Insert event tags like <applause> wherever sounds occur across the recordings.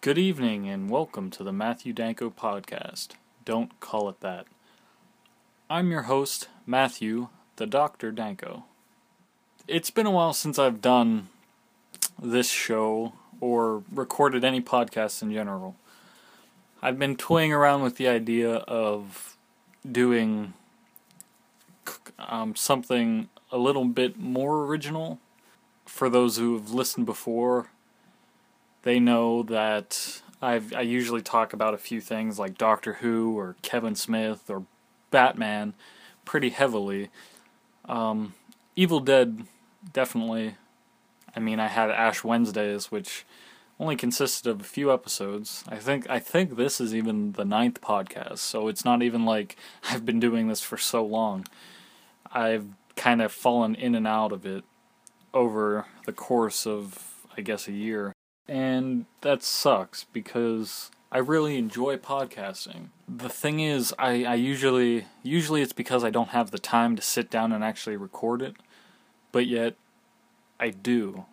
Good evening and welcome to the Matthew Danko podcast. Don't call it that. I'm your host, Matthew, the Dr. Danko. It's been a while since I've done this show or recorded any podcasts in general. I've been toying around with the idea of doing um, something a little bit more original. For those who have listened before, they know that I've, I usually talk about a few things like Doctor Who or Kevin Smith or Batman pretty heavily. Um, Evil Dead, definitely. I mean, I had Ash Wednesdays, which only consisted of a few episodes. I think I think this is even the ninth podcast, so it's not even like <laughs> I've been doing this for so long. I've kind of fallen in and out of it over the course of I guess a year. And that sucks because I really enjoy podcasting. The thing is I, I usually usually it's because I don't have the time to sit down and actually record it. But yet I do.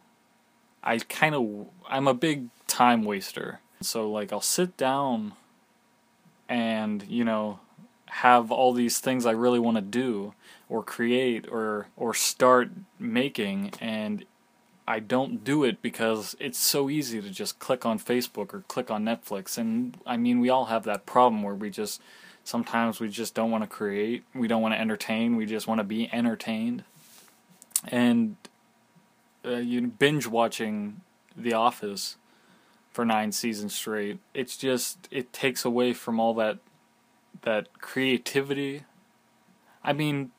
I kind of I'm a big time waster. So like I'll sit down and, you know, have all these things I really want to do or create or or start making and I don't do it because it's so easy to just click on Facebook or click on Netflix and I mean we all have that problem where we just sometimes we just don't want to create, we don't want to entertain, we just want to be entertained. And uh, you binge watching The Office for 9 seasons straight. It's just it takes away from all that that creativity. I mean,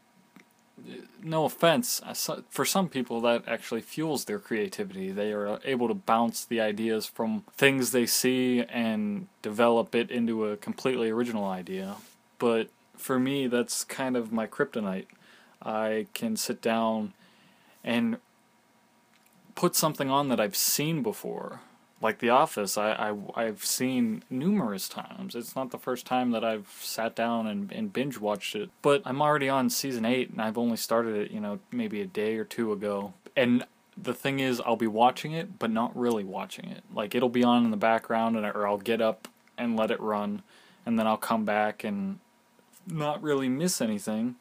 no offense, uh, for some people that actually fuels their creativity. They are able to bounce the ideas from things they see and develop it into a completely original idea. But for me, that's kind of my kryptonite. I can sit down and put something on that I've seen before like The Office, I, I I've seen numerous times. It's not the first time that I've sat down and, and binge watched it. But I'm already on season eight, and I've only started it, you know, maybe a day or two ago. And the thing is, I'll be watching it, but not really watching it. Like it'll be on in the background, and or I'll get up and let it run, and then I'll come back and not really miss anything.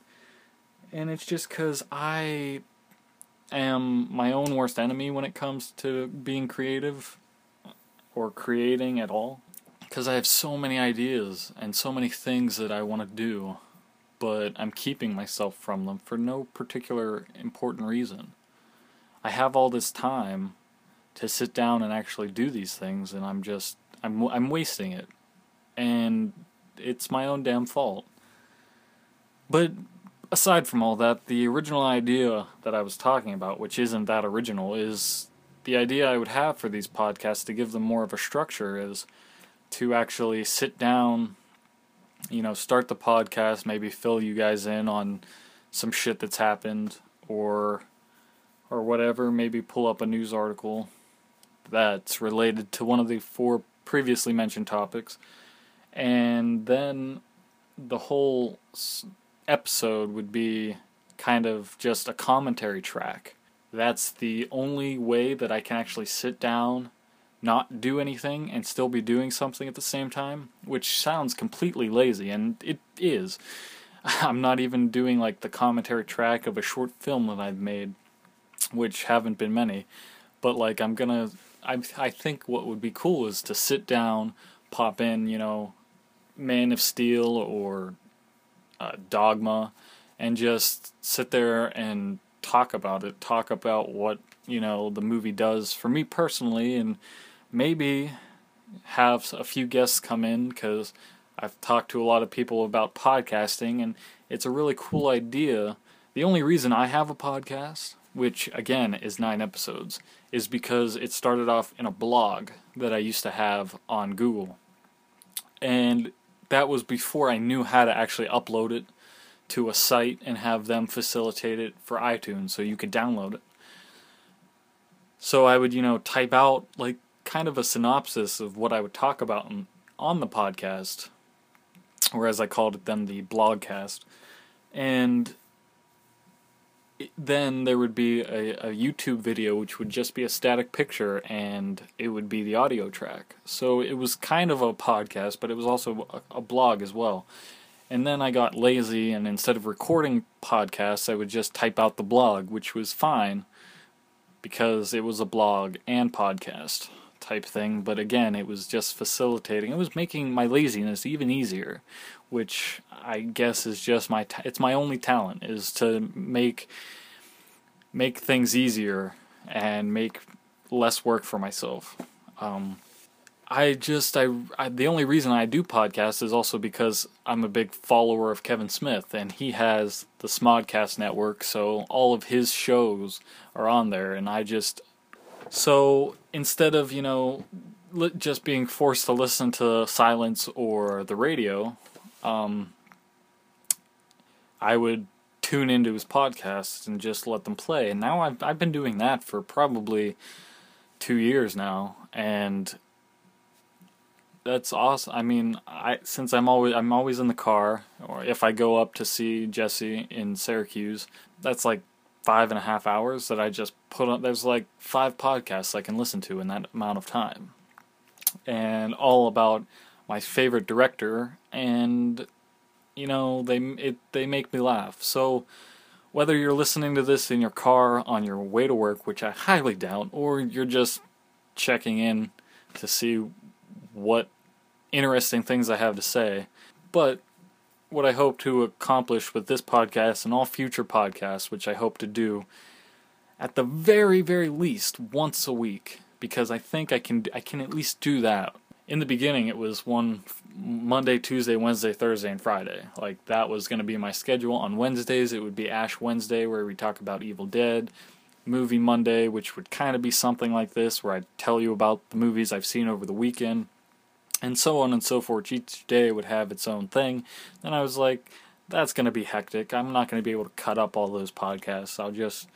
And it's just because I am my own worst enemy when it comes to being creative or creating at all because I have so many ideas and so many things that I want to do, but I'm keeping myself from them for no particular important reason. I have all this time to sit down and actually do these things and I'm just I'm I'm wasting it. And it's my own damn fault. But aside from all that, the original idea that I was talking about, which isn't that original, is the idea I would have for these podcasts to give them more of a structure is to actually sit down, you know, start the podcast, maybe fill you guys in on some shit that's happened or or whatever, maybe pull up a news article that's related to one of the four previously mentioned topics. And then the whole episode would be kind of just a commentary track that's the only way that I can actually sit down, not do anything, and still be doing something at the same time, which sounds completely lazy, and it is. <laughs> I'm not even doing like the commentary track of a short film that I've made, which haven't been many, but like I'm gonna. I I think what would be cool is to sit down, pop in, you know, Man of Steel or uh, Dogma, and just sit there and talk about it, talk about what, you know, the movie does for me personally, and maybe have a few guests come in because I've talked to a lot of people about podcasting, and it's a really cool idea. The only reason I have a podcast, which again is nine episodes, is because it started off in a blog that I used to have on Google. And that was before I knew how to actually upload it to a site and have them facilitate it for iTunes so you could download it. So I would, you know, type out like kind of a synopsis of what I would talk about on the podcast, or as I called it then, the blogcast. And then there would be a, a YouTube video which would just be a static picture and it would be the audio track. So it was kind of a podcast, but it was also a, a blog as well. And then I got lazy, and instead of recording podcasts, I would just type out the blog, which was fine because it was a blog and podcast type thing. But again, it was just facilitating. It was making my laziness even easier, which I guess is just my ta- it's my only talent is to make make things easier and make less work for myself. Um, I just I, I, the only reason I do podcasts is also because I'm a big follower of Kevin Smith and he has the Smodcast network so all of his shows are on there and I just so instead of you know li- just being forced to listen to silence or the radio um, I would tune into his podcasts and just let them play. And now I've I've been doing that for probably 2 years now and that's awesome. I mean, I since I'm always I'm always in the car, or if I go up to see Jesse in Syracuse, that's like five and a half hours that I just put on. There's like five podcasts I can listen to in that amount of time, and all about my favorite director, and you know they it they make me laugh. So whether you're listening to this in your car on your way to work, which I highly doubt, or you're just checking in to see what interesting things I have to say. But what I hope to accomplish with this podcast and all future podcasts, which I hope to do at the very, very least once a week, because I think I can I can at least do that. In the beginning, it was one Monday, Tuesday, Wednesday, Thursday, and Friday. Like that was going to be my schedule. On Wednesdays, it would be Ash Wednesday, where we talk about Evil Dead. Movie Monday, which would kind of be something like this, where I'd tell you about the movies I've seen over the weekend and so on and so forth. Each day would have its own thing. Then I was like, that's going to be hectic. I'm not going to be able to cut up all those podcasts. I'll just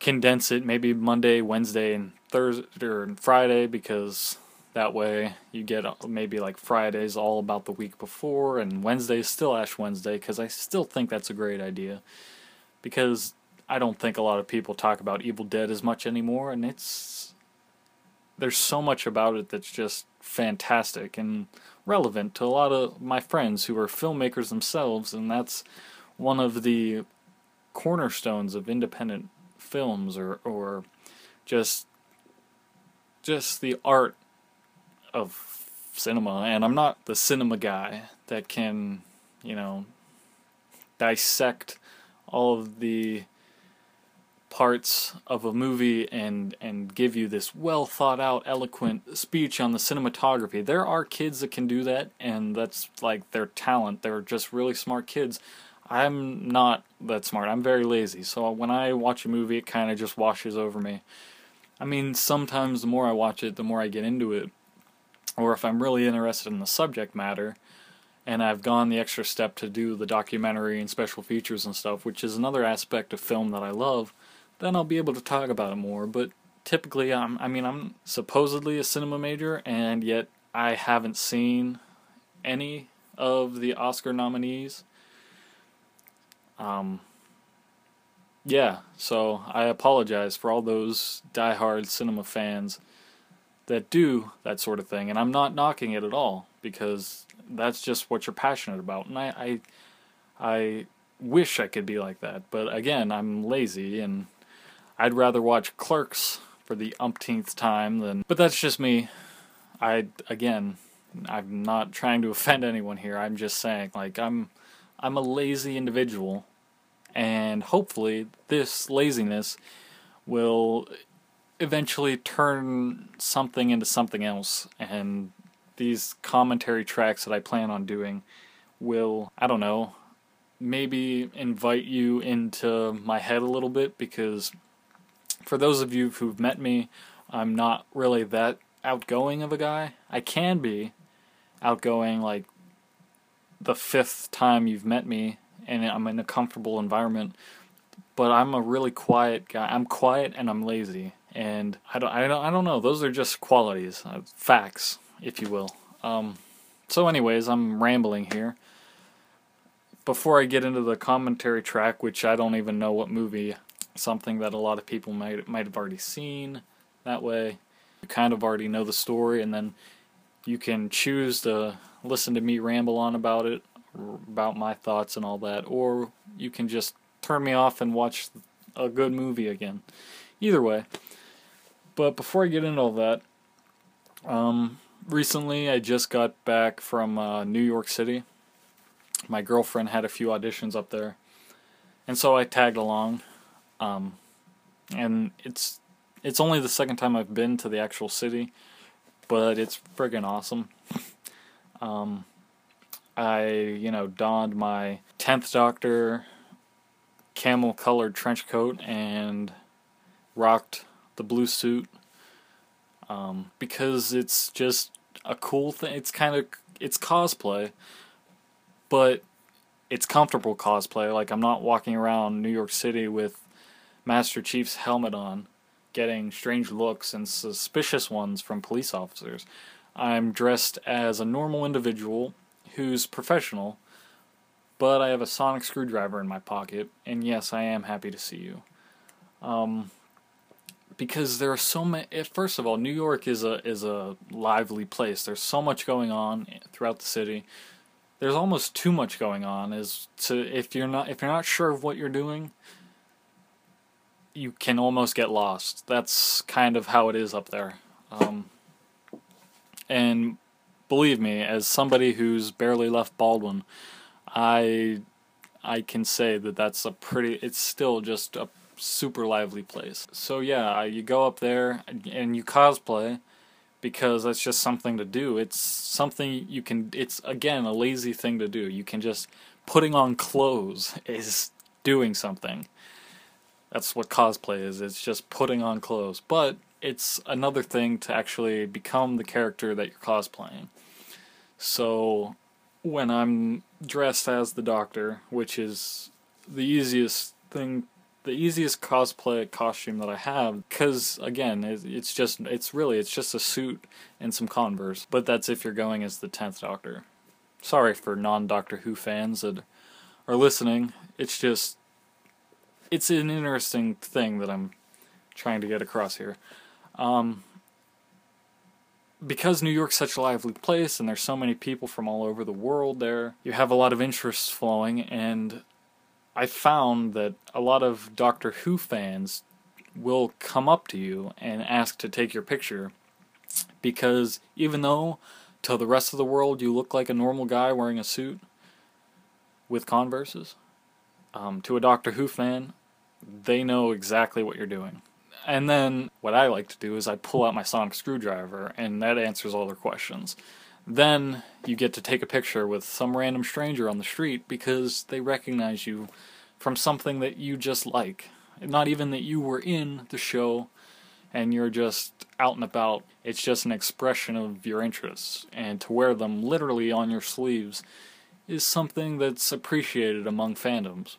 condense it maybe Monday, Wednesday, and Thursday or Friday because that way you get uh, maybe like Fridays all about the week before and Wednesday's still Ash Wednesday because I still think that's a great idea because I don't think a lot of people talk about Evil Dead as much anymore and it's there's so much about it that's just fantastic and relevant to a lot of my friends who are filmmakers themselves, and that's one of the cornerstones of independent films or or just just the art of cinema. And I'm not the cinema guy that can, you know, dissect all of the parts of a movie and and give you this well thought out eloquent speech on the cinematography. There are kids that can do that and that's like their talent. They're just really smart kids. I'm not that smart. I'm very lazy. So when i watch a movie it kind of just washes over me. I mean sometimes the more i watch it the more i get into it. Or if i'm really interested in the subject matter and I've gone the extra step to do the documentary and special features and stuff, which is another aspect of film that I love then I'll be able to talk about it more. But typically, I'm, I mean, I'm supposedly a cinema major, and yet I haven't seen any of the Oscar nominees. Um, yeah, so I apologize for all those die-hard cinema fans that do that sort of thing, and I'm not knocking it at all because that's just what you're passionate about, and I, I, I wish I could be like that, but again, I'm lazy and I'd rather watch Clerks for the umpteenth time than. But that's just me. I again, I'm not trying to offend anyone here. I'm just saying, like I'm, I'm a lazy individual, and hopefully this laziness will eventually turn something into something else, and these commentary tracks that I plan on doing will, I don't know, maybe invite you into my head a little bit because for those of you who've met me, I'm not really that outgoing of a guy. I can be outgoing like the fifth time you've met me and I'm in a comfortable environment, but I'm a really quiet guy. I'm quiet and I'm lazy. And I don't, I don't, I don't know. Those are just qualities, uh, facts, if you will. Um, so, anyways, I'm rambling here. before I get into the commentary track, which I don't even know what movie, something that a lot of people might might have already seen. That way, you kind of already know the story, and then you can choose to listen to me ramble on about it, about my thoughts and all that, or you can just turn me off and watch a good movie again. Either way. But before I get into all that, um, recently I just got back from uh, New York City my girlfriend had a few auditions up there, and so I tagged along. Um, and it's it's only the second time I've been to the actual city, but it's friggin' awesome. um, I you know donned my tenth Doctor camel colored trench coat and rocked the blue suit um, because it's just a cool thing. It's kind of it's cosplay, but it's comfortable cosplay. Like I'm not walking around New York City with Master Chief's helmet on, getting strange looks and suspicious ones from police officers. I'm dressed as a normal individual who's professional, but I have a sonic screwdriver in my pocket, and yes, I am happy to see you. Um, because there are so many. First of all, New York is a is a lively place. There's so much going on throughout the city there's almost too much going on is to if you're not if you're not sure of what you're doing you can almost get lost that's kind of how it is up there um, and believe me as somebody who's barely left baldwin i i can say that that's a pretty it's still just a super lively place so yeah you go up there and you cosplay because that's just something to do. It's something you can. It's again a lazy thing to do. You can just putting on clothes <laughs> is doing something. That's what cosplay is. It's just putting on clothes, but it's another thing to actually become the character that you're cosplaying. So when I'm dressed as the Doctor, which is the easiest thing the easiest cosplay costume that I have because again it's just it's really it's just a suit and some Converse but that's if you're going as the 10th Doctor sorry for non Doctor Who fans that are listening it's just it's an interesting thing that I'm trying to get across here. Um, because New York's such a lively place and there's so many people from all over the world there you have a lot of interests flowing and I found that a lot of Doctor Who fans will come up to you and ask to take your picture because even though to the rest of the world you look like a normal guy wearing a suit with Converses, um, to a Doctor Who fan, they know exactly what you're doing. And then what I like to do is I pull out my sonic screwdriver, and that answers all their questions. Then you get to take a picture with some random stranger on the street because they recognize you from something that you just like. Not even that you were in the show and you're just out and about. It's just an expression of your interests. And to wear them literally on your sleeves is something that's appreciated among fandoms.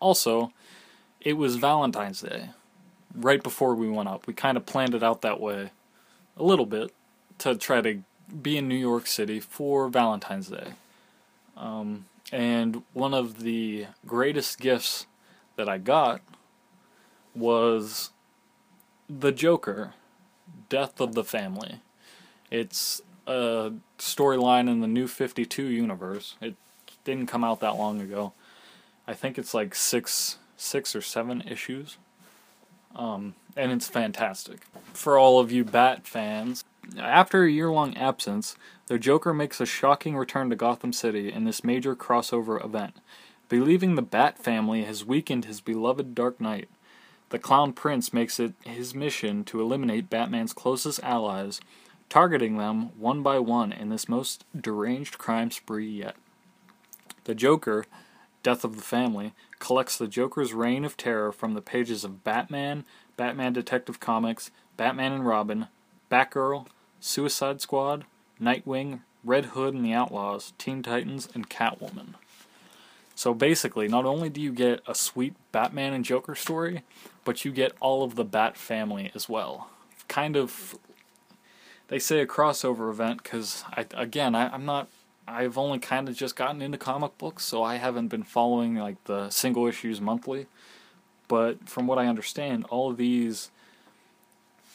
Also, it was Valentine's Day right before we went up. We kind of planned it out that way a little bit to try to be in New York City for Valentine's Day. Um, and one of the greatest gifts that I got was The Joker Death of the Family. It's a storyline in the new 52 universe. It didn't come out that long ago. I think it's like six, six or seven issues. Um, and it's fantastic. For all of you Bat fans, after a year long absence, the Joker makes a shocking return to Gotham City in this major crossover event. Believing the Bat family has weakened his beloved Dark Knight, the Clown Prince makes it his mission to eliminate Batman's closest allies, targeting them one by one in this most deranged crime spree yet. The Joker, Death of the Family, collects the Joker's reign of terror from the pages of Batman, Batman Detective Comics, Batman and Robin, Batgirl, Suicide Squad, Nightwing, Red Hood and the Outlaws, Teen Titans, and Catwoman. So basically, not only do you get a sweet Batman and Joker story, but you get all of the Bat family as well. Kind of, they say a crossover event because, again, I, I'm not I've only kind of just gotten into comic books, so I haven't been following like the single issues monthly. But from what I understand, all of these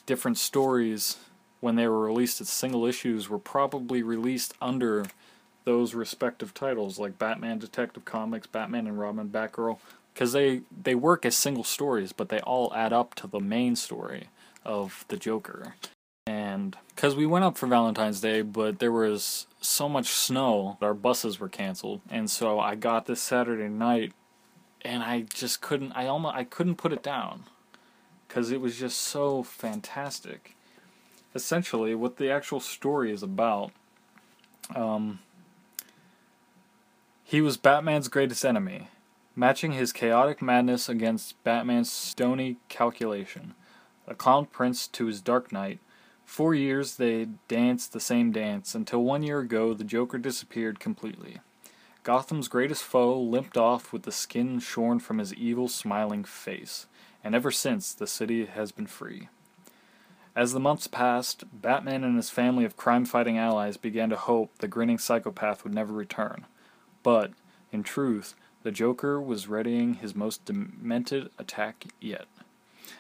different stories, when they were released as single issues, were probably released under those respective titles, like Batman Detective Comics, Batman and Robin, Batgirl, because they they work as single stories, but they all add up to the main story of the Joker. Because we went up for Valentine's Day, but there was so much snow, that our buses were canceled, and so I got this Saturday night, and I just couldn't. I almost I couldn't put it down, because it was just so fantastic. Essentially, what the actual story is about. Um, he was Batman's greatest enemy, matching his chaotic madness against Batman's stony calculation. A clown prince to his Dark Knight, four years they danced the same dance until one year ago the Joker disappeared completely. Gotham's greatest foe limped off with the skin shorn from his evil, smiling face, and ever since the city has been free. As the months passed, Batman and his family of crime fighting allies began to hope the grinning psychopath would never return. But, in truth, the Joker was readying his most demented attack yet.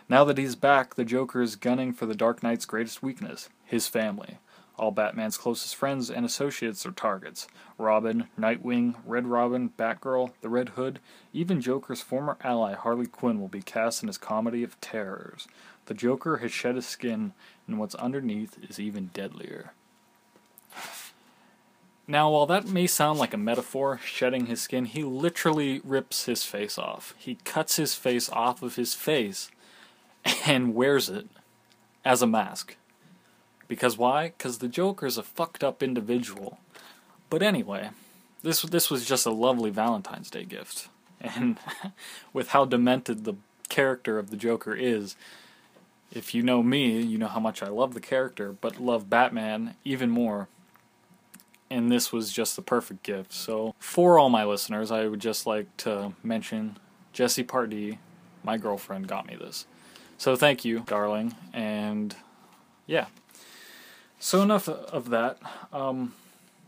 Now that he's back, the Joker is gunning for the Dark Knight's greatest weakness his family. All Batman's closest friends and associates are targets Robin, Nightwing, Red Robin, Batgirl, the Red Hood, even Joker's former ally Harley Quinn will be cast in his comedy of terrors. The Joker has shed his skin, and what's underneath is even deadlier. Now, while that may sound like a metaphor, shedding his skin, he literally rips his face off. He cuts his face off of his face and wears it as a mask. Because why? Because the Joker's a fucked up individual. But anyway, this this was just a lovely Valentine's Day gift. And <laughs> with how demented the character of the Joker is, if you know me, you know how much I love the character, but love Batman even more and this was just the perfect gift. So, for all my listeners, I would just like to mention Jessie Pardee, my girlfriend, got me this. So, thank you, darling. And yeah. So, enough of that. Um,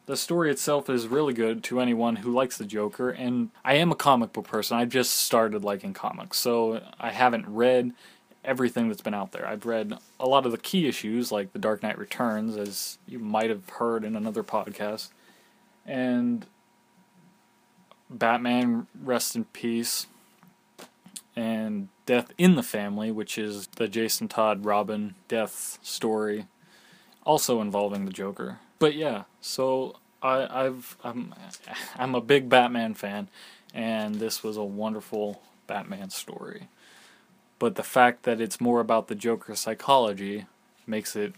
the story itself is really good to anyone who likes the Joker, and I am a comic book person. I just started liking comics, so I haven't read everything that's been out there. I've read a lot of the key issues, like The Dark Knight Returns, as you might have heard in another podcast, and Batman Rest in Peace, and Death in the Family, which is the Jason Todd Robin death story, also involving the Joker. But yeah, so I, I've I'm I'm a big Batman fan, and this was a wonderful Batman story but the fact that it's more about the Joker's psychology makes it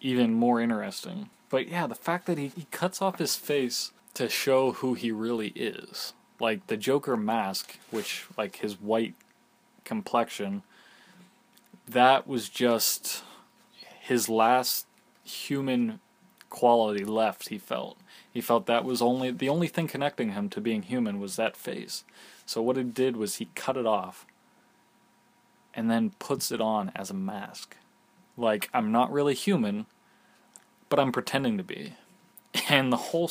even more interesting. But yeah, the fact that he, he cuts off his face to show who he really is. Like the Joker mask, which, like his white complexion, that was just his last human quality left, he felt. He felt that was only the only thing connecting him to being human was that face. So what it did was he cut it off and then puts it on as a mask. Like, I'm not really human, but I'm pretending to be. <laughs> And the whole,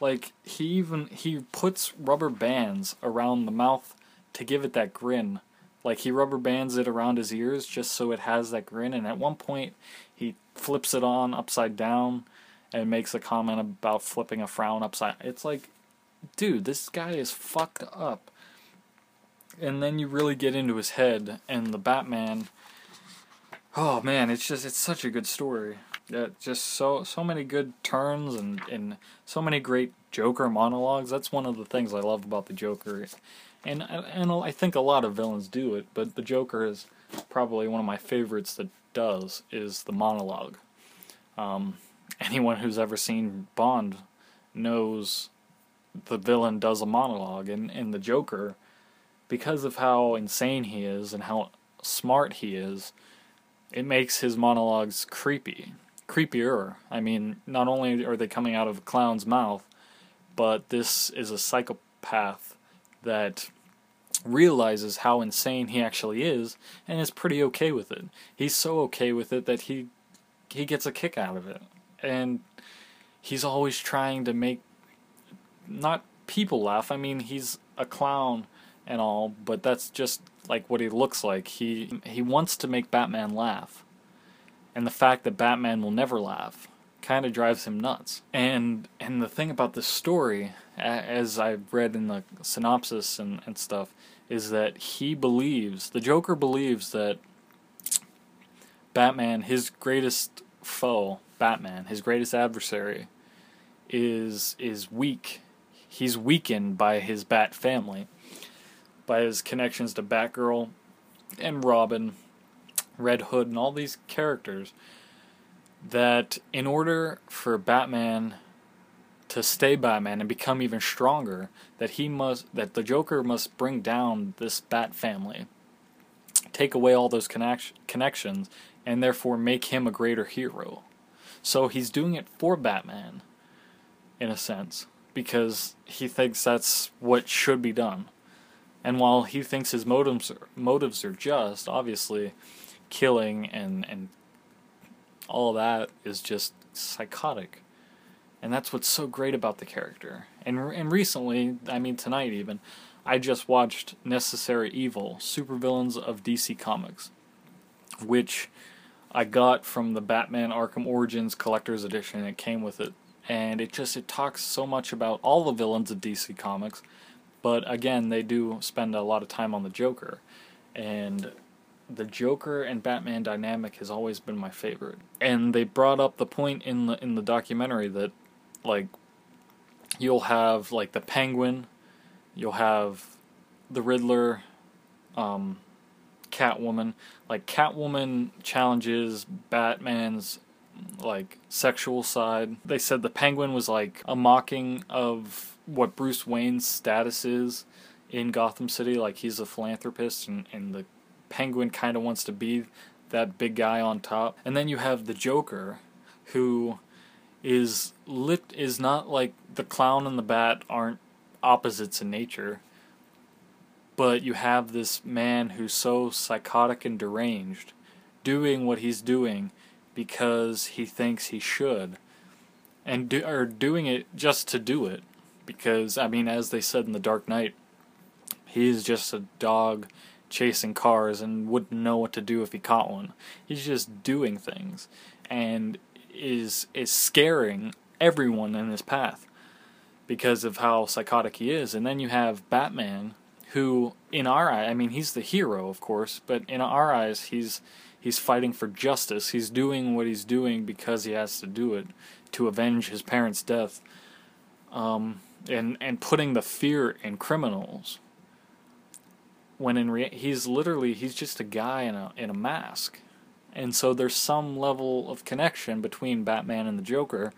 like, he even, he puts rubber bands around the mouth to give it that grin. Like, he rubber bands it around his ears just so it has that grin. And at one point, he flips it on upside down and makes a comment about flipping a frown upside. It's like, dude, this guy is fucked up and then you really get into his head and the Batman. Oh man, it's just it's such a good story. Yeah, just so so many good turns and and so many great Joker monologues. That's one of the things I love about the Joker, and and I think a lot of villains do it, but the Joker is probably one of my favorites that does is the monologue. Um, anyone who's ever seen Bond knows the villain does a monologue, and and the Joker because of how insane he is and how smart he is, it makes his monologues creepy. Creepier. I mean, not only are they coming out of a clown's mouth, but this is a psychopath that realizes how insane he actually is and is pretty okay with it. He's so okay with it that he he gets a kick out of it. And he's always trying to make not people laugh. I mean, he's a clown and all, but that's just like what he looks like. He he wants to make Batman laugh. And the fact that Batman will never laugh kind of drives him nuts. And and the thing about this story, as I've read in the synopsis and, and stuff, is that he believes, the Joker believes that Batman, his greatest foe, Batman, his greatest adversary, is is weak. He's weakened by his Bat family, by his connections to Batgirl and Robin, Red Hood, and all these characters. That in order for Batman to stay Batman and become even stronger, that he must that the Joker must bring down this Bat family, take away all those connection, connections, and therefore make him a greater hero. So he's doing it for Batman, in a sense, because he thinks that's what should be done. And while he thinks his motives are, motives are just, obviously, killing and and all that is just psychotic. And that's what's so great about the character. And and recently, I mean tonight even, I just watched Necessary Evil: Supervillains of DC Comics, which I got from the Batman Arkham Origins Collector's Edition. It came with it, and it just it talks so much about all the villains of DC Comics, but again, they do spend a lot of time on the Joker, and the Joker and Batman dynamic has always been my favorite. And they brought up the point in the in the documentary that like you'll have like the Penguin, you'll have the Riddler, um, Catwoman. Like Catwoman challenges Batman's like sexual side. They said the Penguin was like a mocking of what Bruce Wayne's status is in Gotham City. Like he's a philanthropist, and and the Penguin kind of wants to be that big guy on top. And then you have the Joker, who is lit is not like the clown and the bat aren't opposites in nature but you have this man who's so psychotic and deranged doing what he's doing because he thinks he should and do, or doing it just to do it because I mean as they said in the Dark Knight he's just a dog chasing cars and wouldn't know what to do if he caught one. He's just doing things and is is scaring everyone in his path because of how psychotic he is. And then you have Batman who in our eye I mean he's the hero of course but in our eyes he's he's fighting for justice. He's doing what he's doing because he has to do it to avenge his parents death um, and and putting the fear in criminals when in rea- he's literally he's just a guy in a in a mask. And so there's some level of connection between Batman and the Joker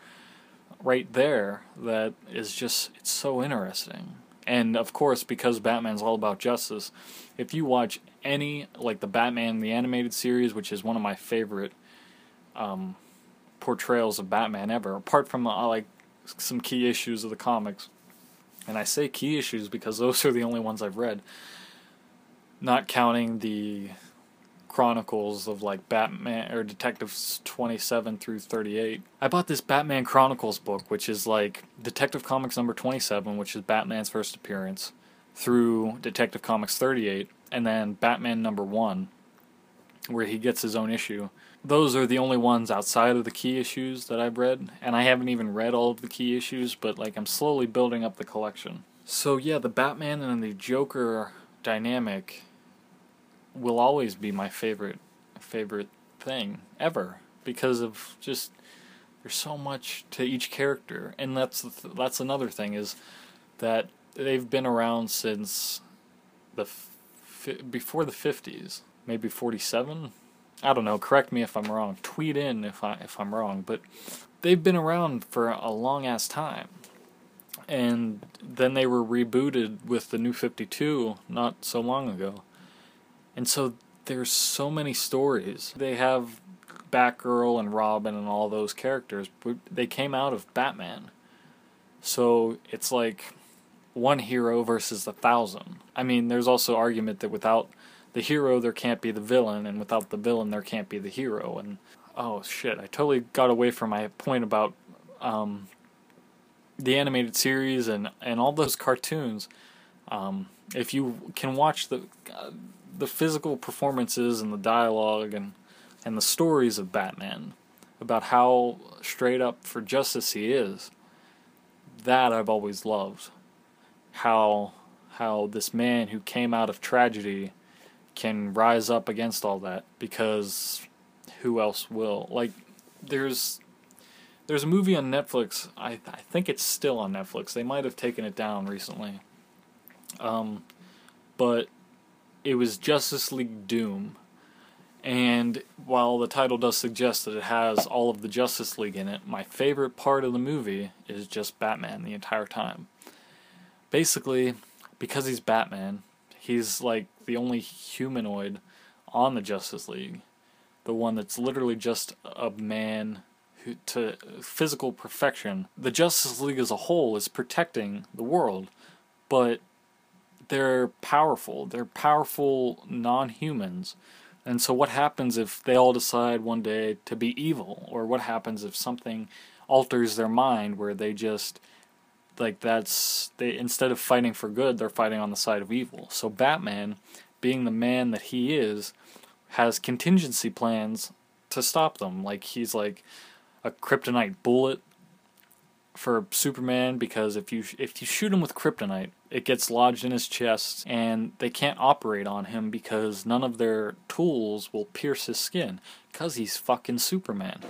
right there that is just it's so interesting. And of course, because Batman's all about justice, if you watch any like the Batman the animated series, which is one of my favorite um, portrayals of Batman ever, apart from uh, like some key issues of the comics, and I say key issues because those are the only ones I've read, not counting the Chronicles of like Batman or Detectives 27 through 38. I bought this Batman Chronicles book, which is like Detective Comics number 27, which is Batman's first appearance, through Detective Comics 38, and then Batman number 1, where he gets his own issue. Those are the only ones outside of the key issues that I've read, and I haven't even read all of the key issues, but like I'm slowly building up the collection. So yeah, the Batman and the Joker dynamic will always be my favorite favorite thing ever because of just there's so much to each character. And that's th- that's another thing is that they've been around since the before the 50s maybe 47 I don't know. Correct me if I'm wrong. Tweet in if I if I'm wrong. But they've been around for a long ass time. And then they were rebooted with the new 52 not so long ago and so there's so many stories. They have Batgirl and Robin and all those characters, but they came out of Batman. So it's like one hero versus a thousand. I mean, there's also argument that without the hero there can't be the villain, and without the villain there can't be the hero. And oh shit, I totally got away from my point about um, the animated series and and all those cartoons. Um, if you can watch the uh, the physical performances and the dialogue and and the stories of Batman about how straight up for justice he is, that I've always loved. How how this man who came out of tragedy can rise up against all that because who else will? Like there's there's a movie on Netflix. I I think it's still on Netflix. They might have taken it down recently. Um, but it was Justice League Doom. And while the title does suggest that it has all of the Justice League in it, my favorite part of the movie is just Batman the entire time. Basically, because he's Batman, he's like the only humanoid on the Justice League. The one that's literally just a man who, to physical perfection. The Justice League as a whole is protecting the world, but they're powerful. They're powerful non humans. And so, what happens if they all decide one day to be evil? Or what happens if something alters their mind where they just, like, that's, they, instead of fighting for good, they're fighting on the side of evil. So, Batman, being the man that he is, has contingency plans to stop them. Like, he's like a kryptonite bullet for Superman because if you if you shoot him with kryptonite, it gets lodged in his chest and they can't operate on him because none of their tools will pierce his skin cuz he's fucking Superman.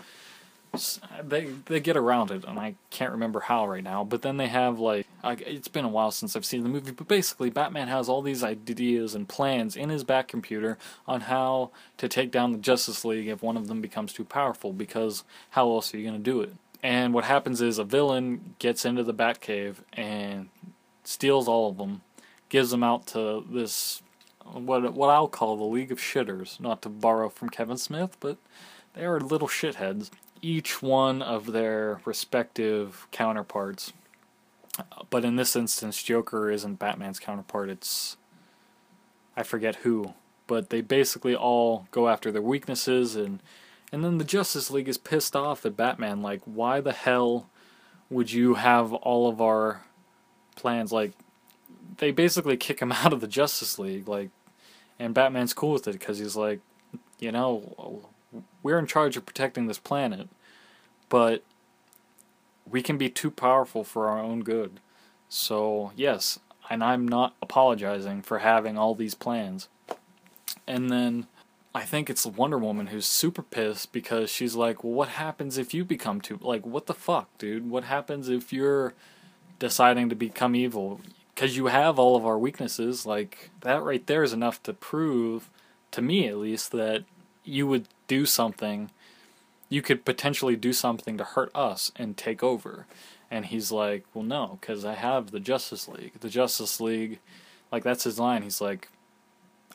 They they get around it and I can't remember how right now, but then they have like it's been a while since I've seen the movie, but basically Batman has all these ideas and plans in his back computer on how to take down the Justice League if one of them becomes too powerful because how else are you going to do it? And what happens is a villain gets into the Batcave and steals all of them, gives them out to this what what I'll call the League of Shitters, not to borrow from Kevin Smith, but they are little shitheads. Each one of their respective counterparts. But in this instance, Joker isn't Batman's counterpart, it's I forget who. But they basically all go after their weaknesses and and then the Justice League is pissed off at Batman, like, why the hell would you have all of our plans? Like, they basically kick him <laughs> out of the Justice League, like, and Batman's cool with it because he's like, you know, we're in charge of protecting this planet, but we can be too powerful for our own good. So, yes, and I'm not apologizing for having all these plans. And then I think it's Wonder Woman who's super pissed because she's like, well, what happens if you become too. Like, what the fuck, dude? What happens if you're deciding to become evil? Because you have all of our weaknesses. Like, that right there is enough to prove, to me at least, that you would do something. You could potentially do something to hurt us and take over. And he's like, well, no, because I have the Justice League. The Justice League, like, that's his line. He's like,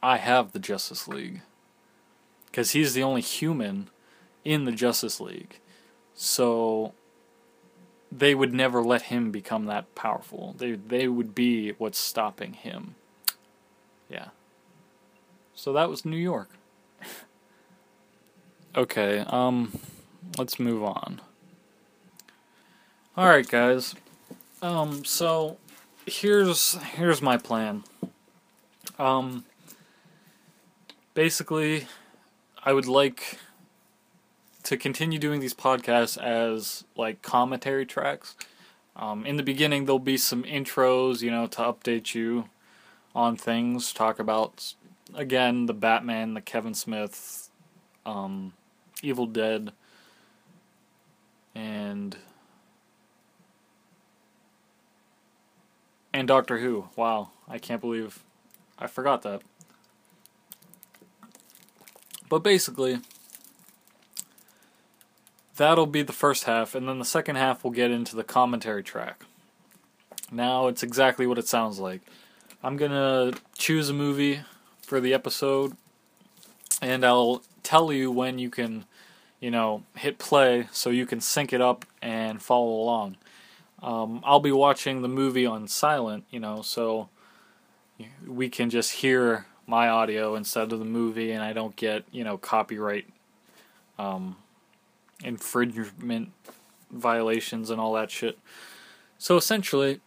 I have the Justice League because he's the only human in the Justice League. So they would never let him become that powerful. They they would be what's stopping him. Yeah. So that was New York. <laughs> okay, um let's move on. All right, guys. Um so here's here's my plan. Um basically I would like to continue doing these podcasts as like commentary tracks. Um, in the beginning, there'll be some intros, you know, to update you on things. Talk about again the Batman, the Kevin Smith, um, Evil Dead, and and Doctor Who. Wow, I can't believe I forgot that. But basically, that'll be the first half, and then the second half will get into the commentary track. Now it's exactly what it sounds like. I'm gonna choose a movie for the episode, and I'll tell you when you can, you know, hit play so you can sync it up and follow along. Um, I'll be watching the movie on silent, you know, so we can just hear my audio instead of the movie, and I don't get you know copyright um, infringement violations and all that shit. So essentially,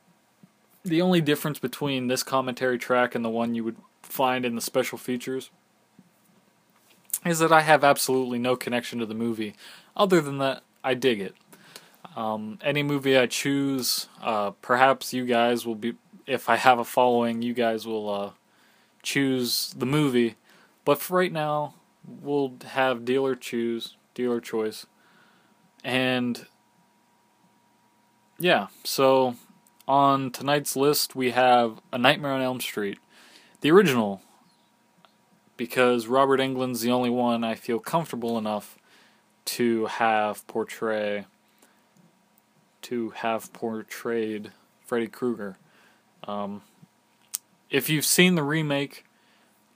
the only difference between this commentary track and the one you would find in the special features is that I have absolutely no connection to the movie. Other than that, I dig it. Um, any movie I choose, uh, perhaps you guys will be, if I have a following, you guys will uh, choose the movie. But for right now, we'll have dealer choose, dealer choice. And yeah, so on tonight's list, we have A Nightmare on Elm Street, the original, because Robert Englund's the only one I feel comfortable enough to have portray to have portrayed Freddy Krueger. Um, if you've seen the remake,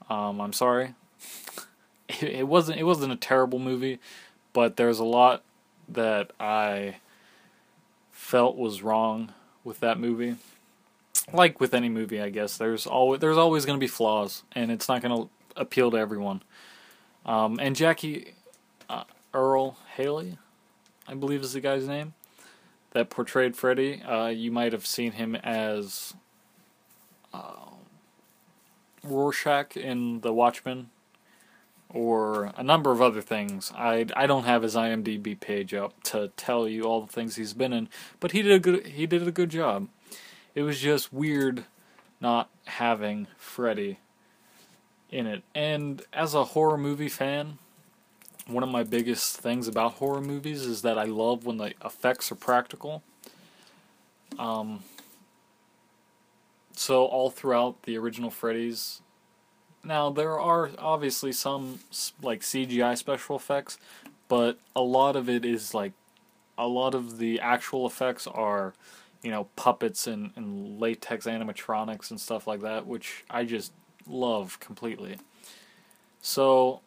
um, I'm sorry. <laughs> It, it wasn't it wasn't a terrible movie, but there's a lot that I felt was wrong with that movie. Like with any movie, I guess there's always there's always going to be flaws, and it's not going to appeal to everyone. Um, and Jackie uh, Earle Haley, I believe is the guy's name, that portrayed Freddy. Uh, you might have seen him as uh, Rorschach in The Watchmen, or a number of other things. I I don't have his IMDb page up to tell you all the things he's been in, but he did a good he did a good job. It was just weird not having Freddy in it. And as a horror movie fan, one of my biggest things about horror movies is that I love when the effects are practical. Um, so all throughout the original Freddy's, now there are obviously some like CGI special effects, but a lot of it is like a lot of the actual effects are you know puppets and, and latex animatronics and stuff like that, which I just love completely. So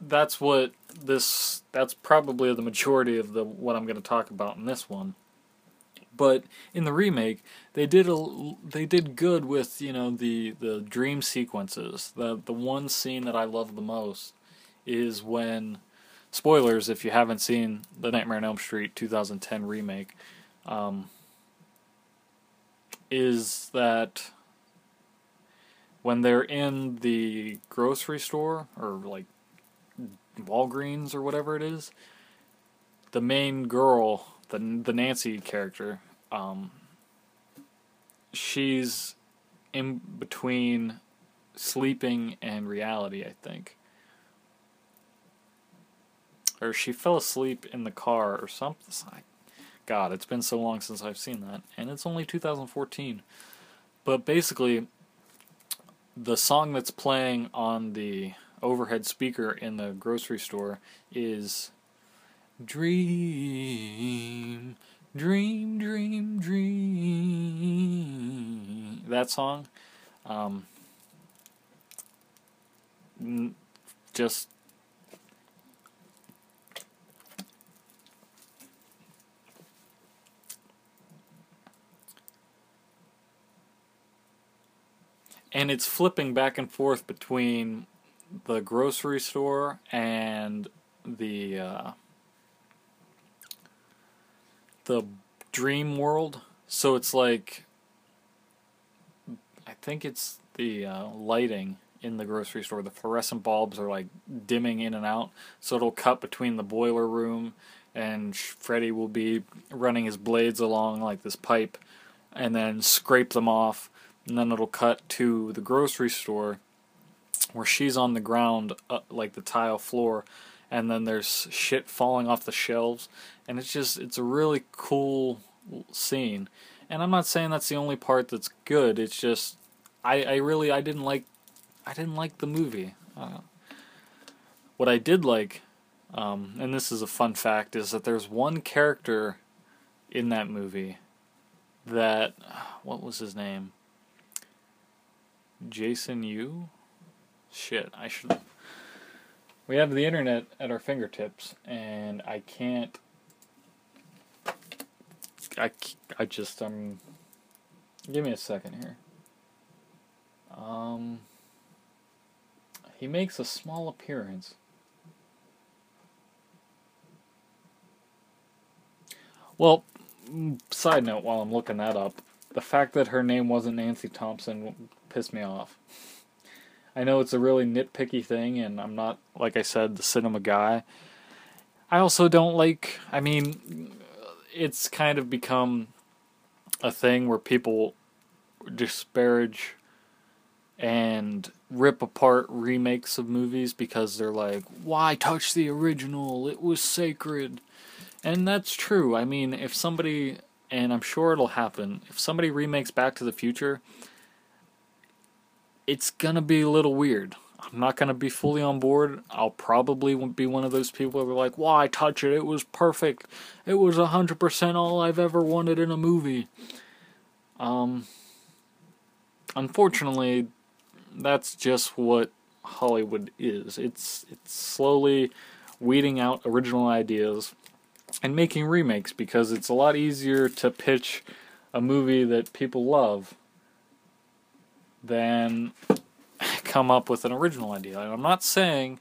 that's what this that's probably the majority of the what I'm going to talk about in this one. But in the remake, they did a they did good with you know the the dream sequences. The the one scene that I love the most is when spoilers if you haven't seen the Nightmare on Elm Street 2010 remake. Um, is that when they're in the grocery store or like Walgreens or whatever it is, the main girl, the the Nancy character, um, she's in between sleeping and reality, I think. Or she fell asleep in the car or something. God, it's been so long since I've seen that. And it's only 2014. But basically, the song that's playing on the overhead speaker in the grocery store is Dream, Dream, Dream, Dream. That song. Um, just and it's flipping back and forth between the grocery store and the uh, the dream world. So it's like I think it's the uh, lighting in the grocery store. The fluorescent bulbs are like dimming in and out, so it'll cut between the boiler room and Freddy will be running his blades along like this pipe and then scrape them off and then it'll cut to the grocery store where she's on the ground, uh, like the tile floor, and then there's shit falling off the shelves, and it's just it's a really cool scene. And I'm not saying that's the only part that's good. It's just I I really I didn't like I didn't like the movie. Uh, what I did like, um, and this is a fun fact, is that there's one character in that movie that what was his name? Jason Yu? Shit, I should. We have the internet at our fingertips, and I can't. I, I just, um. Give me a second here. Um. He makes a small appearance. Well, side note while I'm looking that up, the fact that her name wasn't Nancy Thompson pissed me off. I know it's a really nitpicky thing, and I'm not, like I said, the cinema guy. I also don't like, I mean, it's kind of become a thing where people disparage and rip apart remakes of movies because they're like, why touch the original? It was sacred. And that's true. I mean, if somebody, and I'm sure it'll happen, if somebody remakes Back to the Future, it's gonna be a little weird. I'm not gonna be fully on board. I'll probably be one of those people who are like, "Why touch it? It was perfect. It was hundred percent all I've ever wanted in a movie." Um, unfortunately, that's just what Hollywood is. It's it's slowly weeding out original ideas and making remakes because it's a lot easier to pitch a movie that people love than <laughs> come up with an original idea. And I'm not saying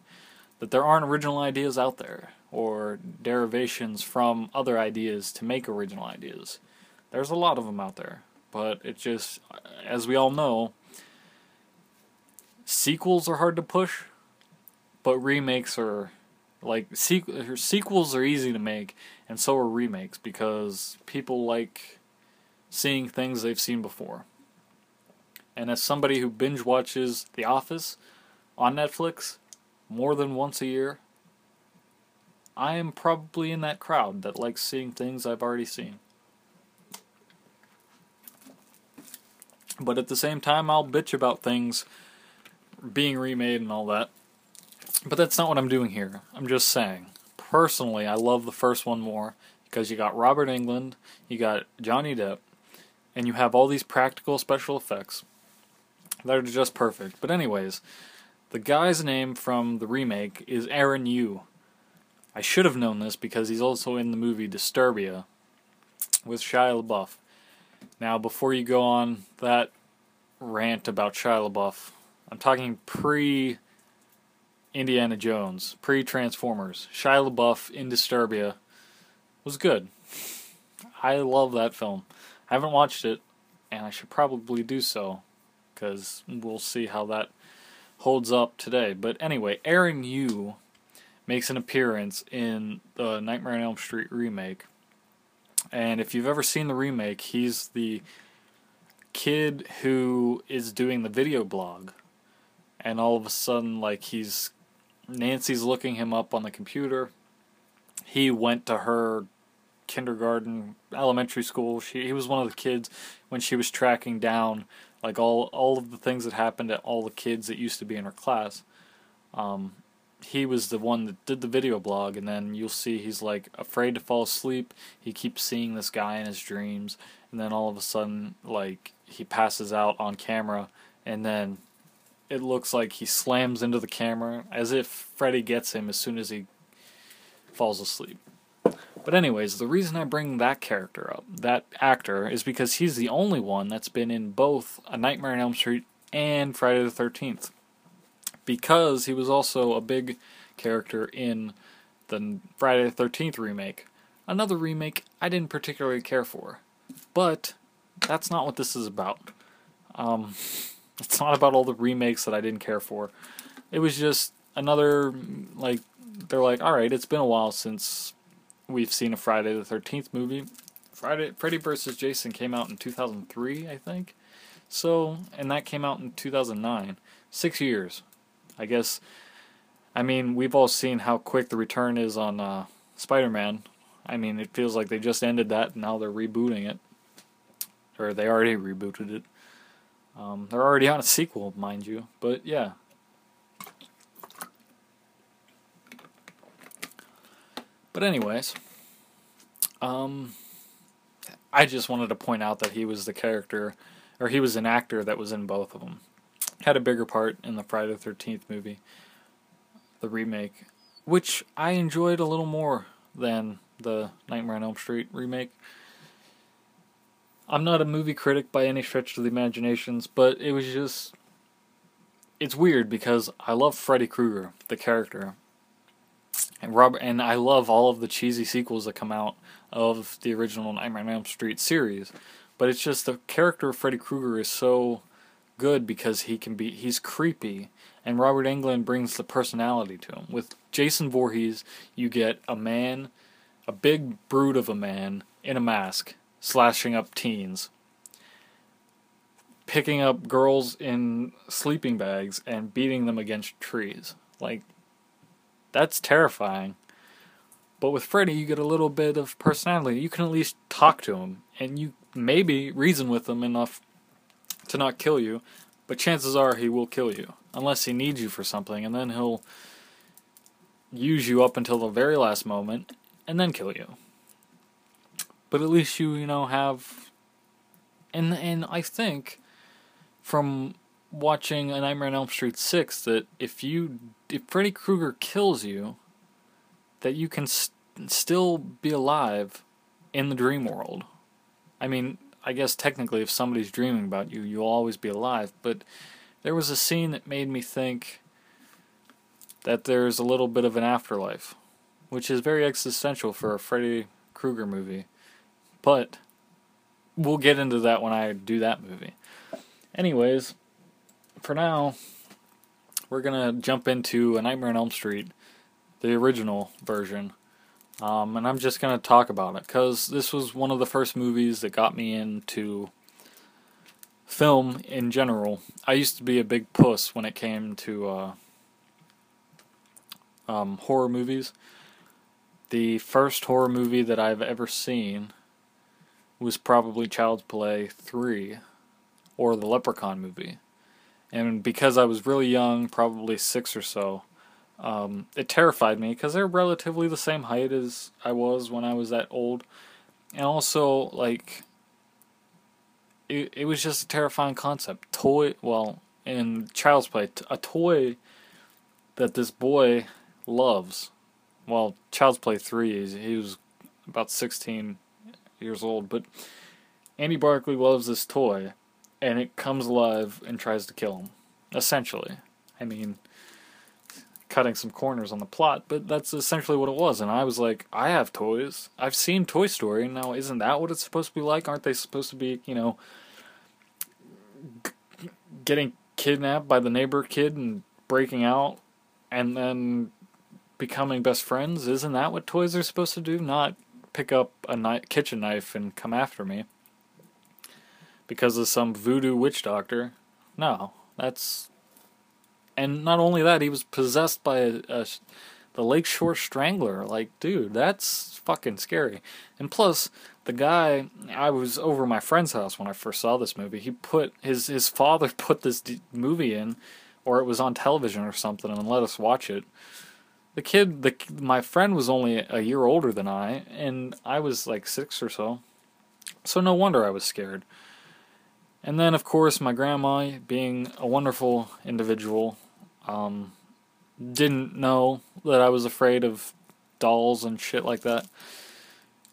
that there aren't original ideas out there or derivations from other ideas to make original ideas. There's a lot of them out there, but it just as we all know, sequels are hard to push, but remakes are like sequ- sequels are easy to make, and so are remakes because people like seeing things they've seen before. And as somebody who binge watches The Office on Netflix more than once a year, I am probably in that crowd that likes seeing things I've already seen. But at the same time, I'll bitch about things being remade and all that. But that's not what I'm doing here. I'm just saying. Personally, I love the first one more because you got Robert Englund, you got Johnny Depp, and you have all these practical special effects. They're just perfect. But anyways, the guy's name from the remake is Aaron Yoo. I should have known this because he's also in the movie Disturbia with Shia LaBeouf. Now, before you go on that rant about Shia LaBeouf, I'm talking pre Indiana Jones, pre Transformers. Shia LaBeouf in Disturbia was good. I love that film. I haven't watched it, and I should probably do so because we'll see how that holds up today. But anyway, Aaron Yoo makes an appearance in the Nightmare on Elm Street remake. And if you've ever seen the remake, he's the kid who is doing the video blog. And all of a sudden, like, he's. Nancy's looking him up on the computer. He went to her kindergarten, elementary school. She he was one of the kids when she was tracking down like all all of the things that happened to all the kids that used to be in her class. Um, he was the one that did the video blog, and then you'll see he's like afraid to fall asleep. He keeps seeing this guy in his dreams, and then all of a sudden, like he passes out on camera, and then it looks like he slams into the camera as if Freddy gets him as soon as he falls asleep. But anyways, the reason I bring that character up, that actor, is because he's the only one that's been in both A Nightmare on Elm Street and Friday the 13th. Because he was also a big character in the Friday the 13th remake. Another remake I didn't particularly care for. But that's not what this is about. Um, <laughs> it's not about all the remakes that I didn't care for. It was just another, like, they're like, alright, it's been a while since we've seen a Friday the Thirteenth movie. Friday Freddy vs. Jason came out in 2003, I think. So, and that came out in 2009. Six years, I guess. I mean, we've all seen how quick the return is on uh, Spider-Man. I mean, it feels like they just ended that, and now they're rebooting it, or they already rebooted it. Um, they're already on a sequel, mind you. But yeah, But anyways, um, I just wanted to point out that he was the character, or he was an actor that was in both of them. Had a bigger part in the Friday the Thirteenth movie, the remake, which I enjoyed a little more than the Nightmare on Elm Street remake. I'm not a movie critic by any stretch of the imaginations, but it was just. It's weird because I love Freddy Krueger, the character, And Robert and I love all of the cheesy sequels that come out of the original Nightmare on Elm Street series, but it's just the character of Freddy Krueger is so good because he can be he's creepy and Robert Englund brings the personality to him. With Jason Voorhees, you get a man, a big brute of a man in a mask, slashing up teens, picking up girls in sleeping bags and beating them against trees. Like that's terrifying. But with Freddy, you get a little bit of personality. You can at least talk to him, and you maybe reason with him enough to not kill you, but chances are he will kill you unless he needs you for something, and then he'll use you up until the very last moment and then kill you. But at least you, you know, have and and I think from watching A Nightmare on Elm Street 6 that if you if Freddy Krueger kills you that you can st- still be alive in the dream world. I mean, I guess technically if somebody's dreaming about you, you'll always be alive, but there was a scene that made me think that there's a little bit of an afterlife, which is very existential for a Freddy Krueger movie. But we'll get into that when I do that movie. Anyways, for now, we're gonna jump into A Nightmare on Elm Street, the original version. Um, and I'm just gonna talk about it because this was one of the first movies that got me into film in general. I used to be a big puss when it came to uh, um, horror movies. The first horror movie that I've ever seen was probably Child's Play 3 or the Leprechaun movie. And because I was really young, probably six or so, um, it terrified me because they're relatively the same height as I was when I was that old. And also, like, it, it was just a terrifying concept. Toy, well, in Child's Play, a toy that this boy loves. Well, Child's Play 3, he was about 16 years old, but Andy Barclay loves this toy, and it comes alive and tries to kill him. Essentially. I mean, cutting some corners on the plot, but that's essentially what it was. And I was like, I have toys. I've seen Toy Story. Now, isn't that what it's supposed to be like? Aren't they supposed to be, you know, g- getting kidnapped by the neighbor kid and breaking out and then becoming best friends? Isn't that what toys are supposed to do? Not pick up a ni- kitchen knife and come after me because of some voodoo witch doctor. No, that's and not only that, he was possessed by a, a, the Lakeshore Strangler. Like, dude, that's fucking scary. And plus, the guy, I was over my friend's house when I first saw this movie. He put his his father <laughs> put this d- movie in, or it was on television or something, and let us watch it. The kid, the my friend was only a year older than I, and I was like six or so. So no wonder I was scared. And then, of course, my grandma, being a wonderful individual, um, didn't know that I was afraid of dolls and shit like that.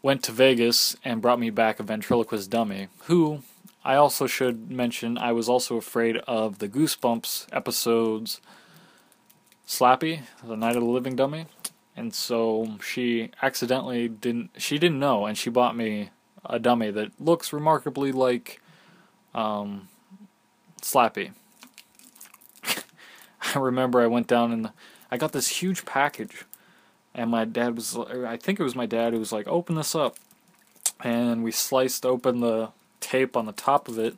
Went to Vegas and brought me back a ventriloquist dummy, who I also should mention I was also afraid of the Goosebumps episodes Slappy, the Night of the Living Dummy. And so she accidentally didn't she didn't know and she bought me a dummy that looks remarkably like um, Slappy. <laughs> I remember I went down and I got this huge package, and my dad was, I think it was my dad who was like, open this up. And we sliced open the tape on the top of it,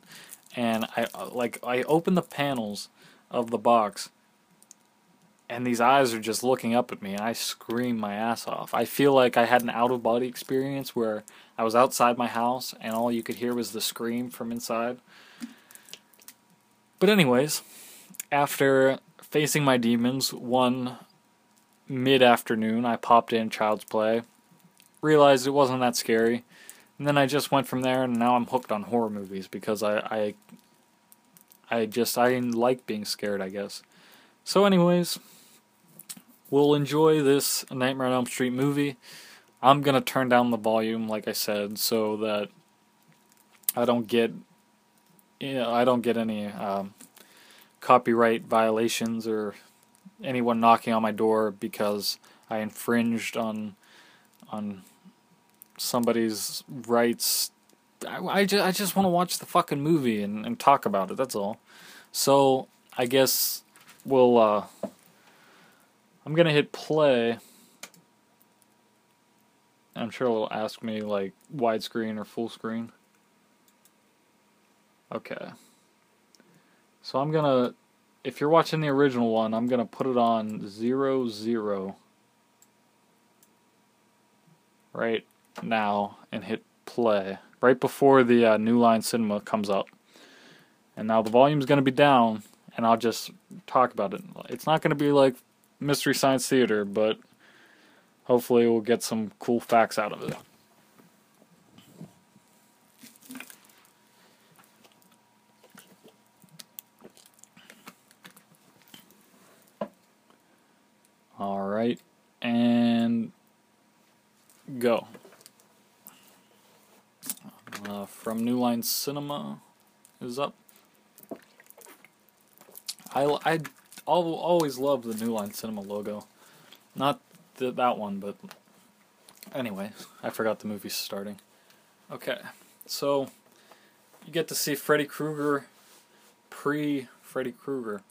and I, like, I opened the panels of the box, and these eyes are just looking up at me, and I scream my ass off. I feel like I had an out of body experience where I was outside my house, and all you could hear was the scream from inside. But, anyways, after facing my demons one mid afternoon, I popped in Child's Play, realized it wasn't that scary, and then I just went from there, and now I'm hooked on horror movies because I, I, I just I like being scared, I guess. So, anyways, we'll enjoy this Nightmare on Elm Street movie. I'm gonna turn down the volume, like I said, so that I don't get, you know, I don't get any um, copyright violations or anyone knocking on my door because I infringed on on somebody's rights. I, I just, I just want to watch the fucking movie and, and talk about it. That's all. So I guess we'll. Uh, I'm gonna hit play. I'm sure it'll ask me like widescreen or full screen. Okay. So I'm gonna, if you're watching the original one, I'm gonna put it on zero zero right now and hit play right before the uh, New Line Cinema comes up. And now the volume's gonna be down, and I'll just talk about it. It's not gonna be like Mystery Science Theater, but hopefully we'll get some cool facts out of it. All right, and go. Uh, from New Line Cinema is up. I, I always loved the New Line Cinema logo. Not the, that one, but anyway, I forgot the movie's starting. Okay, so you get to see Freddy Krueger pre Freddy Krueger,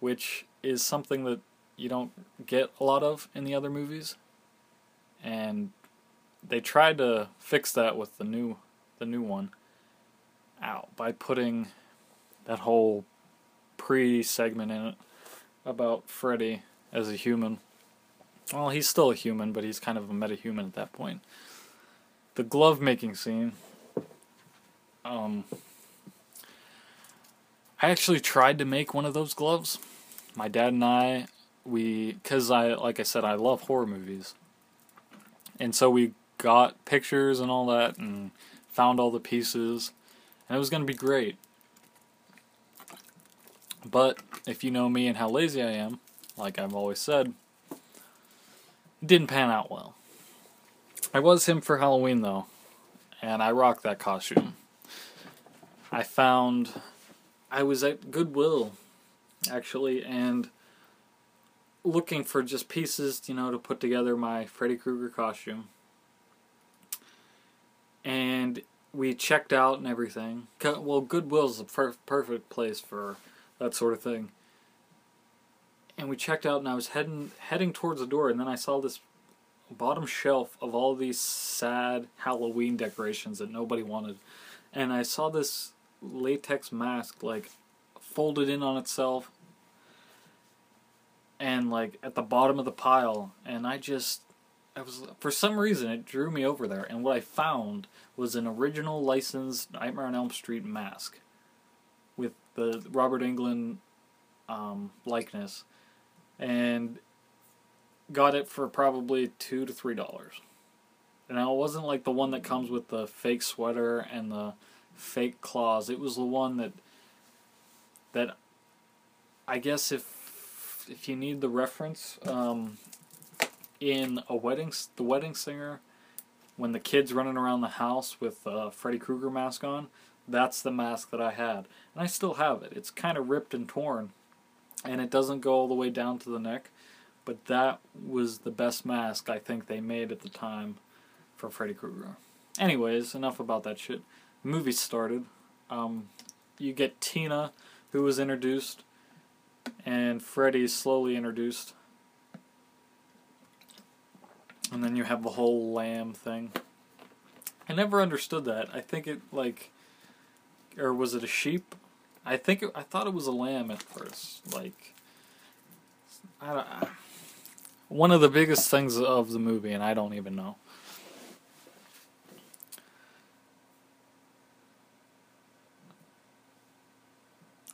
which is something that you don't get a lot of in the other movies. And they tried to fix that with the new the new one out by putting that whole pre segment in it about Freddy as a human. Well, he's still a human, but he's kind of a meta-human at that point. The glove making scene. Um, I actually tried to make one of those gloves. My dad and I, we, because I, like I said, I love horror movies. And so we got pictures and all that and found all the pieces. And it was to be great. But if you know me and how lazy I am, like I've always said, didn't pan out well. I was him for Halloween though, and I rocked that costume. I found I was at Goodwill actually and looking for just pieces, you know, to put together my Freddy Krueger costume. And we checked out and everything. Well, Goodwill's the per- perfect place for that sort of thing. And we checked out, and I was heading heading towards the door, and then I saw this bottom shelf of all these sad Halloween decorations that nobody wanted, and I saw this latex mask like folded in on itself, and like at the bottom of the pile, and I just I was for some reason it drew me over there, and what I found was an original licensed Nightmare on Elm Street mask with the Robert Englund um, likeness, and got it for probably two to three dollars. Now it wasn't like the one that comes with the fake sweater and the fake claws. It was the one that that I guess if if you need the reference um, in a wedding, the wedding singer, when the kid's running around the house with a Freddy Krueger mask on, that's the mask that I had, and I still have it. It's kind of ripped and torn, and it doesn't go all the way down to the neck, but that was the best mask I think they made at the time for Freddy Krueger. Anyways, enough about that shit. The movie started. Um, you get Tina, who was introduced, and Freddy slowly introduced. And then you have the whole lamb thing. I never understood that. I think it like or was it a sheep? I think it, I thought it was a lamb at first. Like, I don't. one of the biggest things of the movie, and I don't even know.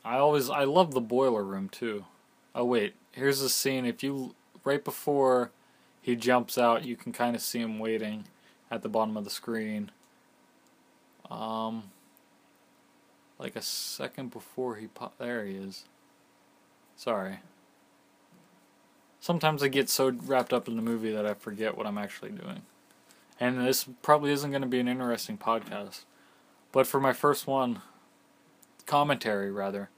I always I love the boiler room too. Oh wait, here's the scene. If you right before he jumps out, you can kind of see him waiting at the bottom of the screen. Um, like a second before he pop. There he is. Sorry. Sometimes I get so wrapped up in the movie that I forget what I'm actually doing. And this probably isn't going to be an interesting podcast. But for my first one, commentary rather,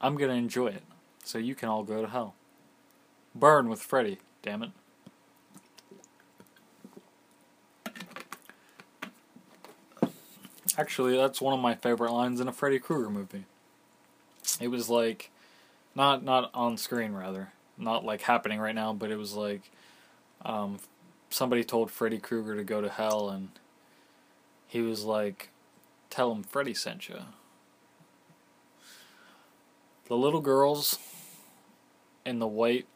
I'm going to enjoy it. So you can all go to hell. Burn with Freddy. Damn it. Actually, that's one of my favorite lines in a Freddy Krueger movie. It was like, not not on screen rather, not like happening right now, but it was like, um, somebody told Freddy Krueger to go to hell, and he was like, "Tell him Freddy sent you." The little girls in the white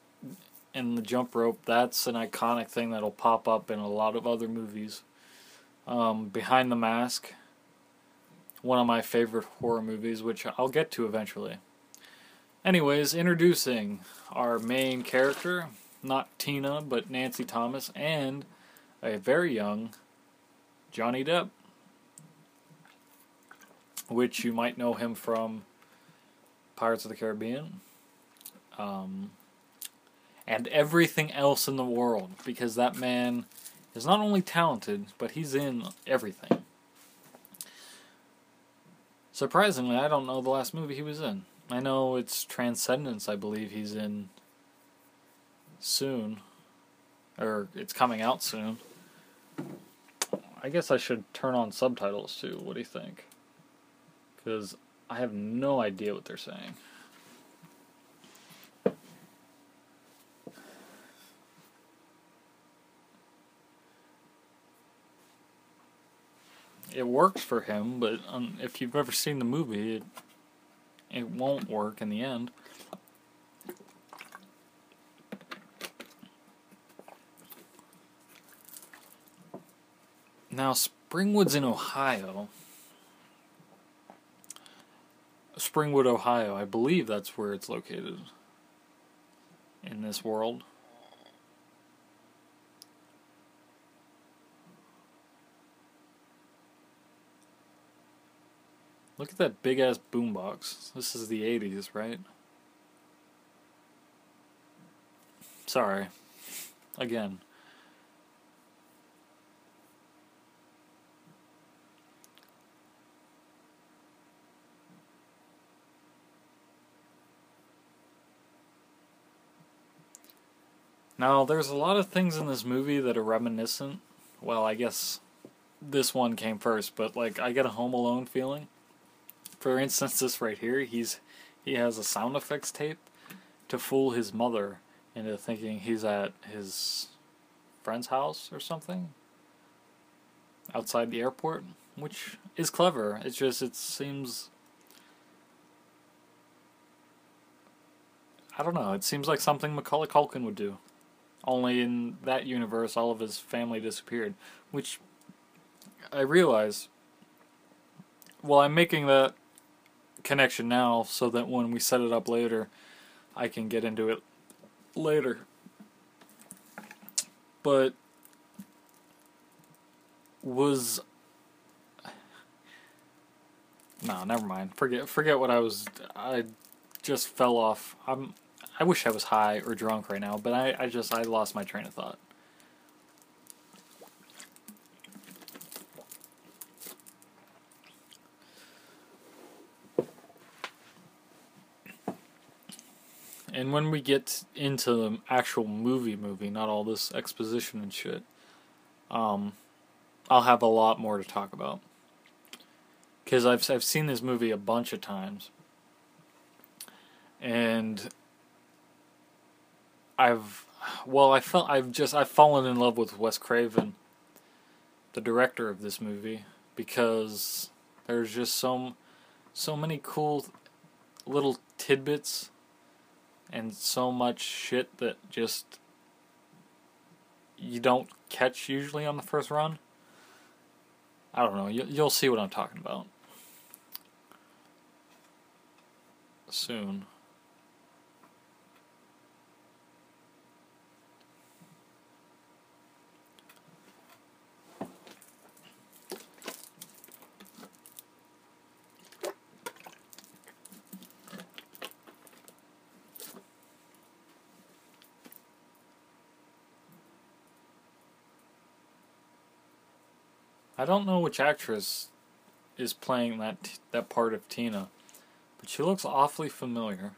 and the jump rope, that's an iconic thing that'll pop up in a lot of other movies. Um, Behind the Mask, one of my favorite horror movies, which I'll get to eventually. Anyways, introducing our main character, not Tina, but Nancy Thomas, and a very young Johnny Depp, which you might know him from Pirates of the Caribbean, um, and everything else in the world, because that man is not only talented, but he's in everything. Surprisingly, I don't know the last movie he was in. I know it's Transcendence, I believe he's in soon. Or it's coming out soon. I guess I should turn on subtitles too. What do you think? Because I have no idea what they're saying. It works for him, but um, if you've ever seen the movie, it, it won't work in the end. Now, Springwood's in Ohio. Springwood, Ohio. I believe that's where it's located in this world. Look at that big ass boombox. This is the 80s, right? Sorry. Again. Now, there's a lot of things in this movie that are reminiscent. Well, I guess this one came first, but like I get a Home Alone feeling. For instance, this right here, he's he has a sound effects tape to fool his mother into thinking he's at his friend's house or something outside the airport, which is clever. It's just it seems I don't know. It seems like something Macaulay Culkin would do. Only in that universe, all of his family disappeared. Which I realize. Well, I'm making that connection now so that when we set it up later, I can get into it later. But was <sighs> no, never mind. Forget forget what I was. I just fell off. I'm I wish I was high or drunk right now, but I, I just I lost my train of thought. And when we get into the actual movie movie, not all this exposition and shit, um, I'll have a lot more to talk about. Because I've, I've seen this movie a bunch of times. And I've well, I felt I've just I've fallen in love with Wes Craven, the director of this movie, because there's just so so many cool little tidbits and so much shit that just you don't catch usually on the first run. I don't know. You, you'll see what I'm talking about soon. I don't know which actress is playing that that part of Tina, but she looks awfully familiar.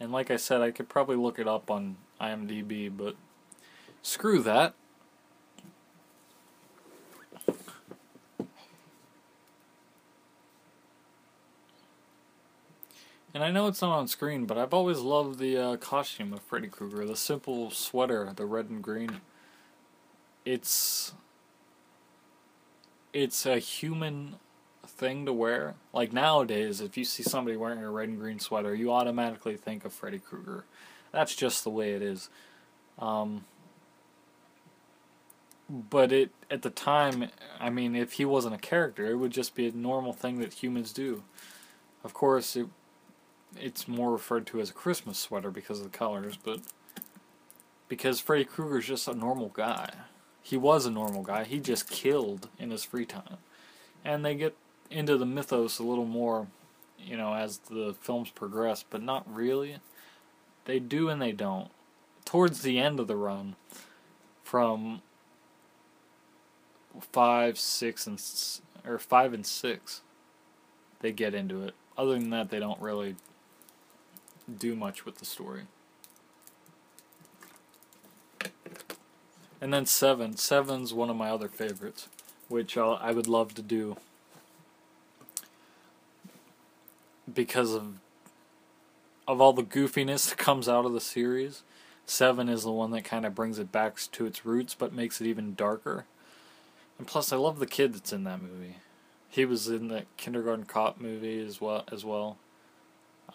And like I said, I could probably look it up on IMDb, but screw that. And I know it's not on screen, but I've always loved the uh, costume of Freddy Krueger, the simple sweater, the red and green. It's it's a human thing to wear. Like nowadays, if you see somebody wearing a red and green sweater, you automatically think of Freddy Krueger. That's just the way it is. Um, but it at the time, I mean, if he wasn't a character, it would just be a normal thing that humans do. Of course, it it's more referred to as a Christmas sweater because of the colors, but because Freddy Krueger is just a normal guy. He was a normal guy. He just killed in his free time. And they get into the mythos a little more, you know, as the films progress, but not really. They do and they don't. Towards the end of the run, from five, six, and or five and six, they get into it. Other than that, they don't really do much with the story. And then seven. Seven's one of my other favorites, which I'll, I would love to do because of of all the goofiness that comes out of the series. Seven is the one that kind of brings it back to its roots, but makes it even darker. And plus, I love the kid that's in that movie. He was in the Kindergarten Cop movie as well. As well,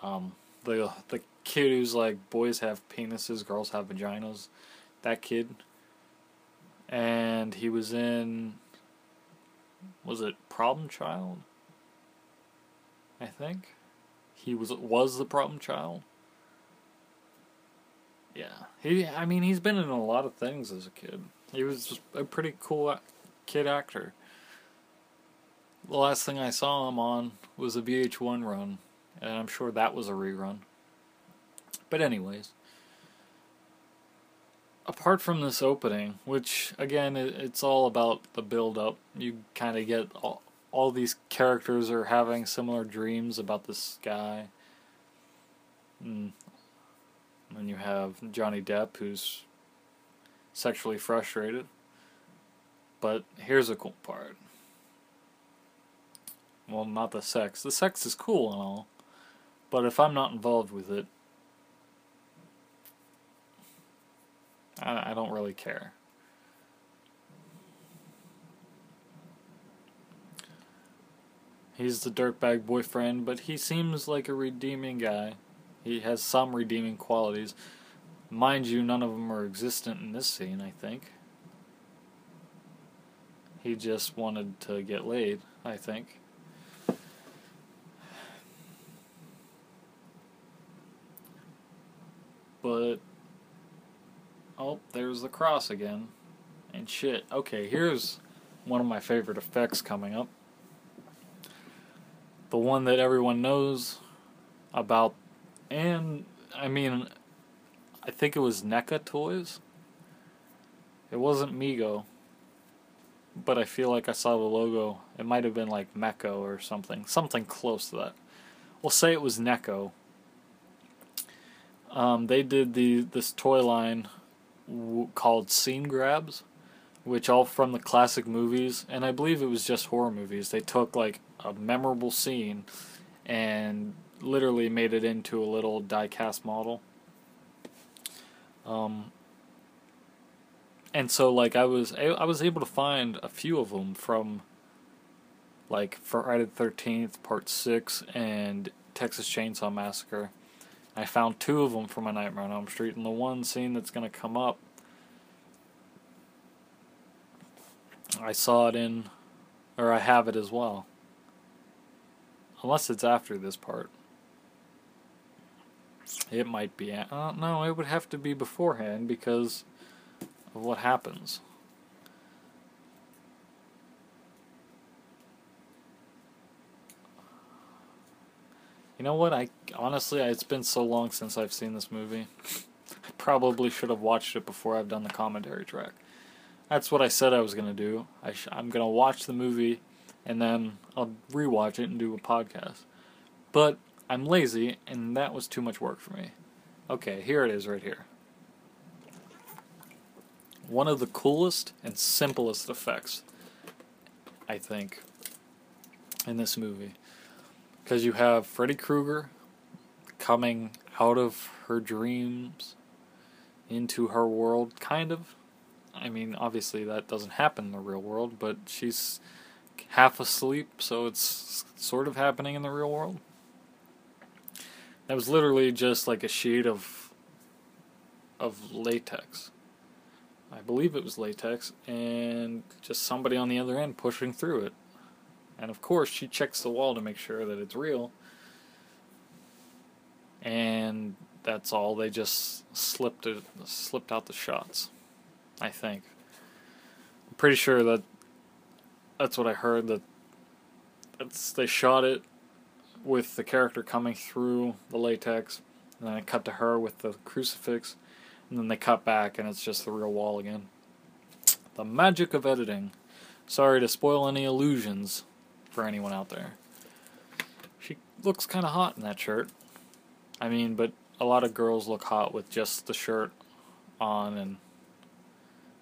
um, the the kid who's like boys have penises, girls have vaginas. That kid. And he was in was it Problem Child? I think. He was was the problem child. Yeah. He I mean he's been in a lot of things as a kid. He was a pretty cool kid actor. The last thing I saw him on was a VH1 run, and I'm sure that was a rerun. But, anyways, apart from this opening, which again, it's all about the build up, you kind of get all, all these characters are having similar dreams about this guy. And mm. then you have Johnny Depp, who's sexually frustrated. But here's a cool part. Well, not the sex. The sex is cool and all. But if I'm not involved with it, I, I don't really care. He's the dirtbag boyfriend, but he seems like a redeeming guy. He has some redeeming qualities. Mind you, none of them are existent in this scene, I think. He just wanted to get laid, I think. But Oh, there's the cross again. And shit. Okay, here's one of my favorite effects coming up. The one that everyone knows about, and I mean, I think it was NECA Toys. It wasn't Mego, but I feel like I saw the logo. It might have been like Mecco or something, something close to that. We'll say it was Necco. Um, they did the this toy line w- called Scene Grabs, which all from the classic movies, and I believe it was just horror movies. They took like a memorable scene and literally made it into a little die-cast model. Um, and so like I was I was able to find a few of them from like Friday the Thirteenth Part Six and Texas Chainsaw Massacre. I found two of them for my Nightmare on Elm Street, and the one scene that's going to come up, I saw it in, or I have it as well. Unless it's after this part. It might be. Uh, no, it would have to be beforehand because of what happens. You know what? I honestly, it's been so long since I've seen this movie. I probably should have watched it before I've done the commentary track. That's what I said I was gonna do. I I'm gonna watch the movie, and then I'll rewatch it and do a podcast. But I'm lazy, and that was too much work for me. Okay, here it is right here. One of the coolest and simplest effects, I think, in this movie. Because you have Freddy Krueger coming out of her dreams into her world, kind of. I mean, obviously that doesn't happen in the real world, but she's half asleep, so it's sort of happening in the real world. That was literally just like a sheet of of latex. I believe it was latex, and just somebody on the other end pushing through it. And of course, she checks the wall to make sure that it's real. And that's all. They just slipped it, slipped out the shots. I think. I'm pretty sure that that's what I heard. That that's they shot it with the character coming through the latex, and then it cut to her with the crucifix, and then they cut back, and it's just the real wall again. The magic of editing. Sorry to spoil any illusions for anyone out there. She looks kind of hot in that shirt. I mean, but a lot of girls look hot with just the shirt on and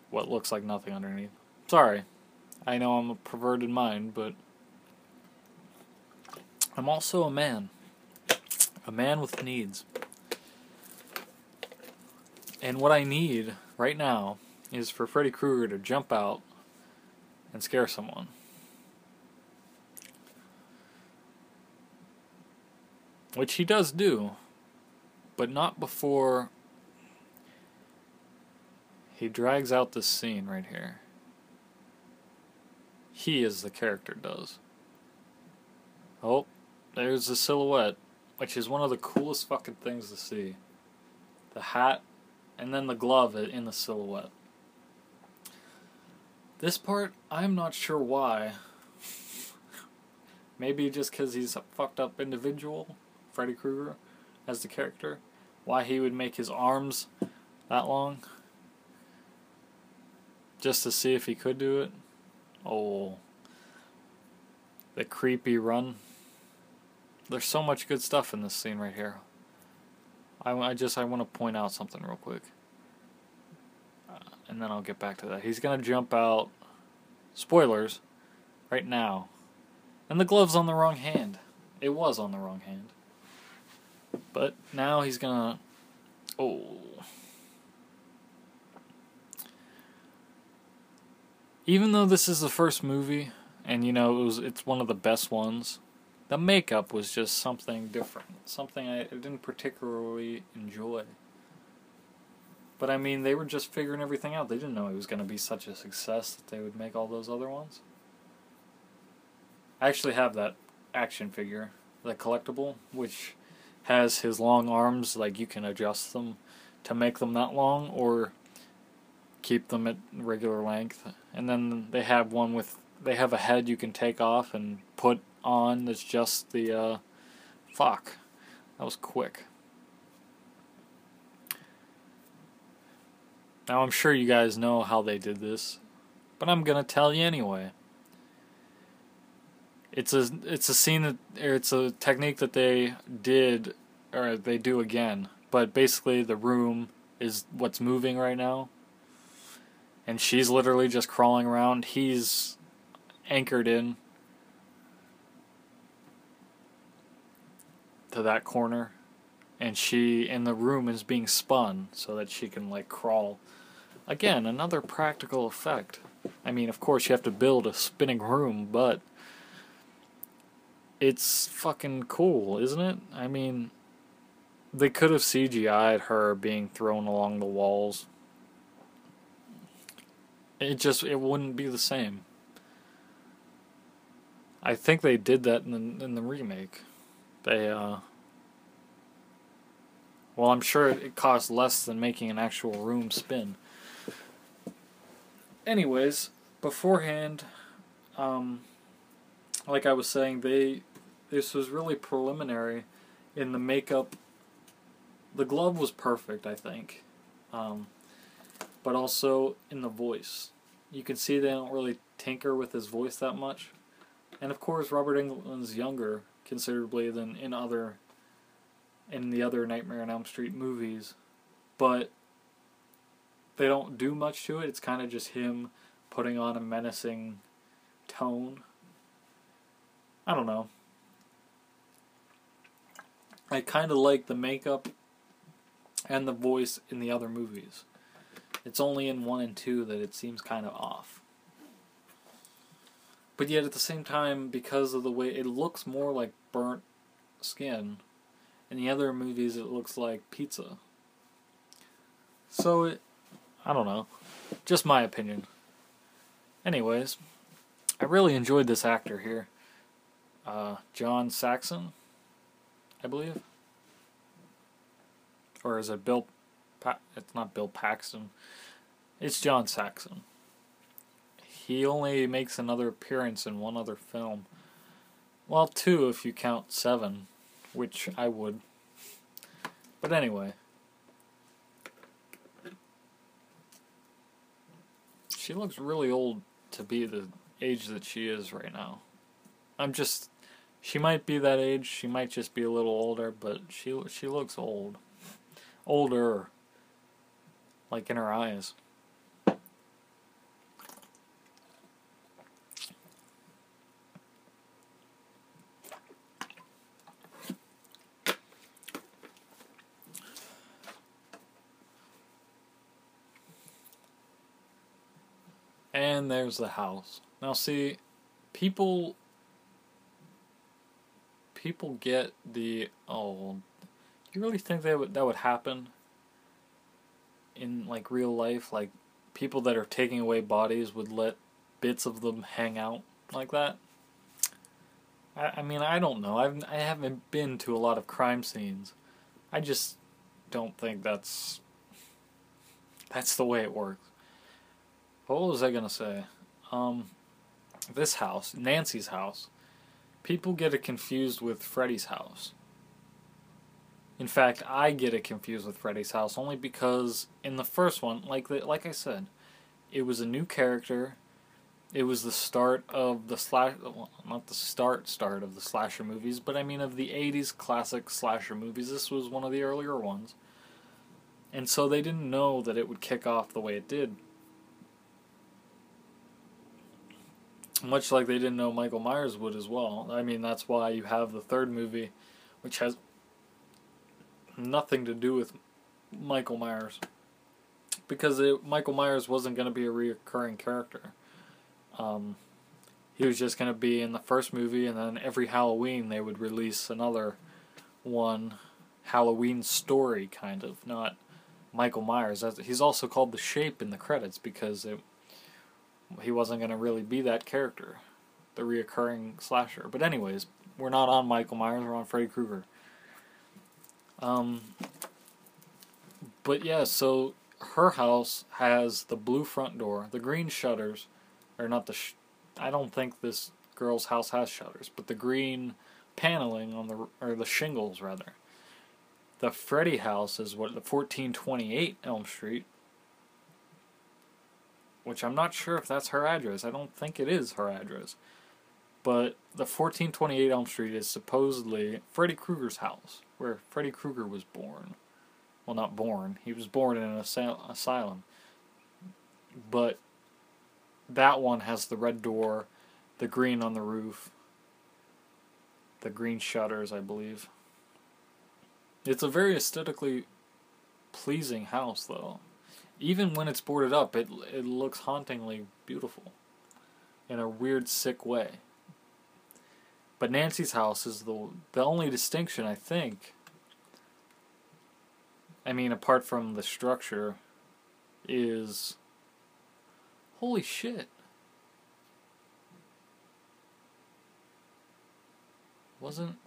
what looks like nothing underneath. Sorry. I know I'm a perverted mind, but I'm also a man. A man with needs. And what I need right now is for Freddy Krueger to jump out and scare someone. Which he does do, but not before he drags out this scene right here. He as the character does. Oh, there's the silhouette, which is one of the coolest fucking things to see. The hat, and then the glove in the silhouette. This part, I'm not sure why. <laughs> Maybe just because he's a fucked up individual, Freddy Krueger, as the character. Why he would make his arms that long. Just to see if he could do it. Oh. The creepy run. There's so much good stuff in this scene right here. I, I just I want to point out something real quick. Uh, and then I'll get back to that. He's going to jump out. Spoilers. Right now. And the glove's on the wrong hand. It was on the wrong hand. But now he's to... Oh. Even though this is the first movie, and you know it was it's one of the best ones the makeup was just something different, something I didn't particularly enjoy. But I mean, they were just figuring everything out. They didn't know it was going to be such a success that they would make all those other ones. I actually have that action figure, the collectible, which has his long arms, like you can adjust them to make them that long or keep them at regular length. And then they have one with they have a head you can take off and put on that's just the uh, fuck. That was quick. Now I'm sure you guys know how they did this, but I'm gonna tell you anyway. It's a it's a scene that it's a technique that they did or they do again, but basically the room is what's moving right now. And she's literally just crawling around. He's anchored in to that corner and she in the room is being spun so that she can like crawl again another practical effect i mean of course you have to build a spinning room but it's fucking cool isn't it i mean they could have cgi'd her being thrown along the walls it just it wouldn't be the same i think they did that in the, in the remake they, uh. Well, I'm sure it costs less than making an actual room spin. Anyways, beforehand, um, like I was saying, they this was really preliminary in the makeup. The glove was perfect, I think, um, but also in the voice. You can see they don't really tinker with his voice that much, and of course, Robert Englund's younger considerably than in other in the other Nightmare on Elm Street movies, but they don't do much to it. It's kind of just him putting on a menacing tone. I don't know. I kind of like the makeup and the voice in the other movies. It's only in 1 and 2 that it seems kind of off. But yet at the same time, because of the way it looks more like burnt skin, in the other movies it looks like pizza. So it, I don't know, just my opinion. Anyways, I really enjoyed this actor here, uh, John Saxon, I believe, or is it Bill? Pa- it's not Bill Paxton. It's John Saxon. He only makes another appearance in one other film. Well, two if you count Seven, which I would. But anyway. She looks really old to be the age that she is right now. I'm just she might be that age, she might just be a little older, but she she looks old. Older like in her eyes. And there's the house. Now see, people people get the oh you really think that would that would happen in like real life? Like people that are taking away bodies would let bits of them hang out like that? I, I mean I don't know. I've I haven't been to a lot of crime scenes. I just don't think that's that's the way it works. What was I gonna say? Um, this house, Nancy's house, people get it confused with Freddy's house. In fact, I get it confused with Freddy's house only because in the first one, like the, like I said, it was a new character. It was the start of the slash, well, not the start start of the slasher movies, but I mean of the '80s classic slasher movies. This was one of the earlier ones, and so they didn't know that it would kick off the way it did. Much like they didn't know Michael Myers would as well. I mean, that's why you have the third movie, which has nothing to do with Michael Myers. Because it, Michael Myers wasn't going to be a reoccurring character. Um, he was just going to be in the first movie, and then every Halloween they would release another one Halloween story, kind of, not Michael Myers. He's also called the Shape in the credits because it he wasn't going to really be that character, the reoccurring slasher. But anyways, we're not on Michael Myers, we're on Freddy Krueger. Um, but yeah, so her house has the blue front door, the green shutters, or not the. Sh- I don't think this girl's house has shutters, but the green paneling on the or the shingles rather. The Freddy house is what the 1428 Elm Street, which I'm not sure if that's her address. I don't think it is her address. But the 1428 Elm Street is supposedly Freddy Krueger's house, where Freddy Krueger was born. Well, not born. He was born in an asylum. But that one has the red door, the green on the roof, the green shutters, I believe. It's a very aesthetically pleasing house, though even when it's boarded up, it it looks hauntingly beautiful in a weird, sick way. But Nancy's house is the the only distinction I think. I mean, apart from the structure, is holy shit. Wasn't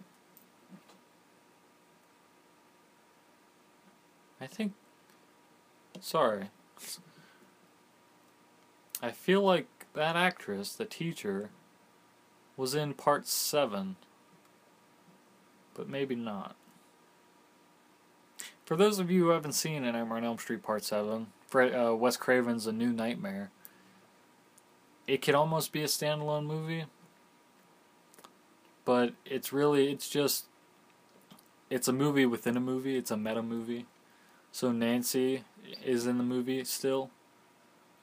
I think Sorry. I feel like that actress, the teacher, was in part 7. But maybe not. For those of you who haven't seen A Nightmare on Elm Street Part 7, Fred, uh, Wes Craven's A New Nightmare, it could almost be a standalone movie. But it's really, it's just it's a movie within a movie. It's a meta movie. So Nancy is in the movie still,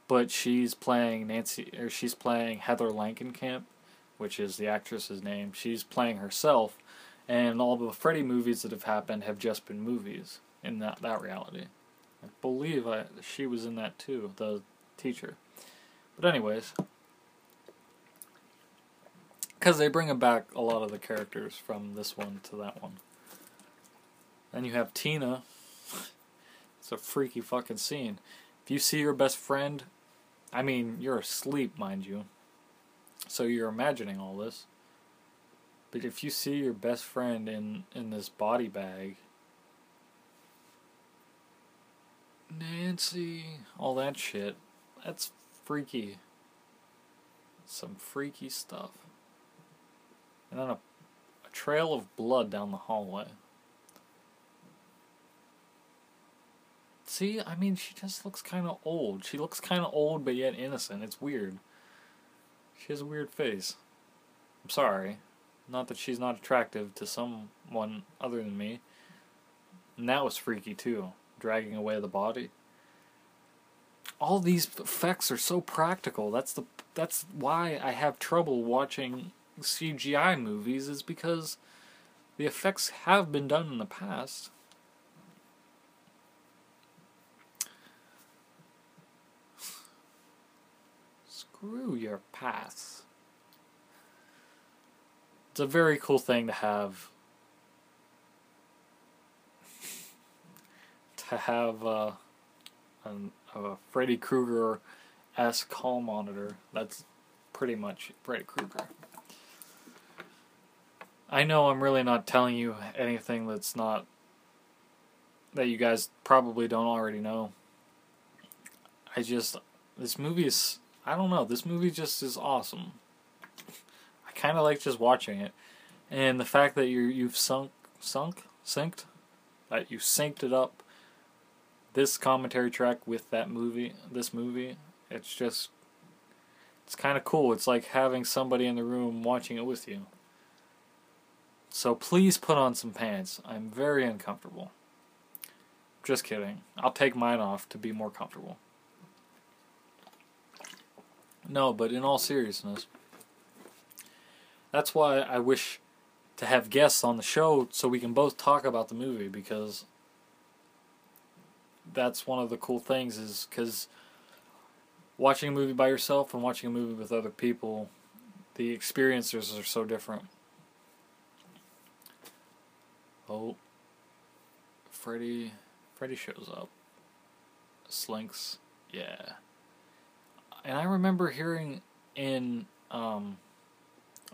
but she's playing Nancy or she's playing Heather Langenkamp, which is the actress's name. She's playing herself, and all the Freddy movies that have happened have just been movies in that that reality. I believe I she was in that too, the teacher. But anyways, because they bring back a lot of the characters from this one to that one. Then you have Tina. A freaky fucking scene. If you see your best friend, I mean, you're asleep, mind you. So you're imagining all this. But if you see your best friend in in this body bag, Nancy, all that shit, that's freaky. Some freaky stuff and then a, a trail of blood down the hallway. See, I mean, she just looks kind of old. She looks kind of old, but yet innocent. It's weird. She has a weird face. I'm sorry. Not that she's not attractive to someone other than me. And that was freaky too, dragging away the body. All these effects are so practical. That's the that's why I have trouble watching CGI movies is because the effects have been done in the past. Screw your past. It's a very cool thing to have. to have uh, a Freddy Krueger esque call monitor. That's pretty much Freddy Krueger. I know I'm really not telling you anything that's not that you guys probably don't already know. I just this movie is I don't know, this movie just is awesome. I kind of like just watching it. And the fact that you you've sunk sunk synced that you synced it up this commentary track with that movie, this movie, it's just it's kind of cool. It's like having somebody in the room watching it with you. So please put on some pants. I'm very uncomfortable. Just kidding. I'll take mine off to be more comfortable. No, but in all seriousness, that's why I wish to have guests on the show so we can both talk about the movie because that's one of the cool things is because watching a movie by yourself and watching a movie with other people, the experiences are so different. Oh, Freddy, Freddy shows up. Slinks, yeah. And I remember hearing in, um,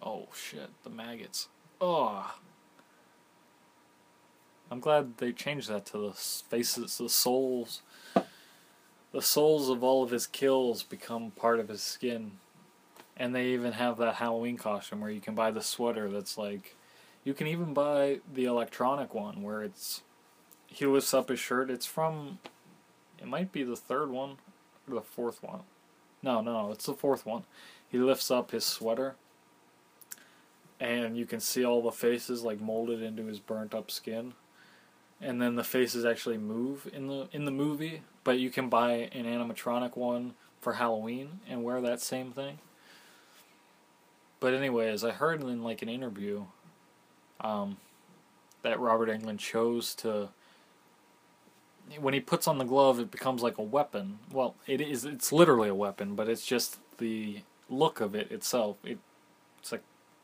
oh shit, the maggots. Oh. I'm glad they changed that to the faces, the souls. The souls of all of his kills become part of his skin. And they even have that Halloween costume where you can buy the sweater that's like you can even buy the electronic one where it's he lifts up his shirt. It's from it might be the third one or the fourth one. No, no, it's the fourth one. He lifts up his sweater and you can see all the faces like molded into his burnt up skin. And then the faces actually move in the in the movie, but you can buy an animatronic one for Halloween and wear that same thing. But anyways, I heard in like an interview um, that Robert Englund chose to. When he puts on the glove, it becomes like a weapon. Well, it is. It's literally a weapon, but it's just the look of it itself. It, it's a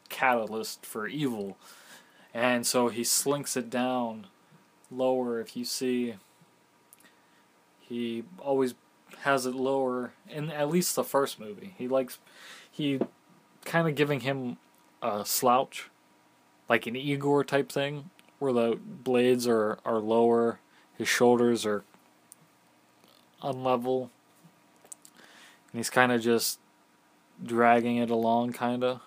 catalyst for evil, and so he slinks it down lower. If you see, he always has it lower in at least the first movie. He likes he kind of giving him a slouch like an Igor type thing, where the blades are, are lower, his shoulders are unlevel, and he's kind of just dragging it along, kind of.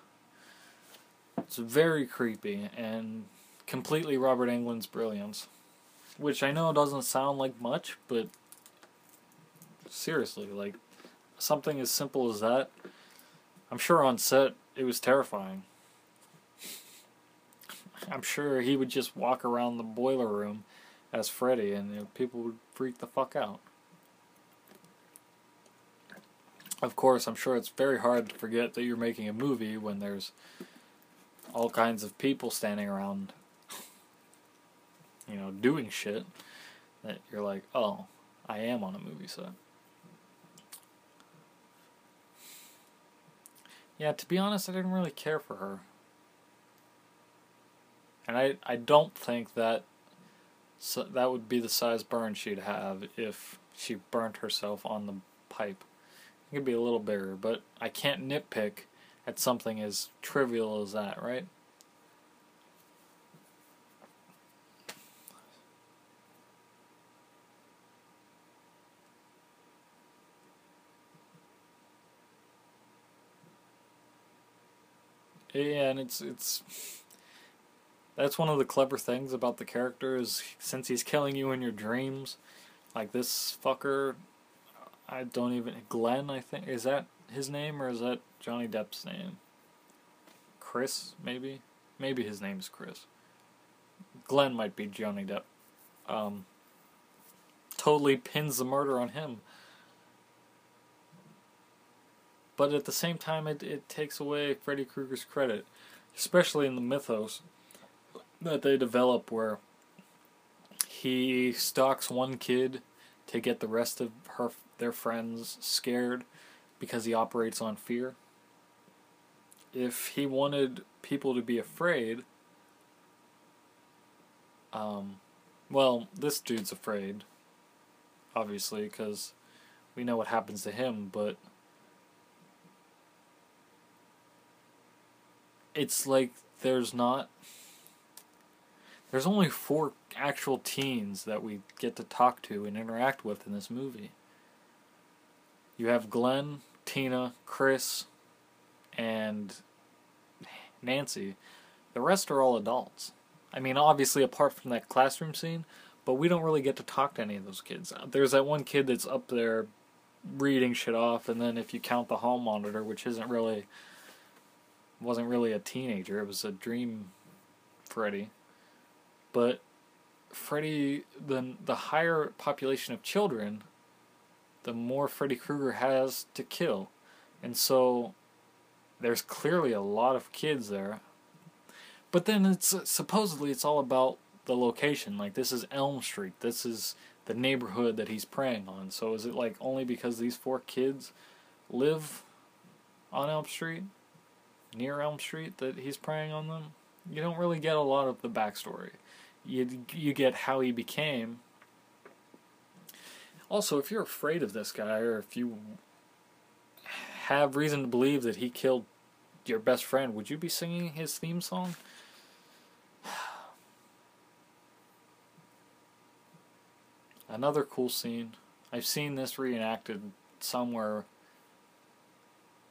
It's very creepy and completely Robert Englund's brilliance, which I know doesn't sound like much, but seriously, like something as simple as that, I'm sure on set it was terrifying. <laughs> I'm sure he would just walk around the boiler room as Freddy, and you know, people would freak the fuck out. Of course, I'm sure it's very hard to forget that you're making a movie when there's all kinds of people standing around, you know, doing shit that you're like, oh, I am on a movie set. Yeah, to be honest, I didn't really care for her. And I, I don't think that so that would be the size burn she'd have if she burnt herself on the pipe. It could be a little bigger, but I can't nitpick at something as trivial as that, right? Yeah, and it's it's that's one of the clever things about the character is since he's killing you in your dreams, like this fucker I don't even Glenn. I think is that his name or is that Johnny Depp's name? Chris, maybe, maybe his name's Chris. Glenn might be Johnny Depp. Um, totally pins the murder on him. But at the same time, it, it takes away Freddy Krueger's credit, especially in the mythos that they develop where he stalks one kid to get the rest of her their friends scared because he operates on fear. If he wanted people to be afraid, um, well, this dude's afraid, obviously, because we know what happens to him, but it's like there's not. There's only four actual teens that we get to talk to and interact with in this movie. You have Glenn, Tina, Chris, and Nancy. The rest are all adults. I mean, obviously, apart from that classroom scene, but we don't really get to talk to any of those kids. There's that one kid that's up there reading shit off, and then if you count the hall monitor, which isn't really wasn't really a teenager, it was a dream Freddy. But Freddy, the the higher population of children the more Freddy Krueger has to kill. And so there's clearly a lot of kids there. But then it's supposedly it's all about the location. Like this is Elm Street. This is the neighborhood that he's preying on. So is it like only because these four kids live on Elm Street, near Elm Street, that he's preying on them? You don't really get a lot of the backstory. You you get how he became also, if you're afraid of this guy, or if you have reason to believe that he killed your best friend, would you be singing his theme song? <sighs> Another cool scene. I've seen this reenacted somewhere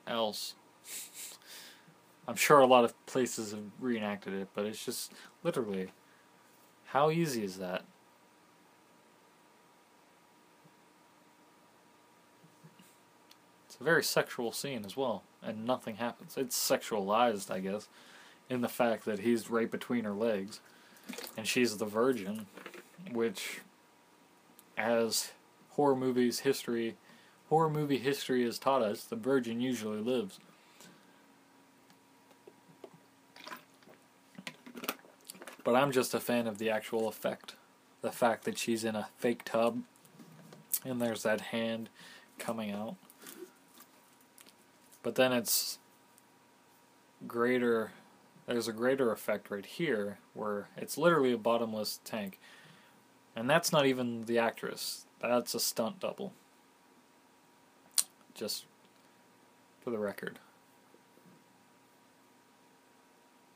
else. I'm sure a lot of places have reenacted it, but it's just literally how easy is that? It's a very sexual scene as well, and nothing happens. It's sexualized, I guess, in the fact that he's right between her legs, and she's the virgin, which, as horror movies history, horror movie history has taught us, the virgin usually lives. But I'm just a fan of the actual effect. The fact that she's in a fake tub and there's that hand coming out. But then it's greater, there's a greater effect right here where it's literally a bottomless tank. And that's not even the actress, that's a stunt double. Just for the record.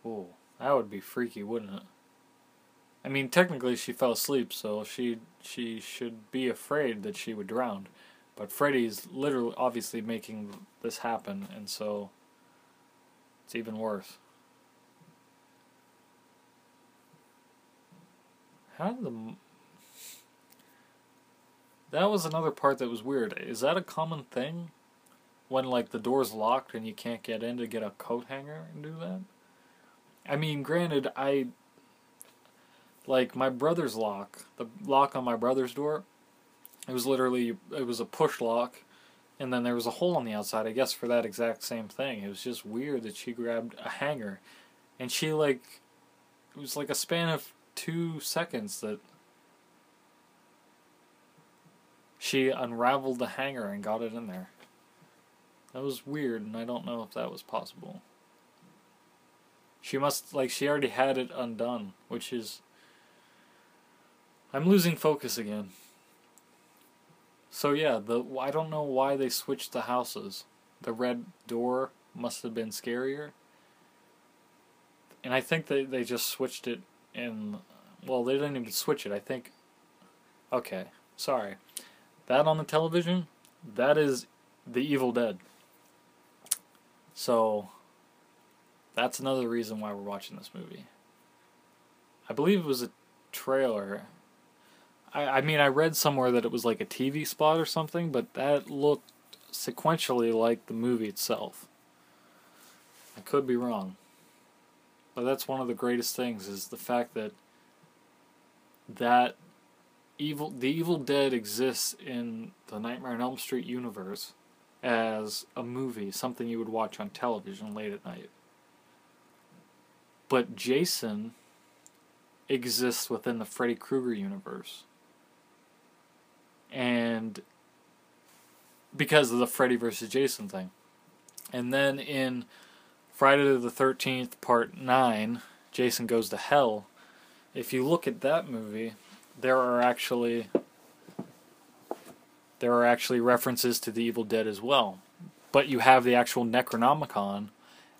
Ooh, that would be freaky, wouldn't it? I mean, technically she fell asleep, so she she should be afraid that she would drown. But Freddy's literally, obviously making this happen, and so it's even worse. How did the. That was another part that was weird. Is that a common thing? When, like, the door's locked and you can't get in to get a coat hanger and do that? I mean, granted, I Like my brother's lock, the lock on my brother's door, it was literally it was a push lock, and then there was a hole on the outside. I guess for that exact same thing. It was just weird that she grabbed a hanger, and she like, it was like a span of two seconds that she unraveled the hanger and got it in there. That was weird, and I don't know if that was possible. She must, like, she already had it undone, which is. I'm losing focus again. So, yeah, the I don't know why they switched the houses. The red door must have been scarier. And I think they, they just switched it in. Well, they didn't even switch it. I think. Okay, sorry. That on the television, that is The Evil Dead. So, that's another reason why we're watching this movie. I believe it was a trailer. I, I mean, I read somewhere that it was like a TV spot or something, but that looked sequentially like the movie itself. I could be wrong. But that's one of the greatest things is the fact that that evil the Evil Dead exists in the Nightmare on Elm Street universe as a movie, something you would watch on television late at night. But Jason exists within the Freddy Krueger universe. And because of the Freddy versus Jason thing. And then in Friday the 13th, part 9, Jason Goes to Hell, if you look at that movie, there are actually there are actually references to the Evil Dead as well. But you have the actual Necronomicon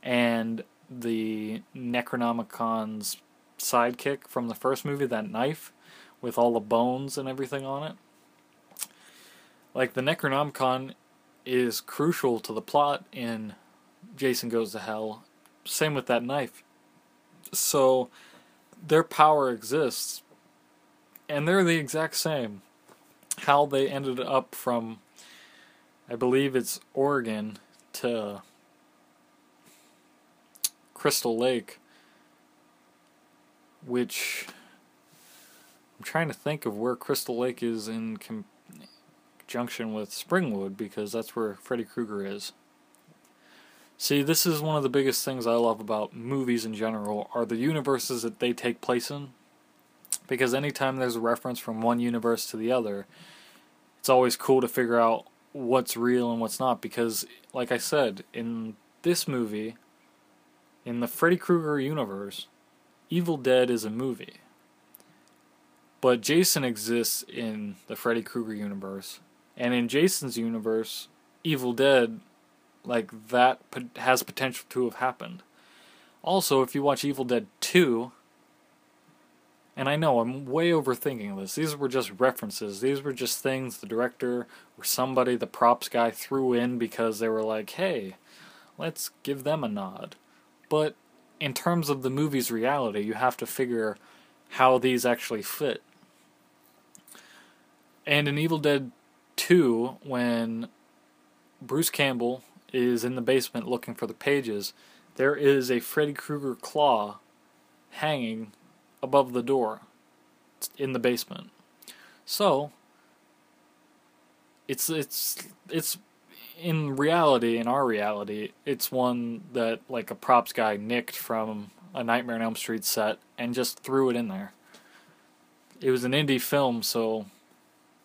and the Necronomicon's sidekick from the first movie, that knife with all the bones and everything on it. Like the Necronomicon is crucial to the plot in Jason Goes to Hell. Same with that knife. So their power exists and they're the exact same. How they ended up from, I believe it's Oregon to Crystal Lake, which I'm trying to think of where Crystal Lake is in conjunction with Springwood because that's where Freddy Krueger is. See, this is one of the biggest things I love about movies in general are the universes that they take place in because anytime there's a reference from one universe to the other, it's always cool to figure out what's real and what's not. Because, like I said, in this movie, in the Freddy Krueger universe, Evil Dead is a movie. But Jason exists in the Freddy Krueger universe. And in Jason's universe, Evil Dead, like, that has potential to have happened. Also, if you watch Evil Dead 2, and I know I'm way overthinking this. These were just references. These were just things the director or somebody, the props guy, threw in because they were like, hey, let's give them a nod. But in terms of the movie's reality, you have to figure how these actually fit. And in Evil Dead 2, when Bruce Campbell is in the basement looking for the pages, there is a Freddy Krueger claw hanging above the door in the basement. So it's it's it's in reality, in our reality, it's one that like a props guy nicked from a Nightmare on Elm Street set and just threw it in there. It was an indie film, so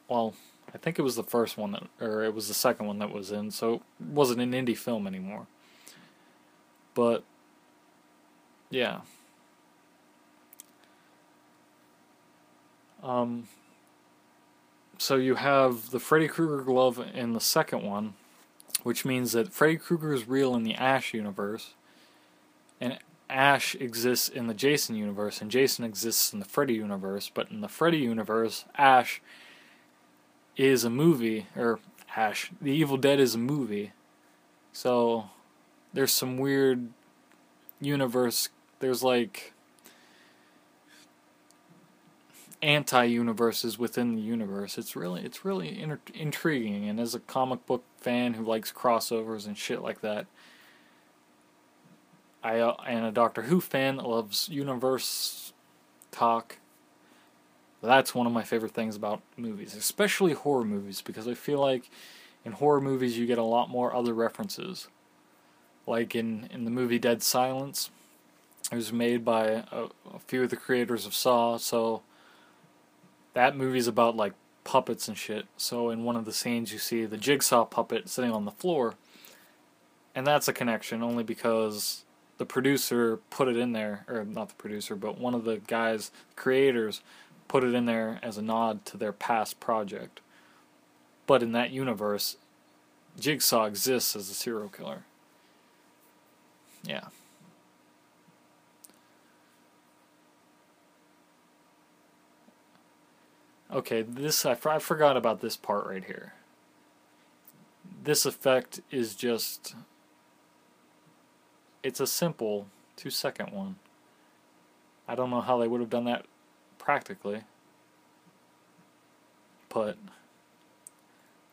well, I think it was the first one that, or it was the second one that was in, so it wasn't an indie film anymore. But yeah. Um, so you have the Freddy Krueger glove in the second one, which means that Freddy Krueger is real in the Ash universe, and Ash exists in the Jason universe, and Jason exists in the Freddy universe. But in the Freddy universe, Ash is a movie, or hash, The Evil Dead is a movie. So there's some weird universe. There's like anti-universes within the universe. It's really it's really inter- intriguing. And as a comic book fan who likes crossovers and shit like that, I uh, and a Doctor Who fan that loves universe talk, that's one of my favorite things about movies, especially horror movies, because I feel like in horror movies you get a lot more other references. Like in, in the movie Dead Silence, it was made by a, a few of the creators of Saw, so that movie's about like puppets and shit. So in one of the scenes you see the jigsaw puppet sitting on the floor. And that's a connection only because the producer put it in there, or not the producer, but one of the guys, creators, put it in there as a nod to their past project. But in that universe, Jigsaw exists as a serial killer. Yeah. Okay, this I, I forgot about this part right here. This effect is just it's a simple 2 second one. I don't know how they would have done that practically. But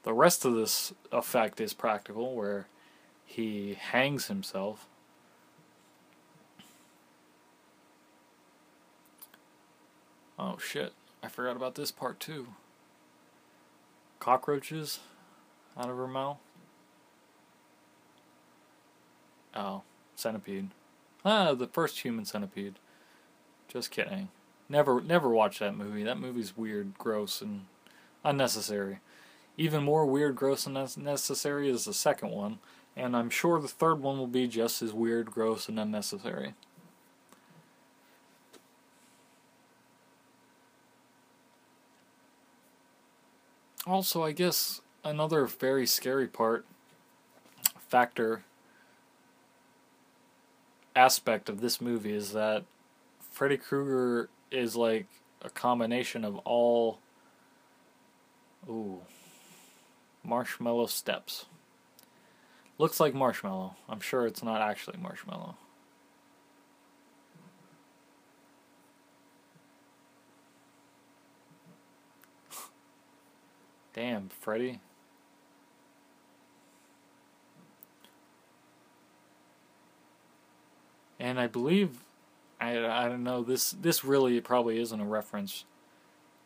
the rest of this effect is practical where he hangs himself. Oh shit, I forgot about this part too. Cockroaches out of her mouth. Oh, centipede. Ah, the first human centipede. Just kidding. Never never watch that movie. That movie's weird, gross, and unnecessary. Even more weird, gross, and unnecessary is the second one, and I'm sure the third one will be just as weird, gross, and unnecessary. Also, I guess another very scary part, factor, aspect of this movie is that Freddy Krueger is like a combination of all. Ooh. Marshmallow steps. Looks like marshmallow. I'm sure it's not actually marshmallow. <laughs> Damn, Freddy. And I believe I, I don't know this this really probably isn't a reference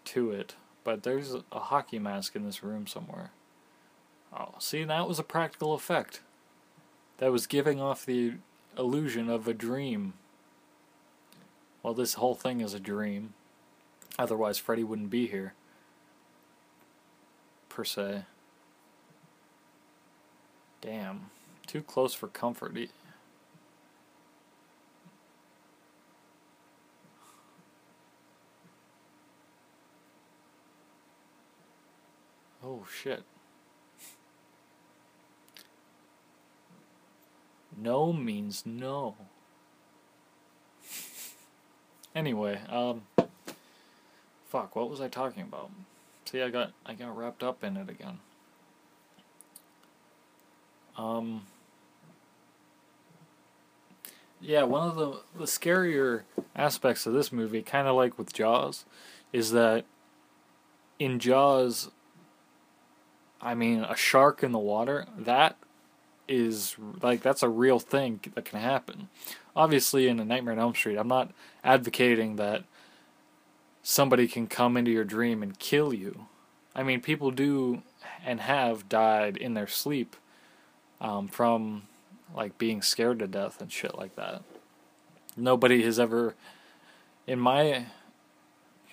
to it, but there's a hockey mask in this room somewhere. Oh, see, that was a practical effect. That was giving off the illusion of a dream. Well, this whole thing is a dream. Otherwise, Freddy wouldn't be here. Per se. Damn. Too close for comfort. Oh shit. No means no. anyway, um fuck, what was I talking about? See, I got I got wrapped up in it again. Um Yeah, one of the the scarier aspects of this movie, kind of like with Jaws, is that in Jaws I mean, a shark in the water, that is like that's a real thing that can happen. Obviously, in a Nightmare on Elm Street, I'm not advocating that somebody can come into your dream and kill you. I mean, people do and have died in their sleep um, from like being scared to death and shit like that. Nobody has ever, in my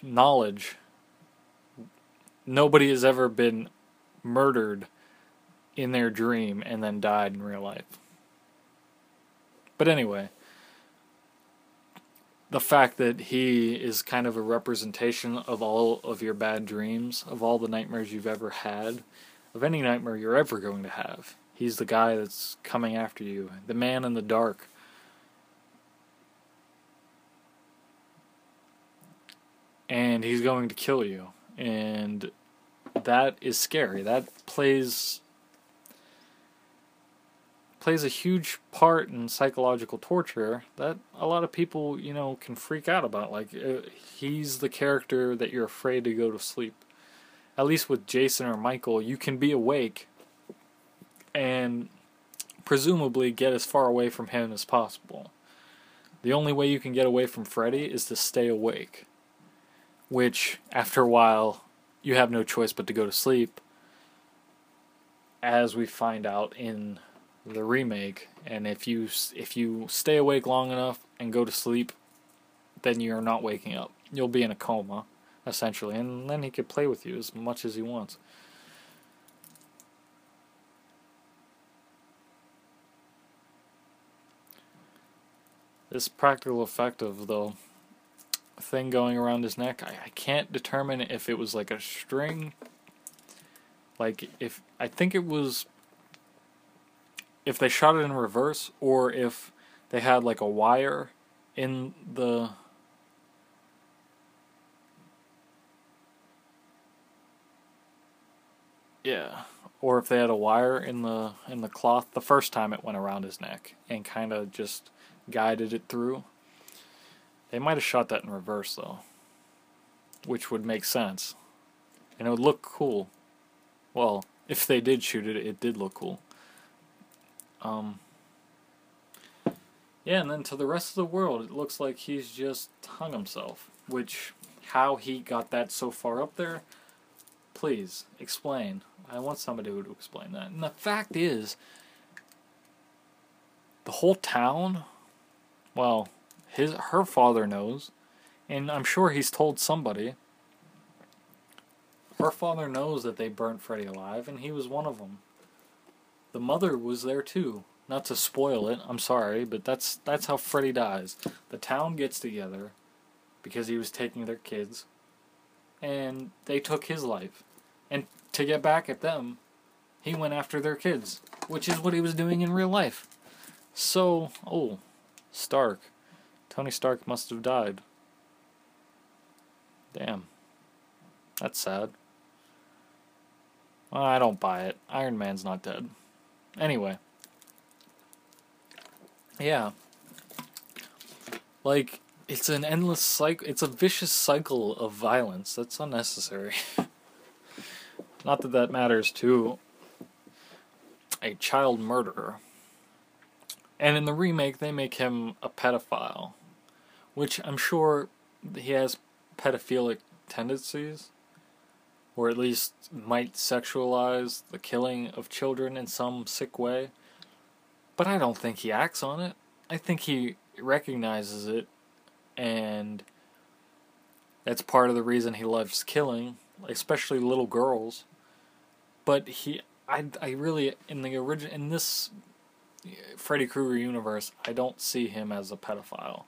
knowledge, nobody has ever been murdered in their dream and then died in real life. But anyway, the fact that he is kind of a representation of all of your bad dreams, of all the nightmares you've ever had, of any nightmare you're ever going to have. He's the guy that's coming after you, the man in the dark. And he's going to kill you. And that is scary. That plays plays a huge part in psychological torture that a lot of people, you know, can freak out about. Like uh, he's the character that you're afraid to go to sleep. At least with Jason or Michael, you can be awake and presumably get as far away from him as possible. The only way you can get away from Freddy is to stay awake which after a while you have no choice but to go to sleep, as we find out in the remake. And if you if you stay awake long enough and go to sleep, then you're not waking up. You'll be in a coma, essentially, and then he could play with you as much as he wants. This practical effect of the thing going around his neck, I, I can't determine if it was like a string. Like if I think it was if they shot it in reverse or if they had like a wire in the Yeah, or if they had a wire in the in the cloth the first time it went around his neck and kind of just guided it through. They might have shot that in reverse though, which would make sense, and it would look cool. Well, if they did shoot it, it did look cool. Um. Yeah, and then to the rest of the world, it looks like he's just hung himself. Which, how he got that so far up there, please explain. I want somebody who to explain that. And the fact is, the whole town, well, his her father knows, and I'm sure he's told somebody. Her father knows that they burnt Freddy alive, and he was one of them. The mother was there too. Not to spoil it, I'm sorry, but that's that's how Freddy dies. The town gets together because he was taking their kids, and they took his life. And to get back at them, he went after their kids, which is what he was doing in real life. So, oh, Stark. Tony Stark must have died. Damn. That's sad. Well, I don't buy it. Iron Man's not dead. Anyway. Yeah. Like, it's an endless cycle. It's a vicious cycle of violence. That's unnecessary. <laughs> Not that that matters to a child murderer. And in the remake, they make him a pedophile, which I'm sure he has pedophilic tendencies, or at least might sexualize the killing of children in some sick way. But I don't think he acts on it. I think he recognizes it, and that's part of the reason he loves killing, especially little girls but he I I really in the origin in this Freddy Krueger universe, I don't see him as a pedophile.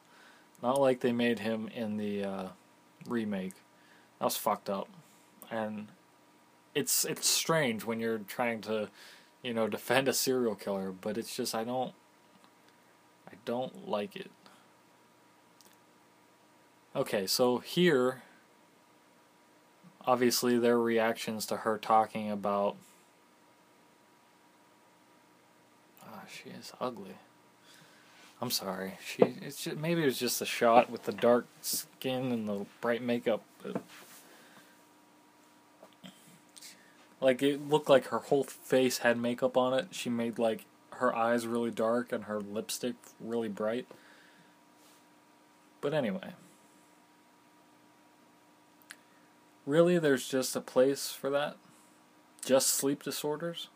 Not like they made him in the uh, remake. That was fucked up, and it's it's strange when you're trying to, you know, <laughs> defend a serial killer. But it's just I don't, I don't like it. Okay, so here obviously their reactions to her talking about oh, she is ugly. I'm sorry. She it's just, maybe it was just a shot with the dark skin and the bright makeup. But like it looked like her whole face had makeup on it. She made like her eyes really dark and her lipstick really bright. But anyway, Really, there's just a place for that? Just sleep disorders?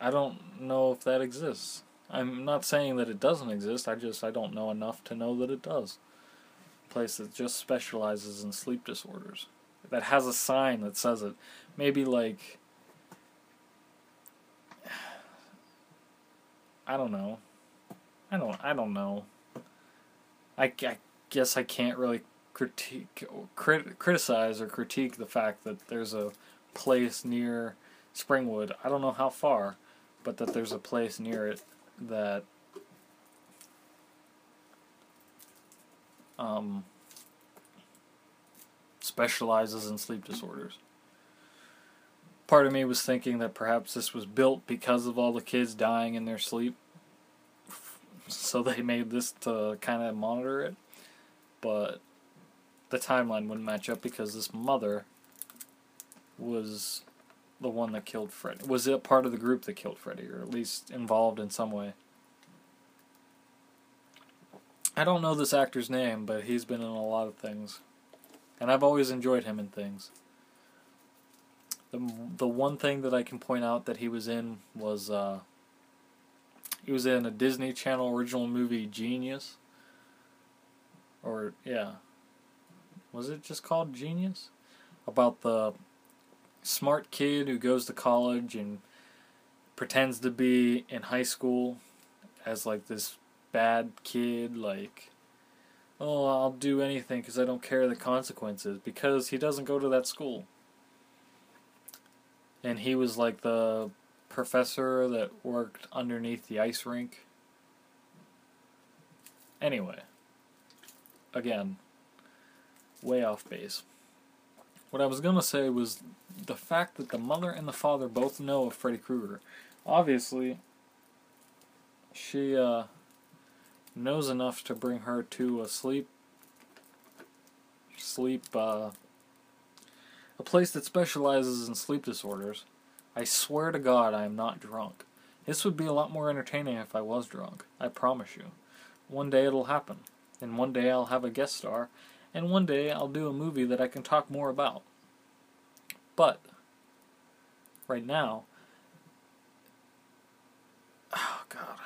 I don't know if that exists. I'm not saying that it doesn't exist, I just I don't know enough to know that it does. A place that just specializes in sleep disorders. That has a sign that says it. Maybe like I don't know. I don't I don't know. I, I guess I can't really critique, crit, criticize or critique the fact that there's a place near Springwood. I don't know how far, but that there's a place near it that um, specializes in sleep disorders. Part of me was thinking that perhaps this was built because of all the kids dying in their sleep, so they made this to kind of monitor it. But the timeline wouldn't match up because this mother was the one that killed Freddy. Was it part of the group that killed Freddy, or at least involved in some way? I don't know this actor's name, but he's been in a lot of things. and I've always enjoyed him in things. The the one thing that I can point out that he was in was uh, he was in a Disney Channel original movie Genius. Or yeah, was it just called Genius? About the smart kid who goes to college and pretends to be in high school as like this bad kid like oh i'll do anything because i don't care the consequences because he doesn't go to that school. And he was like the professor that worked underneath the ice rink. Anyway again way off base what i was going to say was the fact that the mother and the father both know of freddy krueger obviously she uh, knows enough to bring her to a sleep sleep uh, a place that specializes in sleep disorders. I swear to God I am not drunk. This would be a lot more entertaining if I was drunk. I promise you. One day it'll happen. And one day I'll have a guest star. And one day I'll do a movie that I can talk more about. But, right now, oh God.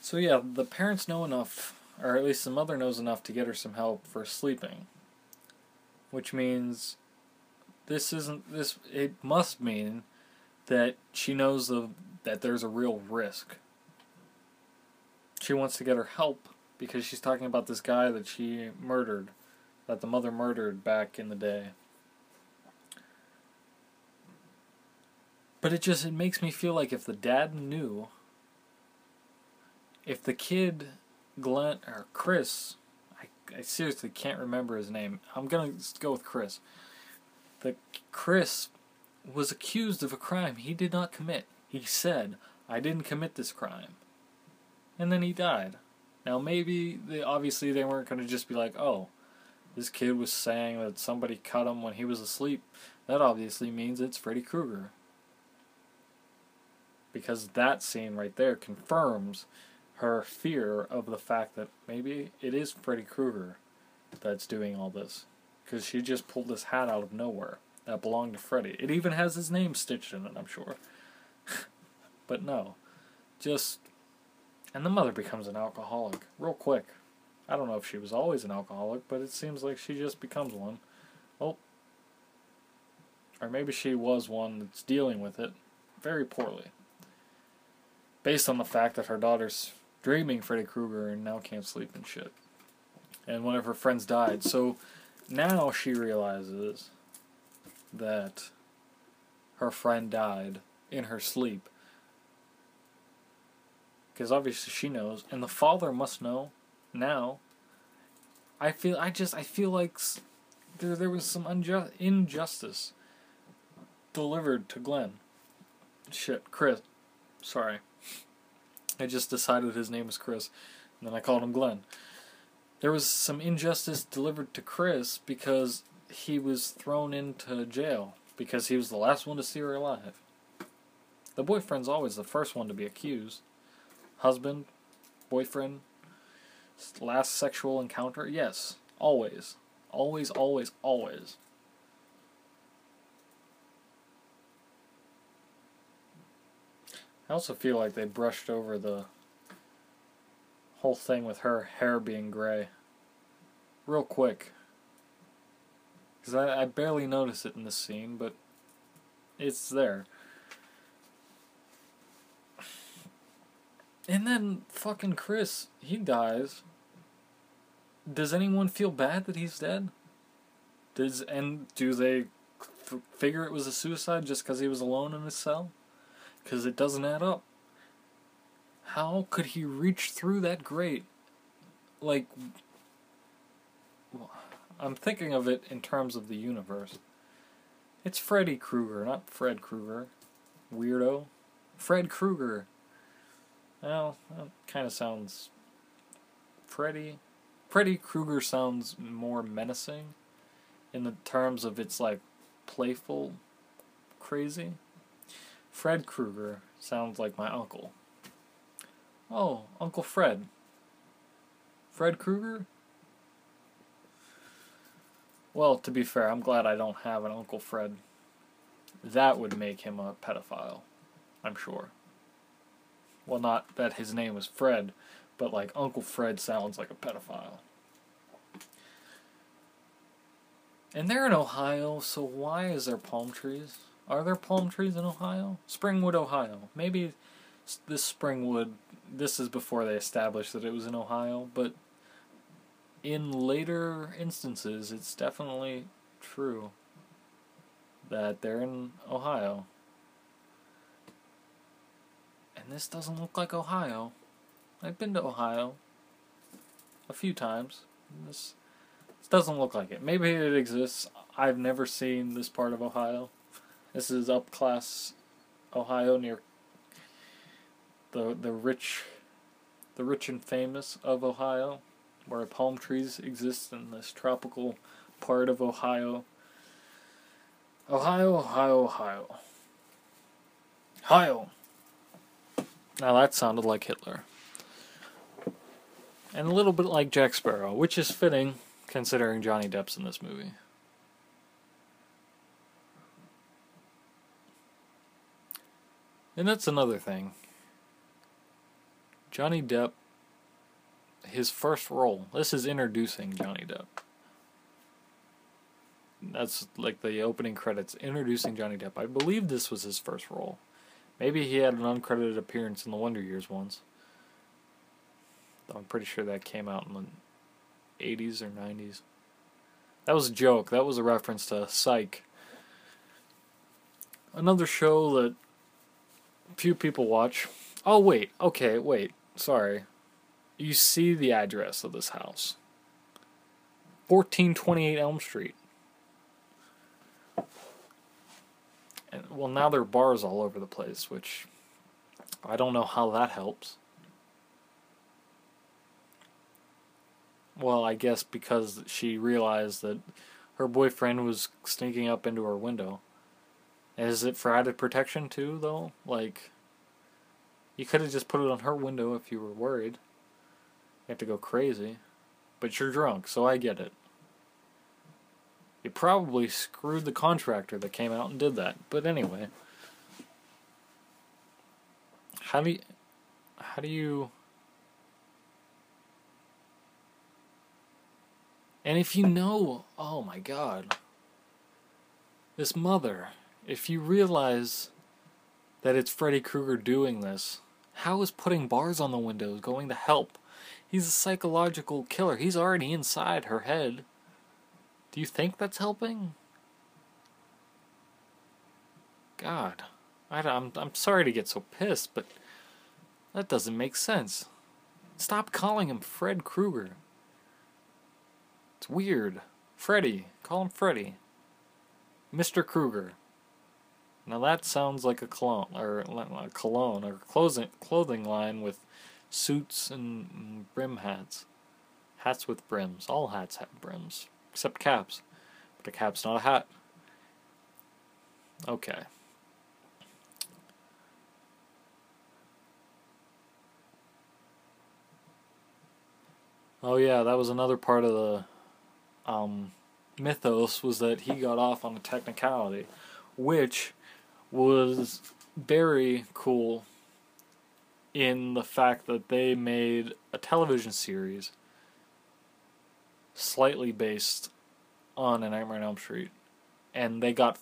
So yeah, the parents know enough, or at least the mother knows enough to get her some help for sleeping. Which means this isn't this it must mean that she knows the that there's a real risk. She wants to get her help because she's talking about this guy that she murdered, that the mother murdered back in the day. But it just it makes me feel like if the dad knew if the kid Glenn or Chris, I, I seriously can't remember his name. I'm gonna go with Chris. The Chris was accused of a crime he did not commit. He said, "I didn't commit this crime," and then he died. Now maybe they obviously they weren't gonna just be like, "Oh, this kid was saying that somebody cut him when he was asleep." That obviously means it's Freddy Krueger. Because that scene right there confirms her fear of the fact that maybe it is Freddy Krueger that's doing all this. Because she just pulled this hat out of nowhere that belonged to Freddy. It even has his name stitched in it, I'm sure. But no. Just. And the mother becomes an alcoholic real quick. I don't know if she was always an alcoholic, but it seems like she just becomes one. Oh. Or maybe she was one that's dealing with it very poorly. Based on the fact that her daughter's dreaming Freddy Krueger and now can't sleep and shit. And one of her friends died. So now she realizes that her friend died in her sleep. Because obviously she knows, and the father must know now. I feel I just I feel like there there was some unjust injustice delivered to Glenn. Shit, Chris. Sorry. I just decided his name was Chris, and then I called him Glenn. There was some injustice delivered to Chris because he was thrown into jail because he was the last one to see her alive. The boyfriend's always the first one to be accused. Husband, boyfriend, last sexual encounter, yes, always. Always, always, always. I also feel like they brushed over the whole thing with her hair being gray real quick. Because I, I barely notice it in this scene, but it's there. And then fucking Chris, he dies. Does anyone feel bad that he's dead? Does and do they f- figure it was a suicide just because he was alone in his cell? because it doesn't add up. How could he reach through that grate? Like, I'm thinking of it in terms of the universe. It's Freddy Krueger, not Fred Krueger. Weirdo. Fred Krueger. Well, that kind of sounds. Freddy. Freddy Krueger sounds more menacing in the terms of its like playful crazy. Fred Krueger sounds like my uncle. Oh, Uncle Fred. Fred Krueger? Well, to be fair, I'm glad I don't have an Uncle Fred. That would make him a pedophile, I'm sure. Well, not that his name was Fred, but like Uncle Fred sounds like a pedophile. And they're in Ohio, so why is there palm trees? Are there palm trees in Ohio? Springwood, Ohio. Maybe this Springwood, this is before they established that it was in Ohio, but in later instances, it's definitely true that they're in Ohio. This doesn't look like Ohio. I've been to Ohio a few times. This, this doesn't look like it. Maybe it exists. I've never seen this part of Ohio. This is up class Ohio near the the rich the rich and famous of Ohio, where palm trees exist in this tropical part of Ohio. Ohio, Ohio, Ohio. Ohio. Now that sounded like Hitler. And a little bit like Jack Sparrow, which is fitting considering Johnny Depp's in this movie. And that's another thing. Johnny Depp, his first role, this is introducing Johnny Depp. That's like the opening credits, introducing Johnny Depp. I believe this was his first role. Maybe he had an uncredited appearance in the Wonder Years once. I'm pretty sure that came out in the 80s or 90s. That was a joke. That was a reference to Psych. Another show that few people watch. Oh, wait. Okay, wait. Sorry. You see the address of this house 1428 Elm Street. And, well, now there are bars all over the place, which I don't know how that helps. Well, I guess because she realized that her boyfriend was sneaking up into her window. Is it for added protection too, though? Like, you could have just put it on her window if you were worried. You have to go crazy. But you're drunk, so I get it. You probably screwed the contractor that came out and did that. But anyway. How do you. How do you. And if you know, oh my god, this mother, if you realize that it's Freddy Krueger doing this, how is putting bars on the windows going to help? He's a psychological killer. He's already inside her head. Do you think that's helping? God, I, I'm I'm sorry to get so pissed, but that doesn't make sense. Stop calling him Fred Krueger. It's weird. Freddy. Call him Freddy. Mr. Krueger. Now that sounds like a cologne or a cologne or clothing clothing line with suits and brim hats. Hats with brims. All hats have brims except caps. But a cap's not a hat. Okay. Oh yeah, that was another part of the um, mythos was that he got off on a technicality, which was very cool in the fact that they made a television series slightly based on A Nightmare on Elm Street, and they got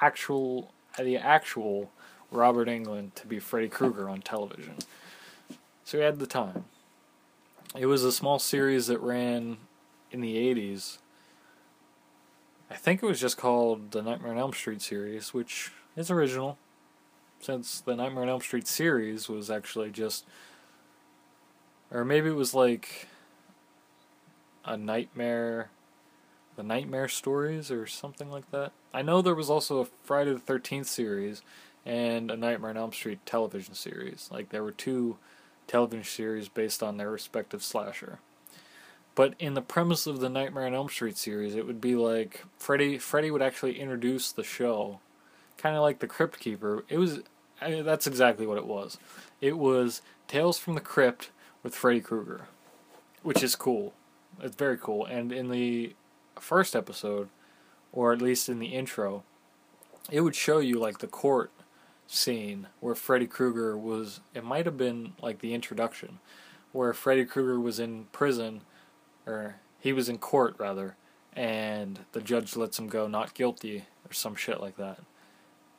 actual the actual Robert Englund to be Freddy Krueger on television. So he had the time. It was a small series that ran in the 80s. I think it was just called the Nightmare on Elm Street series, which is original, since the Nightmare on Elm Street series was actually just. Or maybe it was like a nightmare the nightmare stories or something like that. I know there was also a friday the 13th series and a nightmare on elm street television series. Like there were two television series based on their respective slasher. But in the premise of the nightmare on elm street series it would be like freddy freddy would actually introduce the show kind of like the crypt keeper. It was I mean, that's exactly what it was. It was Tales from the Crypt with Freddy Krueger, which is cool. It's very cool. And in the first episode, or at least in the intro, it would show you like the court scene where Freddy Krueger was. It might have been like the introduction, where Freddy Krueger was in prison, or he was in court rather, and the judge lets him go not guilty or some shit like that.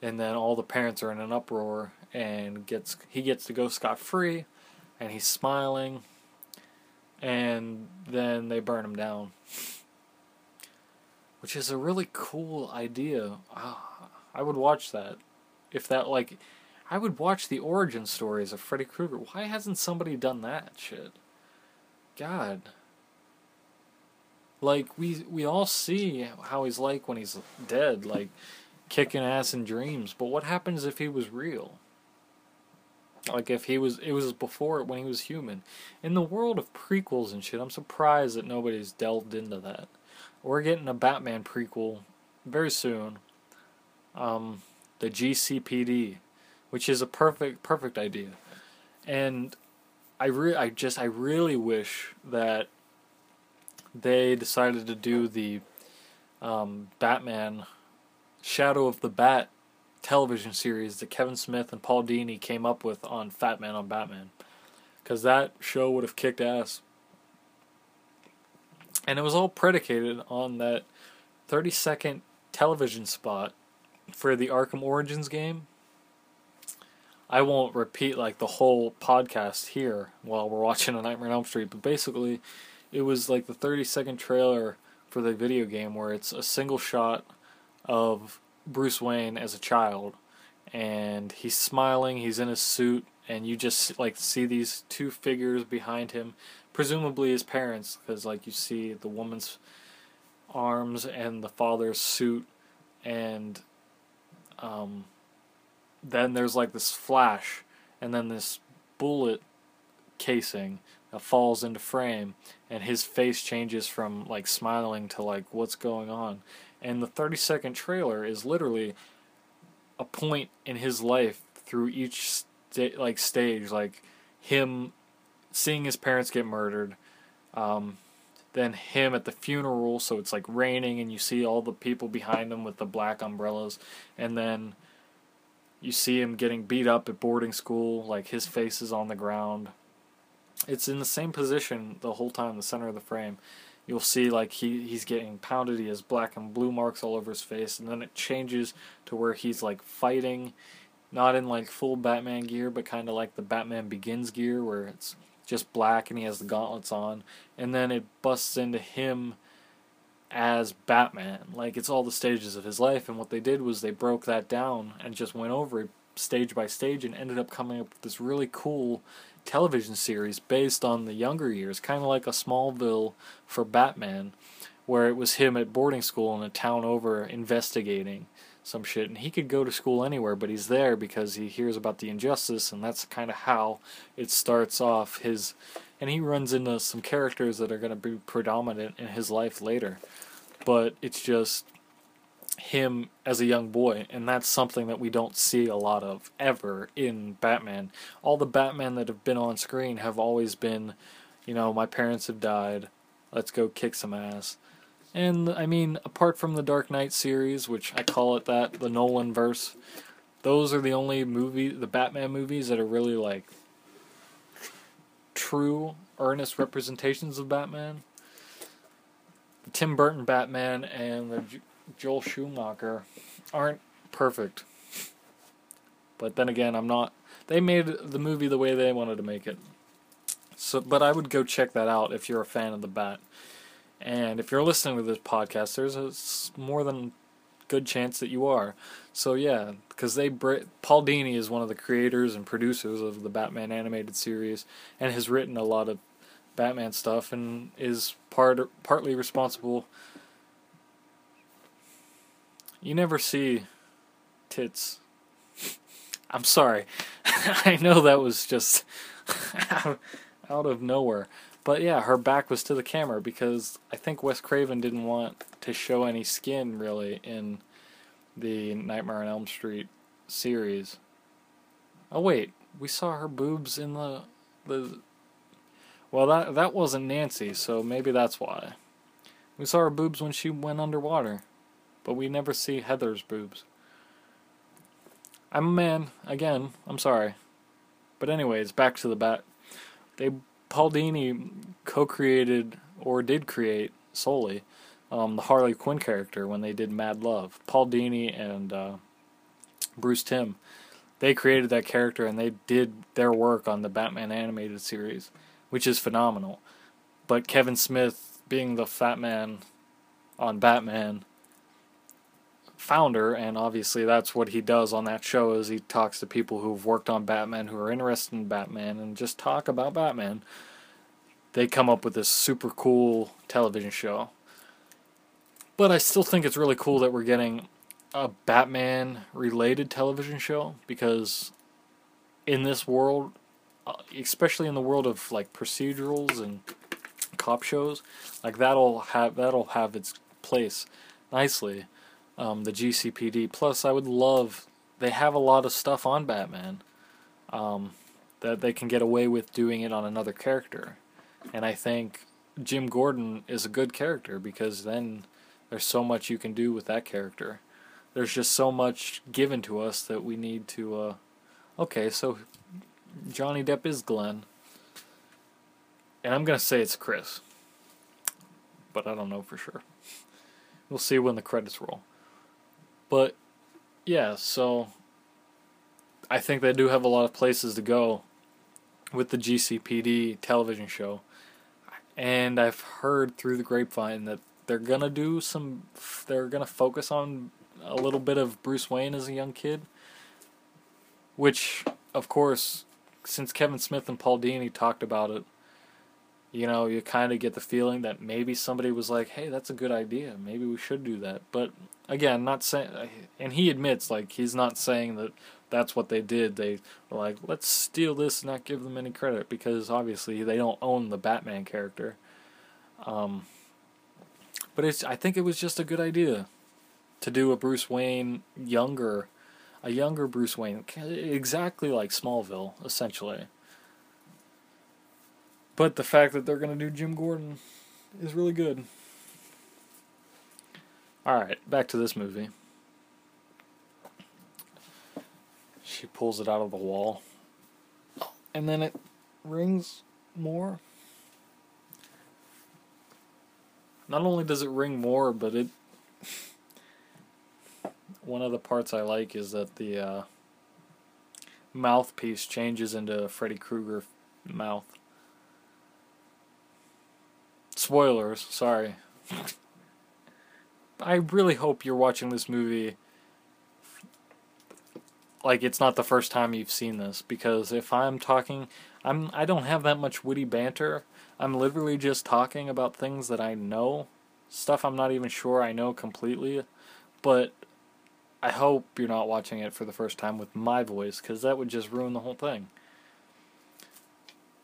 And then all the parents are in an uproar, and gets he gets to go scot free, and he's smiling. And then they burn him down, which is a really cool idea. Oh, I would watch that if that like I would watch the origin stories of Freddy Krueger. Why hasn't somebody done that shit? God. Like we we all see how he's like when he's dead, like kicking ass in dreams, but what happens if he was real? Like if he was it was before when he was human. In the world of prequels and shit, I'm surprised that nobody's delved into that. We're getting a Batman prequel very soon. Um the GCPD, which is a perfect perfect idea. And I re- I just I really wish that they decided to do the um, Batman Shadow of the Bat television series that Kevin Smith and Paul Dini came up with on Fat Man on Batman. Because that show would have kicked ass. And it was all predicated on that 30 second television spot for the Arkham Origins game. I won't repeat like the whole podcast here while we're watching A Nightmare on Elm Street, but basically, it was like the 30 second trailer for the video game where it's a single shot of Bruce Wayne as a child, and he's smiling, he's in his suit, and you just like see these two figures behind him, presumably his parents, because like you see the woman's arms and the father's suit, and um, then there's like this flash, and then this bullet casing that falls into frame, and his face changes from like smiling to like what's going on. And the 30 second trailer is literally a point in his life through each sta- like stage, like him seeing his parents get murdered, um, then him at the funeral, so it's like raining and you see all the people behind him with the black umbrellas, and then you see him getting beat up at boarding school, like his face is on the ground. It's in the same position the whole time, the center of the frame. You'll see like he, he's getting pounded, he has black and blue marks all over his face, and then it changes to where he's like fighting, not in like full Batman gear, but kind of like the Batman Begins gear, where it's just black and he has the gauntlets on, and then it busts into him as Batman. Like it's all the stages of his life, and what they did was they broke that down and just went over it stage by stage and ended up coming up with this really cool television series based on the younger years, kind of like a Smallville for Batman, where it was him at boarding school in a town over investigating some shit, and he could go to school anywhere, but he's there because he hears about the injustice, and that's kind of how it starts off his. And he runs into some characters that are going to be predominant in his life later, but it's just him as a young boy, and that's something that we don't see a lot of ever in Batman. All the Batman that have been on screen have always been, you know, my parents have died, let's go kick some ass. And I mean, apart from the Dark Knight series, which I call it that, the Nolan verse, those are the only movie, the Batman movies that are really like true, earnest representations of Batman. The Tim Burton Batman and the Joel Schumacher aren't perfect. But then again, I'm not. They made the movie the way they wanted to make it. So, but I would go check that out if you're a fan of the Bat. And if you're listening to this podcast, there's a more than good chance that you are. So yeah, because they Paul Dini is one of the creators and producers of the Batman animated series, and has written a lot of Batman stuff, and is part partly responsible. You never see tits. I'm sorry. <laughs> I know that was just <laughs> out, of nowhere. But yeah, her back was to the camera because I think Wes Craven didn't want to show any skin really in the Nightmare on Elm Street series. Oh wait, we saw her boobs in the the. Well, that that wasn't Nancy, so maybe that's why. We saw her boobs when she went underwater, but we never see Heather's boobs. I'm a man again. I'm sorry, but anyways, back to the bat. They Paul Dini co-created or did create solely um, the Harley Quinn character when they did Mad Love. Paul Dini and uh, Bruce Timm, they created that character and they did their work on the Batman animated series, which is phenomenal. But Kevin Smith, being the fat man on Batman, founder, and obviously that's what he does on that show is he talks to people who've worked on Batman, who are interested in Batman, and just talk about Batman. They come up with this super cool television show. But I still think it's really cool that we're getting a Batman related television show because in this world, uh, especially in the world of like procedurals and cop shows, like that'll have that'll have its place nicely um, the GCPD. Plus, I would love they have a lot of stuff on Batman um, that they can get away with doing it on another character, and I think Jim Gordon is a good character because then there's so much you can do with that character. There's just so much given to us that we need to. Uh, okay, so Johnny Depp is Glenn, and I'm gonna say it's Chris, but I don't know for sure. We'll see when the credits roll. But yeah, so I think they do have a lot of places to go with the GCPD television show. And I've heard through the grapevine that they're gonna do some. They're gonna focus on a little bit of Bruce Wayne as a young kid, which, of course, since Kevin Smith and Paul Dini talked about it, you know, you kind of get the feeling that maybe somebody was like, "Hey, that's a good idea. Maybe we should do that." But again, not saying, and he admits like he's not saying that that's what they did. They were like, let's steal this and not give them any credit because obviously they don't own the Batman character. Um, but it's I think it was just a good idea to do a Bruce Wayne younger, a younger Bruce Wayne, exactly like Smallville, essentially. But the fact that they're gonna do Jim Gordon is really good. Alright, back to this movie. She pulls it out of the wall. And then it rings more. Not only does it ring more, but it. <laughs> One of the parts I like is that the uh, mouthpiece changes into Freddy Krueger mouth. Spoilers, sorry. I really hope you're watching this movie like it's not the first time you've seen this because if I'm talking I'm I don't have that much witty banter. I'm literally just talking about things that I know, stuff I'm not even sure I know completely, but I hope you're not watching it for the first time with my voice cuz that would just ruin the whole thing.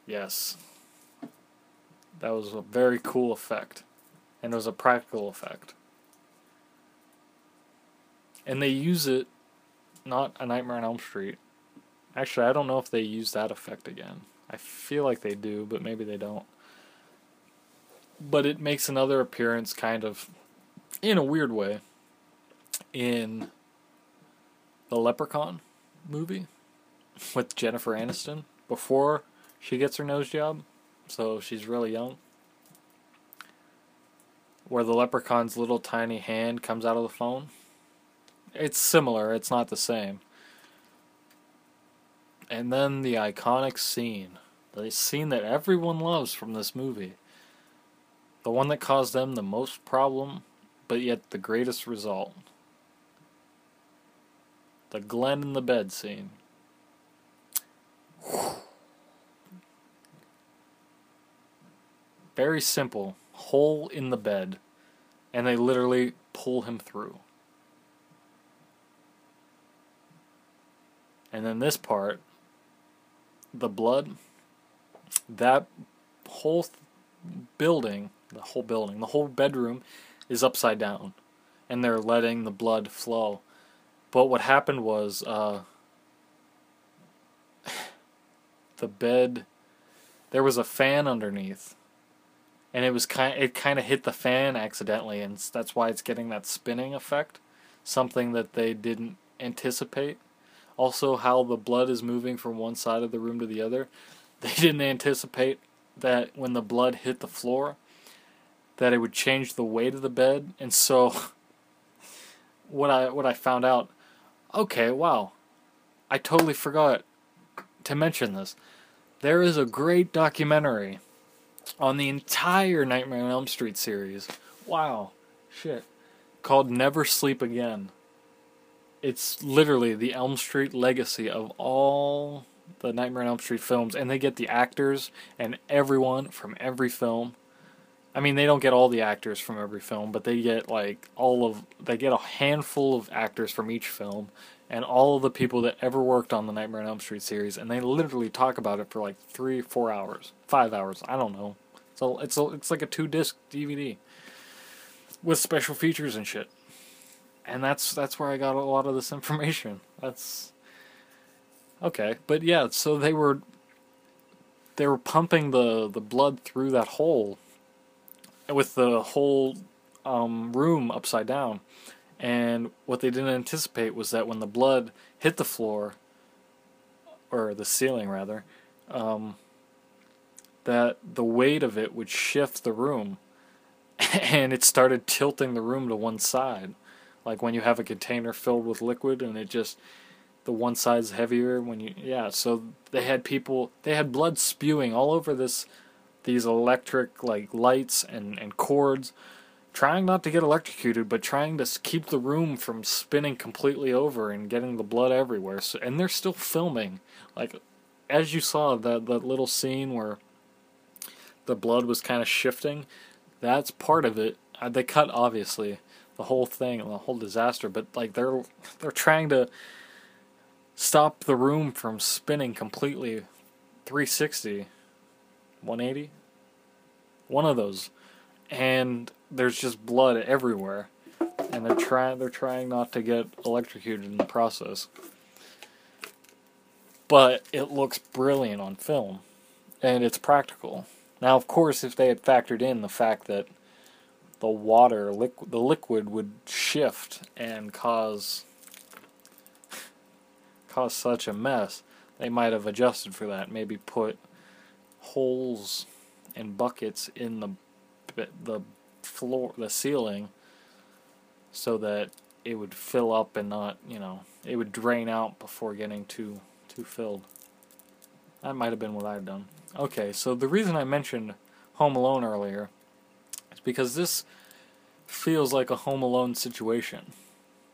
Yes. That was a very cool effect. And it was a practical effect and they use it not a Nightmare on Elm Street. Actually, I don't know if they use that effect again. I feel like they do, but maybe they don't. But it makes another appearance kind of in a weird way in the Leprechaun movie with Jennifer Aniston before she gets her nose job. So she's really young. Where the leprechaun's little tiny hand comes out of the phone. It's similar, it's not the same. And then the iconic scene. The scene that everyone loves from this movie. The one that caused them the most problem, but yet the greatest result. The Glenn in the bed scene. Very simple. Hole in the bed. And they literally pull him through. And then this part, the blood, that whole th- building, the whole building, the whole bedroom is upside down. And they're letting the blood flow. But what happened was, uh, <sighs> the bed there was a fan underneath and it was kind it kind of hit the fan accidentally and that's why it's getting that spinning effect. Something that they didn't anticipate. Also how the blood is moving from one side of the room to the other. <laughs> They didn't anticipate that when the blood hit the floor that it would change the weight of the bed. And so <laughs> what I what I found out okay wow. I totally forgot to mention this. There is a great documentary on the entire Nightmare on Elm Street series. Wow. Shit. Called Never Sleep Again. It's literally the Elm Street legacy of all the Nightmare on Elm Street films, and they get the actors and everyone from every film. I mean, they don't get all the actors from every film, but they get like all of they get a handful of actors from each film, and all of the people that ever worked on the Nightmare on Elm Street series, and they literally talk about it for like three, four hours, five hours. I don't know. So it's a, it's like a two disc DVD with special features and shit. And that's that's where I got a lot of this <laughs> information. That's okay, but yeah. So they were they were pumping the the blood through that hole with the whole um, room upside down and what they didn't anticipate was that when the blood hit the floor, or the ceiling rather, um, that the weight of it would shift the room. <laughs> And it started tilting the room to one side. Like when you have a container filled with liquid and it just, the one side's heavier when you, yeah. So they had people, they had blood spewing all over this, these electric like lights and, and cords trying not to get electrocuted, but trying to keep the room from spinning completely over and getting the blood everywhere. So, and they're still filming, like as you saw that that little scene where the blood was kind of shifting. That's part of it. Uh, they cut obviously the whole thing, the whole disaster, but like they're they're trying to stop the room from spinning completely 360 180 one of those and there's just blood everywhere, and they're trying they're trying not to get electrocuted in the process. But it looks brilliant on film, and it's practical. Now, of course, if they had factored in the fact that the water, liqu- the liquid would shift and cause cause such a mess, they might have adjusted for that. Maybe put holes and buckets in the the floor, the ceiling, so that it would fill up and not, you know, it would drain out before getting too too filled. That might have been what I've done. Okay, so the reason I mentioned Home Alone earlier is because this feels like a Home Alone situation.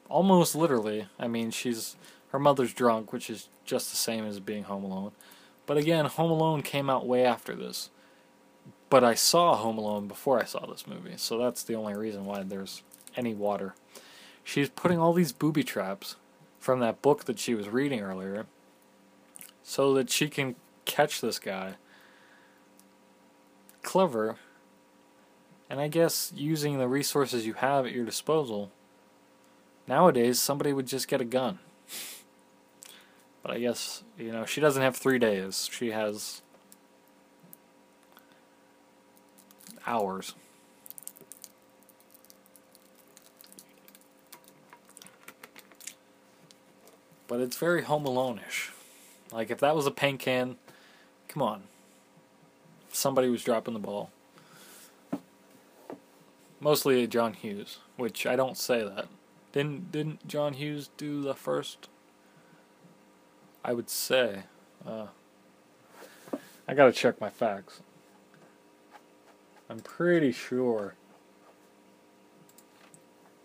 Almost literally. I mean, she's her mother's drunk, which is just the same as being Home Alone. But again, Home Alone came out way after this but I saw Home Alone before I saw this movie, so that's the only reason why there's any water. She's putting all these booby traps from that book that she was reading earlier so that she can catch this guy. Clever. And I guess using the resources you have at your disposal. Nowadays, somebody would just get a gun. But I guess, you know, she doesn't have three days. She has hours. But it's very Home Alone-ish. Like if that was a paint can, come on. Somebody was dropping the ball. Mostly John Hughes, which I don't say that. Didn't didn't John Hughes do the first? I would say. Uh, I gotta check my facts. I'm pretty sure.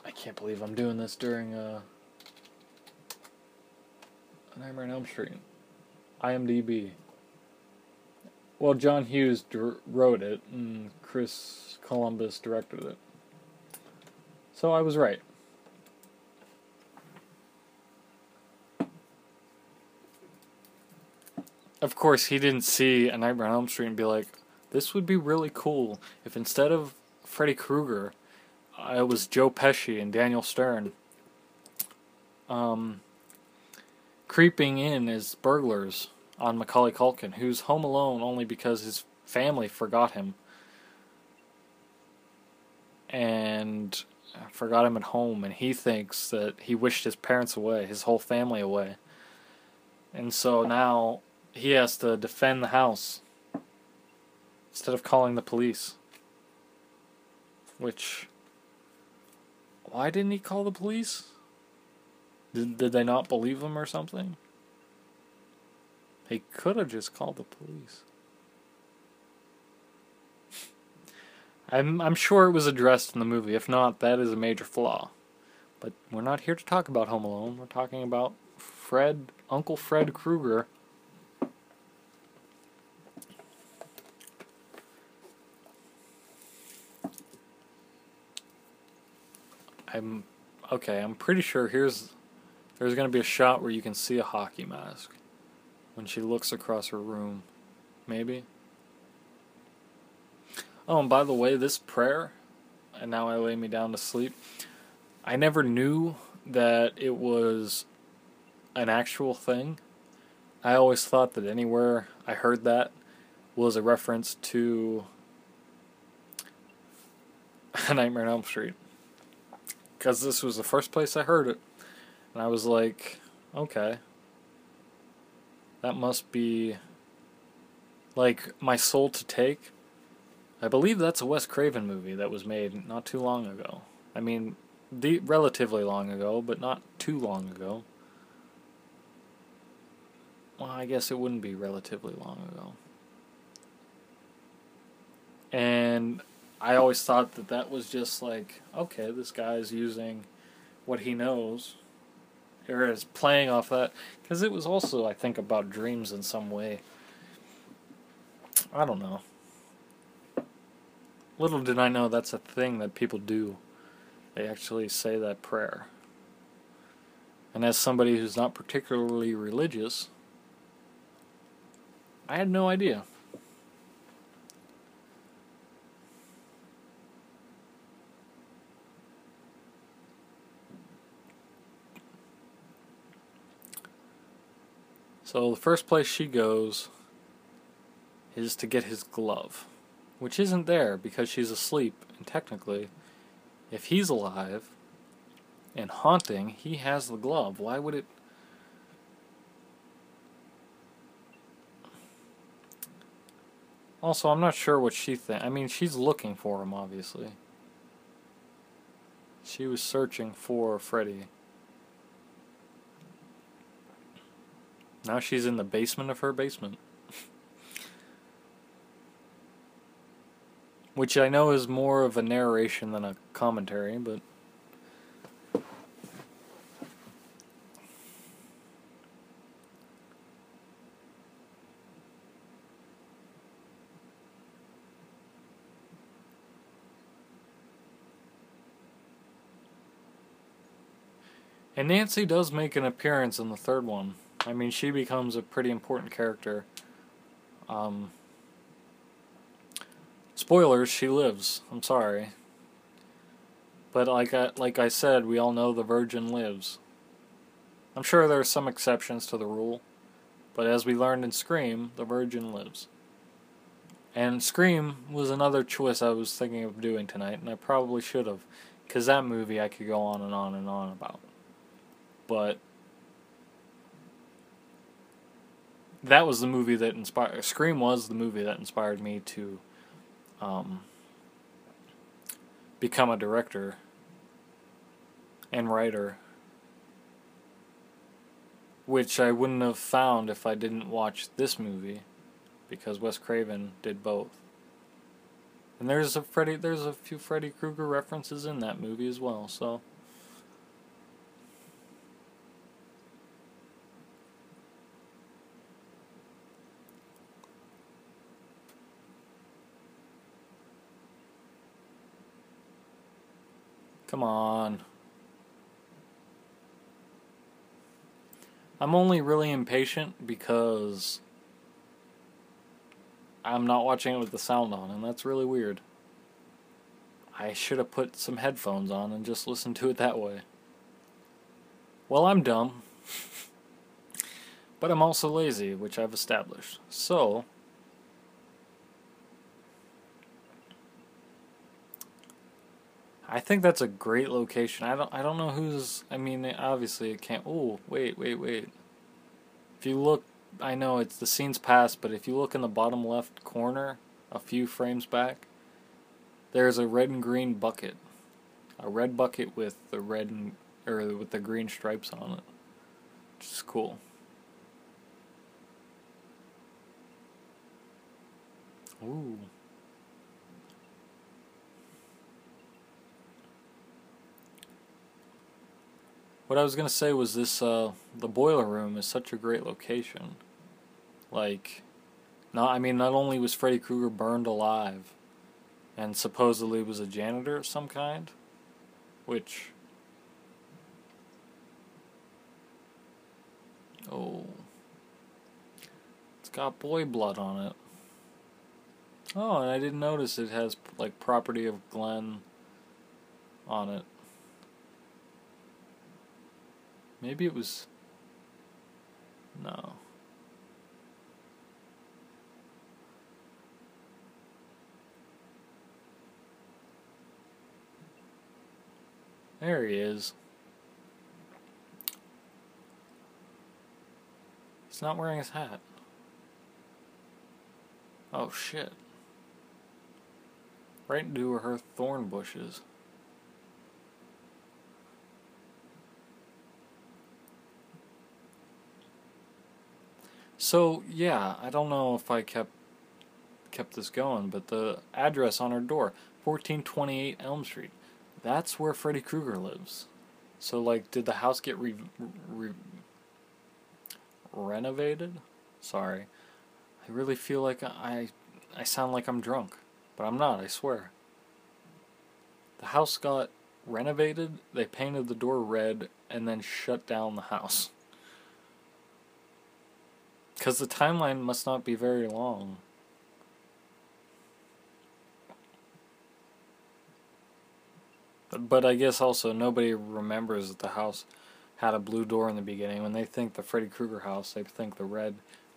I can't believe I'm doing this during uh, Nightmare on Elm Street. IMDb. Well, John Hughes wrote it, and Chris Columbus directed it. So I was right. Of course, he didn't see a Nightmare on Elm Street and be like, this would be really cool if instead of Freddy Krueger, it was Joe Pesci and Daniel Stern. Um, creeping in as burglars on Macaulay Culkin, who's home alone only because his family forgot him. And forgot him at home, and he thinks that he wished his parents away, his whole family away. And so now he has to defend the house instead of calling the police. Which. Why didn't he call the police? Did, did they not believe him or something? He could have just called the police. <laughs> I'm I'm sure it was addressed in the movie. If not, that is a major flaw. But we're not here to talk about Home Alone. We're talking about Fred, Uncle Fred Krueger. I'm okay. I'm pretty sure here's there's gonna be a shot where you can see a hockey mask when she looks across her room. Maybe. Oh, and by the way, this prayer, and now I lay me down to sleep, I never knew that it was an actual thing. I always thought that anywhere I heard that was a reference to <laughs> A Nightmare on Elm Street. Because this was the first place I heard it. And I was like, okay. That must be like My Soul to Take. I believe that's a Wes Craven movie that was made not too long ago. I mean, the relatively long ago, but not too long ago. Well, I guess it wouldn't be relatively long ago. And I always thought that that was just like, okay, this guy's using what he knows or is playing off that because it was also I think about dreams in some way. I don't know. Little did I know that's a thing that people do. They actually say that prayer. And as somebody who's not particularly religious, I had no idea. So the first place she goes is to get his glove, which isn't there because she's asleep, and technically, if he's alive and haunting, he has the glove. Why would it. Also, I'm not sure what she thinks. I mean, she's looking for him, obviously. She was searching for Freddy. Now she's in the basement of her basement. Which I know is more of a narration than a commentary, but. And Nancy does make an appearance in the third one. I mean, she becomes a pretty important character. Um, spoilers, she lives. I'm sorry. But like I, like I said, we all know the Virgin lives. I'm sure there are some exceptions to the rule, but as we learned in Scream, the Virgin lives. And Scream was another choice I was thinking of doing tonight, and I probably should have, because that movie I could go on and on and on about. But that was the movie that inspired Scream was the movie that inspired me to um, become a director and writer which I wouldn't have found if I didn't watch this movie because Wes Craven did both. And there's a Freddy there's a few Freddy Krueger references in that movie as well, so Come on. I'm only really impatient because I'm not watching it with the sound on, and that's really weird. I should have put some headphones on and just listened to it that way. Well, I'm dumb. <laughs> But I'm also lazy, which I've established. So, I think that's a great location. I don't I don't know who's I mean obviously it can't Oh, wait, wait, wait. If you look I know it's the scene's past, but if you look in the bottom left corner a few frames back, there's a red and green bucket. A red bucket with the red and or with the green stripes on it. Which is cool. Ooh. What I was gonna say was this: uh, the boiler room is such a great location. Like, not I mean, not only was Freddy Krueger burned alive, and supposedly was a janitor of some kind, which. Oh. It's got boy blood on it. Oh, and I didn't notice it has like property of Glenn on it. Maybe it was. No. There he is. He's not wearing his hat. Oh shit. Right into her thorn bushes. So yeah, I don't know if I kept kept this going, but the address on her door, 1428 Elm Street. That's where Freddy Krueger lives. So like did the house get re, re renovated? Sorry. I really feel like I I sound like I'm drunk, but I'm not, I swear. The house got renovated, they painted the door red and then shut down the house. Because the timeline must not be very long. But I guess also nobody remembers that the house had a blue door in the beginning. When they think the Freddy Krueger house, they think the red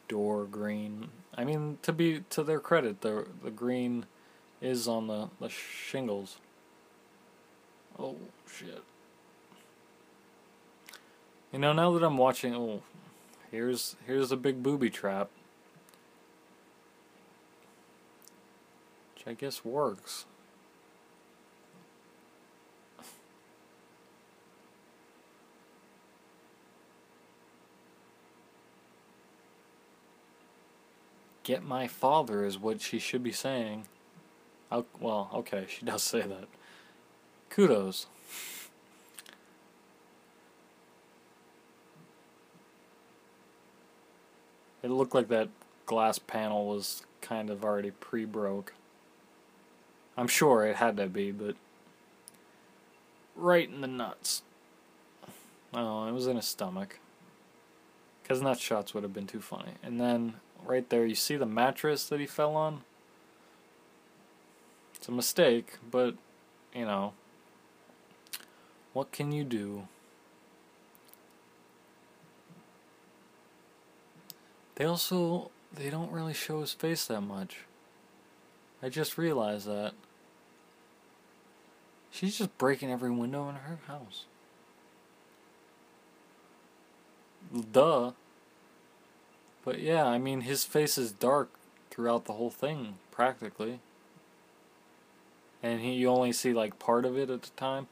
door, green. I mean, to be to their credit, the the green is on the the shingles. Oh shit. You know, now that I'm watching, oh, Here's here's a big booby trap. Which I guess works. Get my father is what she should be saying. I'll, well, okay, she does say that. Kudos. It looked like that glass panel was kind of already pre-broke. I'm sure it had to be, but right in the nuts. Oh, it was in his stomach. Because nut shots would have been too funny. And then right there, you see the mattress that he fell on? It's a mistake, but, you know, what can you do? They also they don't really show his face that much. I just realized that. She's just breaking every window in her house. Duh. But yeah, I mean his face is dark throughout the whole thing, practically. And he you only see like part of it at the time.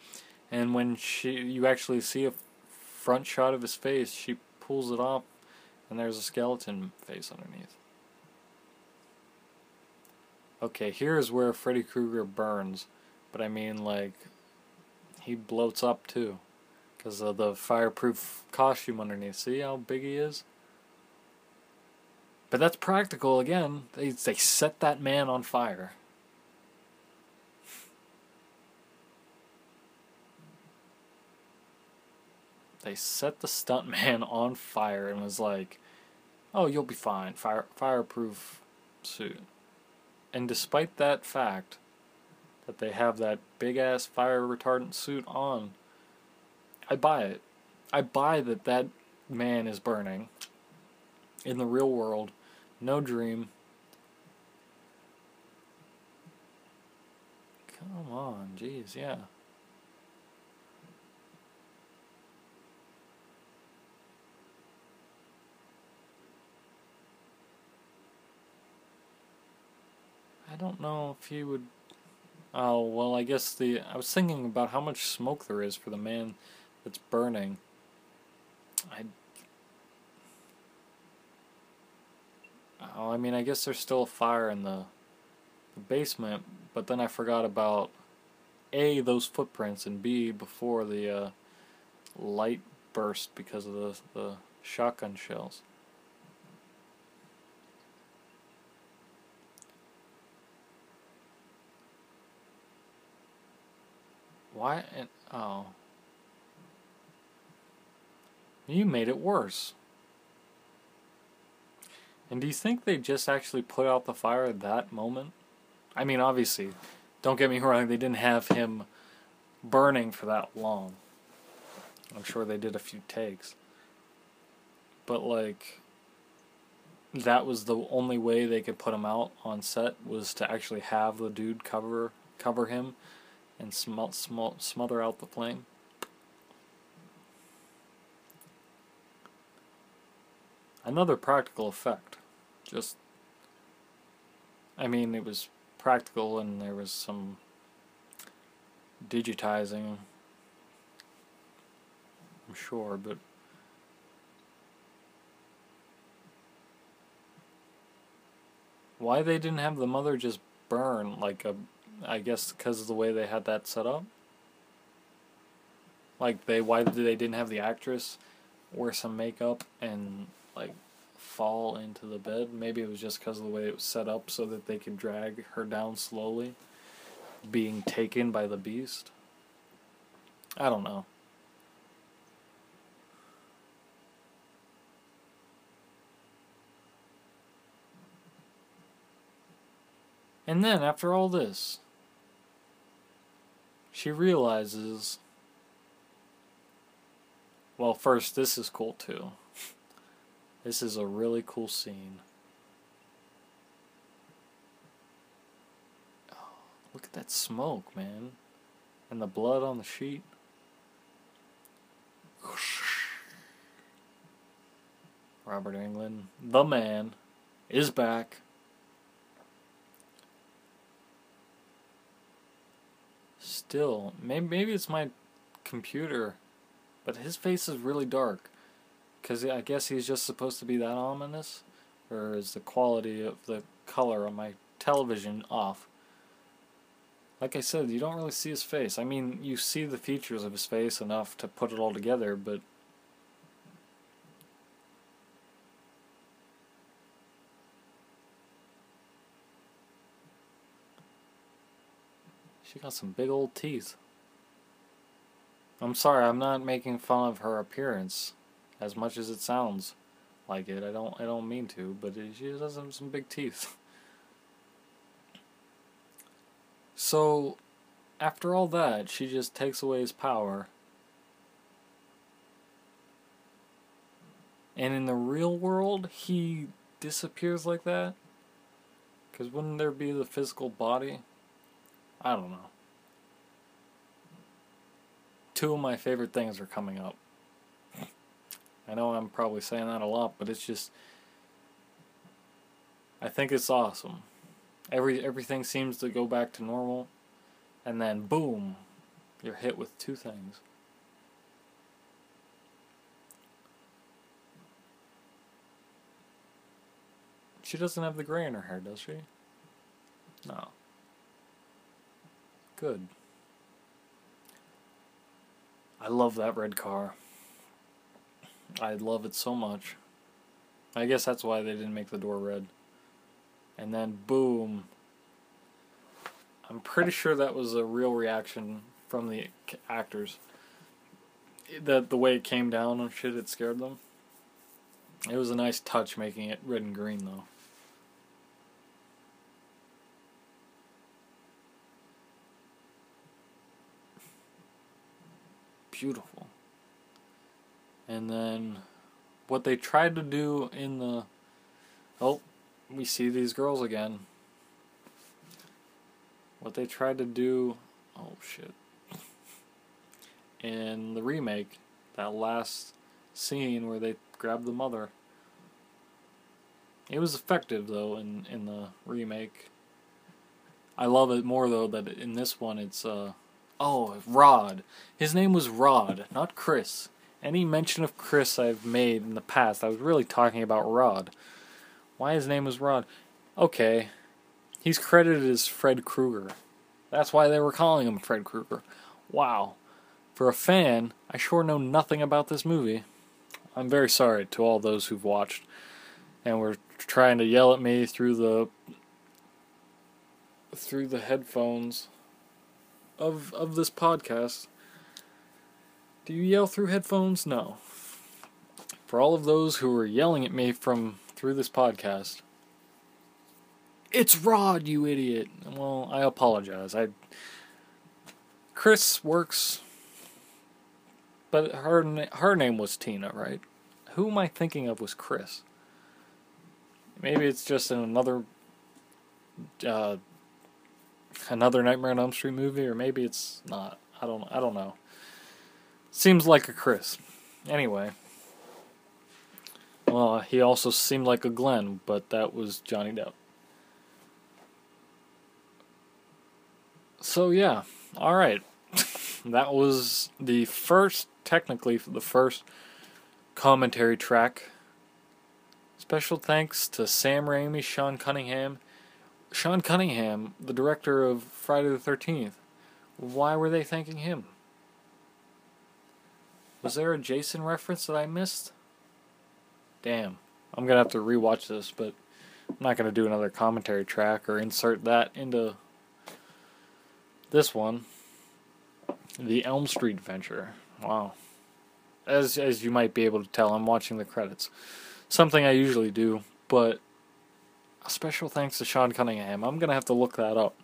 And when she you actually see a front shot of his face, she pulls it off and there's a skeleton face underneath. Okay, here's where Freddy Krueger burns, but I mean, like, he bloats up too. Because of the fireproof costume underneath. See how big he is? But that's practical again. They, they set that man on fire. They set the stuntman <laughs> on fire and was like, "Oh, you'll be fine. Fire fireproof suit." And despite that fact that they have that big ass fire retardant suit on, I buy it. I buy that that man is burning. in the real world. No dream. Come on, jeez, yeah. I don't know if he would. Oh, well, I guess the. I was thinking about how much smoke there is for the man that's burning. I. Oh, I mean, I guess there's still a fire in the, the basement, but then I forgot about A, those footprints, and B, before the uh, light burst because of the, the shotgun shells. Why? Oh. You made it worse. And do you think they just actually put out the fire at that moment? I mean, obviously, don't get me wrong, they didn't have him burning for that long. I'm sure they did a few takes. But, like, that was the only way they could put him out on set was to actually have the dude cover cover him and sm- sm- smother out the flame. Another practical effect. Just, I mean, it was practical and there was some digitizing, I'm sure, but. Why they didn't have the mother just burn like a I guess because of the way they had that set up. Like they, why did they didn't have the actress wear some makeup and like fall into the bed? Maybe it was just because of the way it was set up, so that they could drag her down slowly, being taken by the beast. I don't know. And then, after all this, she realizes. Well, first, this is cool too. This is a really cool scene. Oh, look at that smoke, man. And the blood on the sheet. Robert Englund, the man, is back. Still, maybe maybe it's my computer, but his face is really dark. Cause I guess he's just supposed to be that ominous, or is the quality of the color on my television off? Like I said, you don't really see his face. I mean, you see the features of his face enough to put it all together, but She got some big old teeth. I'm sorry, I'm not making fun of her appearance as much as it sounds like it. I don't I don't mean to, but she does have some big teeth. So, after all that, she just takes away his power. And in the real world, he disappears like that? Because wouldn't there be the physical body? I don't know. Two of my favorite things are coming up. I know I'm probably saying that a lot, but it's just I think it's awesome. Every everything seems to go back to normal and then boom, you're hit with two things. She doesn't have the gray in her hair, does she? No. Good. I love that red car. I love it so much. I guess that's why they didn't make the door red. And then boom. I'm pretty sure that was a real reaction from the actors. The the way it came down and shit, it scared them. It was a nice touch making it red and green though. Beautiful. And then what they tried to do in the. Oh, we see these girls again. What they tried to do. Oh, shit. <laughs> In the remake, that last scene where they grab the mother. It was effective though in in the remake. I love it more though that in this one it's uh oh Rod. His name was Rod, not Chris. Any mention of Chris I've made in the past, I was really talking about Rod. Why his name was Rod? Okay. He's credited as Fred Krueger. That's why they were calling him Fred Krueger. Wow. For a fan, I sure know nothing about this movie. I'm very sorry to all those who've watched and were trying to yell at me through the through the headphones of of this podcast. Do you yell through headphones? No. For all of those who were yelling at me from through this podcast, it's Rod, you idiot. Well, I apologize. I Chris works but her her name was Tina, right? Who am I thinking of was Chris? Maybe it's just another uh, another Nightmare on Elm Street movie, or maybe it's not. I don't. I don't know. Seems like a Chris. Anyway. Well, he also seemed like a Glenn, but that was Johnny Depp. So yeah, all right. <laughs> that was the first technically the first commentary track. Special thanks to Sam Raimi, Sean Cunningham. Sean Cunningham, the director of Friday the 13th. Why were they thanking him? Was there a Jason reference that I missed? Damn. I'm going to have to rewatch this, but I'm not going to do another commentary track or insert that into this one. The Elm Street Adventure. Wow. As as you might be able to tell, I'm watching the credits. Something I usually do, but special thanks to Sean Cunningham. I'm gonna have to look that up.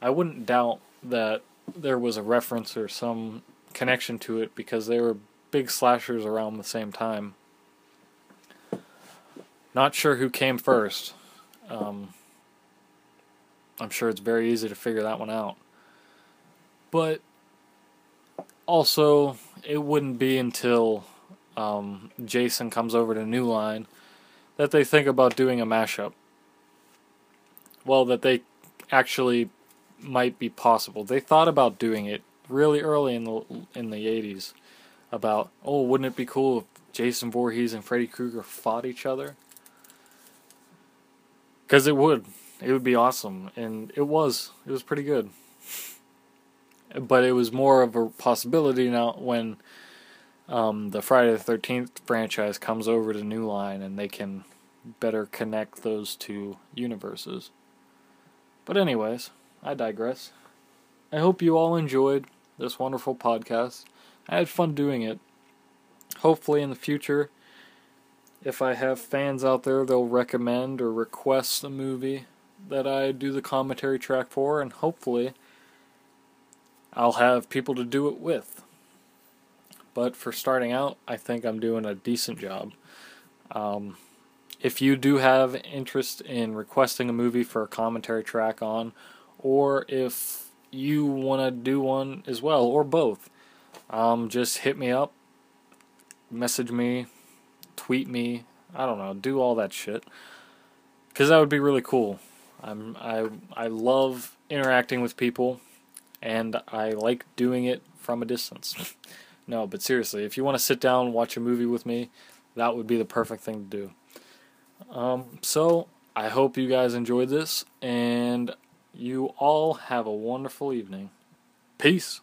I wouldn't doubt that there was a reference or some connection to it because they were big slashers around the same time. Not sure who came first. Um, I'm sure it's very easy to figure that one out. But also, it wouldn't be until um, Jason comes over to New Line that they think about doing a mashup. Well, that they actually might be possible. They thought about doing it really early in the in the 80s about, oh, wouldn't it be cool if Jason Voorhees and Freddy Krueger fought each other? Because it would. It would be awesome. And it was. It was pretty good but it was more of a possibility now when um, the Friday the Thirteenth franchise comes over to New Line and they can better connect those two universes. But anyways, I digress. I hope you all enjoyed this wonderful podcast. I had fun doing it. Hopefully, in the future, if I have fans out there, they'll recommend or request a movie that I do the commentary track for, and hopefully I'll have people to do it with. But for starting out, I think I'm doing a decent job. Um, if you do have interest in requesting a movie for a commentary track on, or if you want to do one as well, or both, um, just hit me up, message me, tweet me. I don't know, do all that shit, because that would be really cool. I'm I I love interacting with people and I like doing it from a distance. <laughs> no, but seriously, if you want to sit down and watch a movie with me, that would be the perfect thing to do. Um, so, I hope you guys enjoyed this, and you all have a wonderful evening. Peace.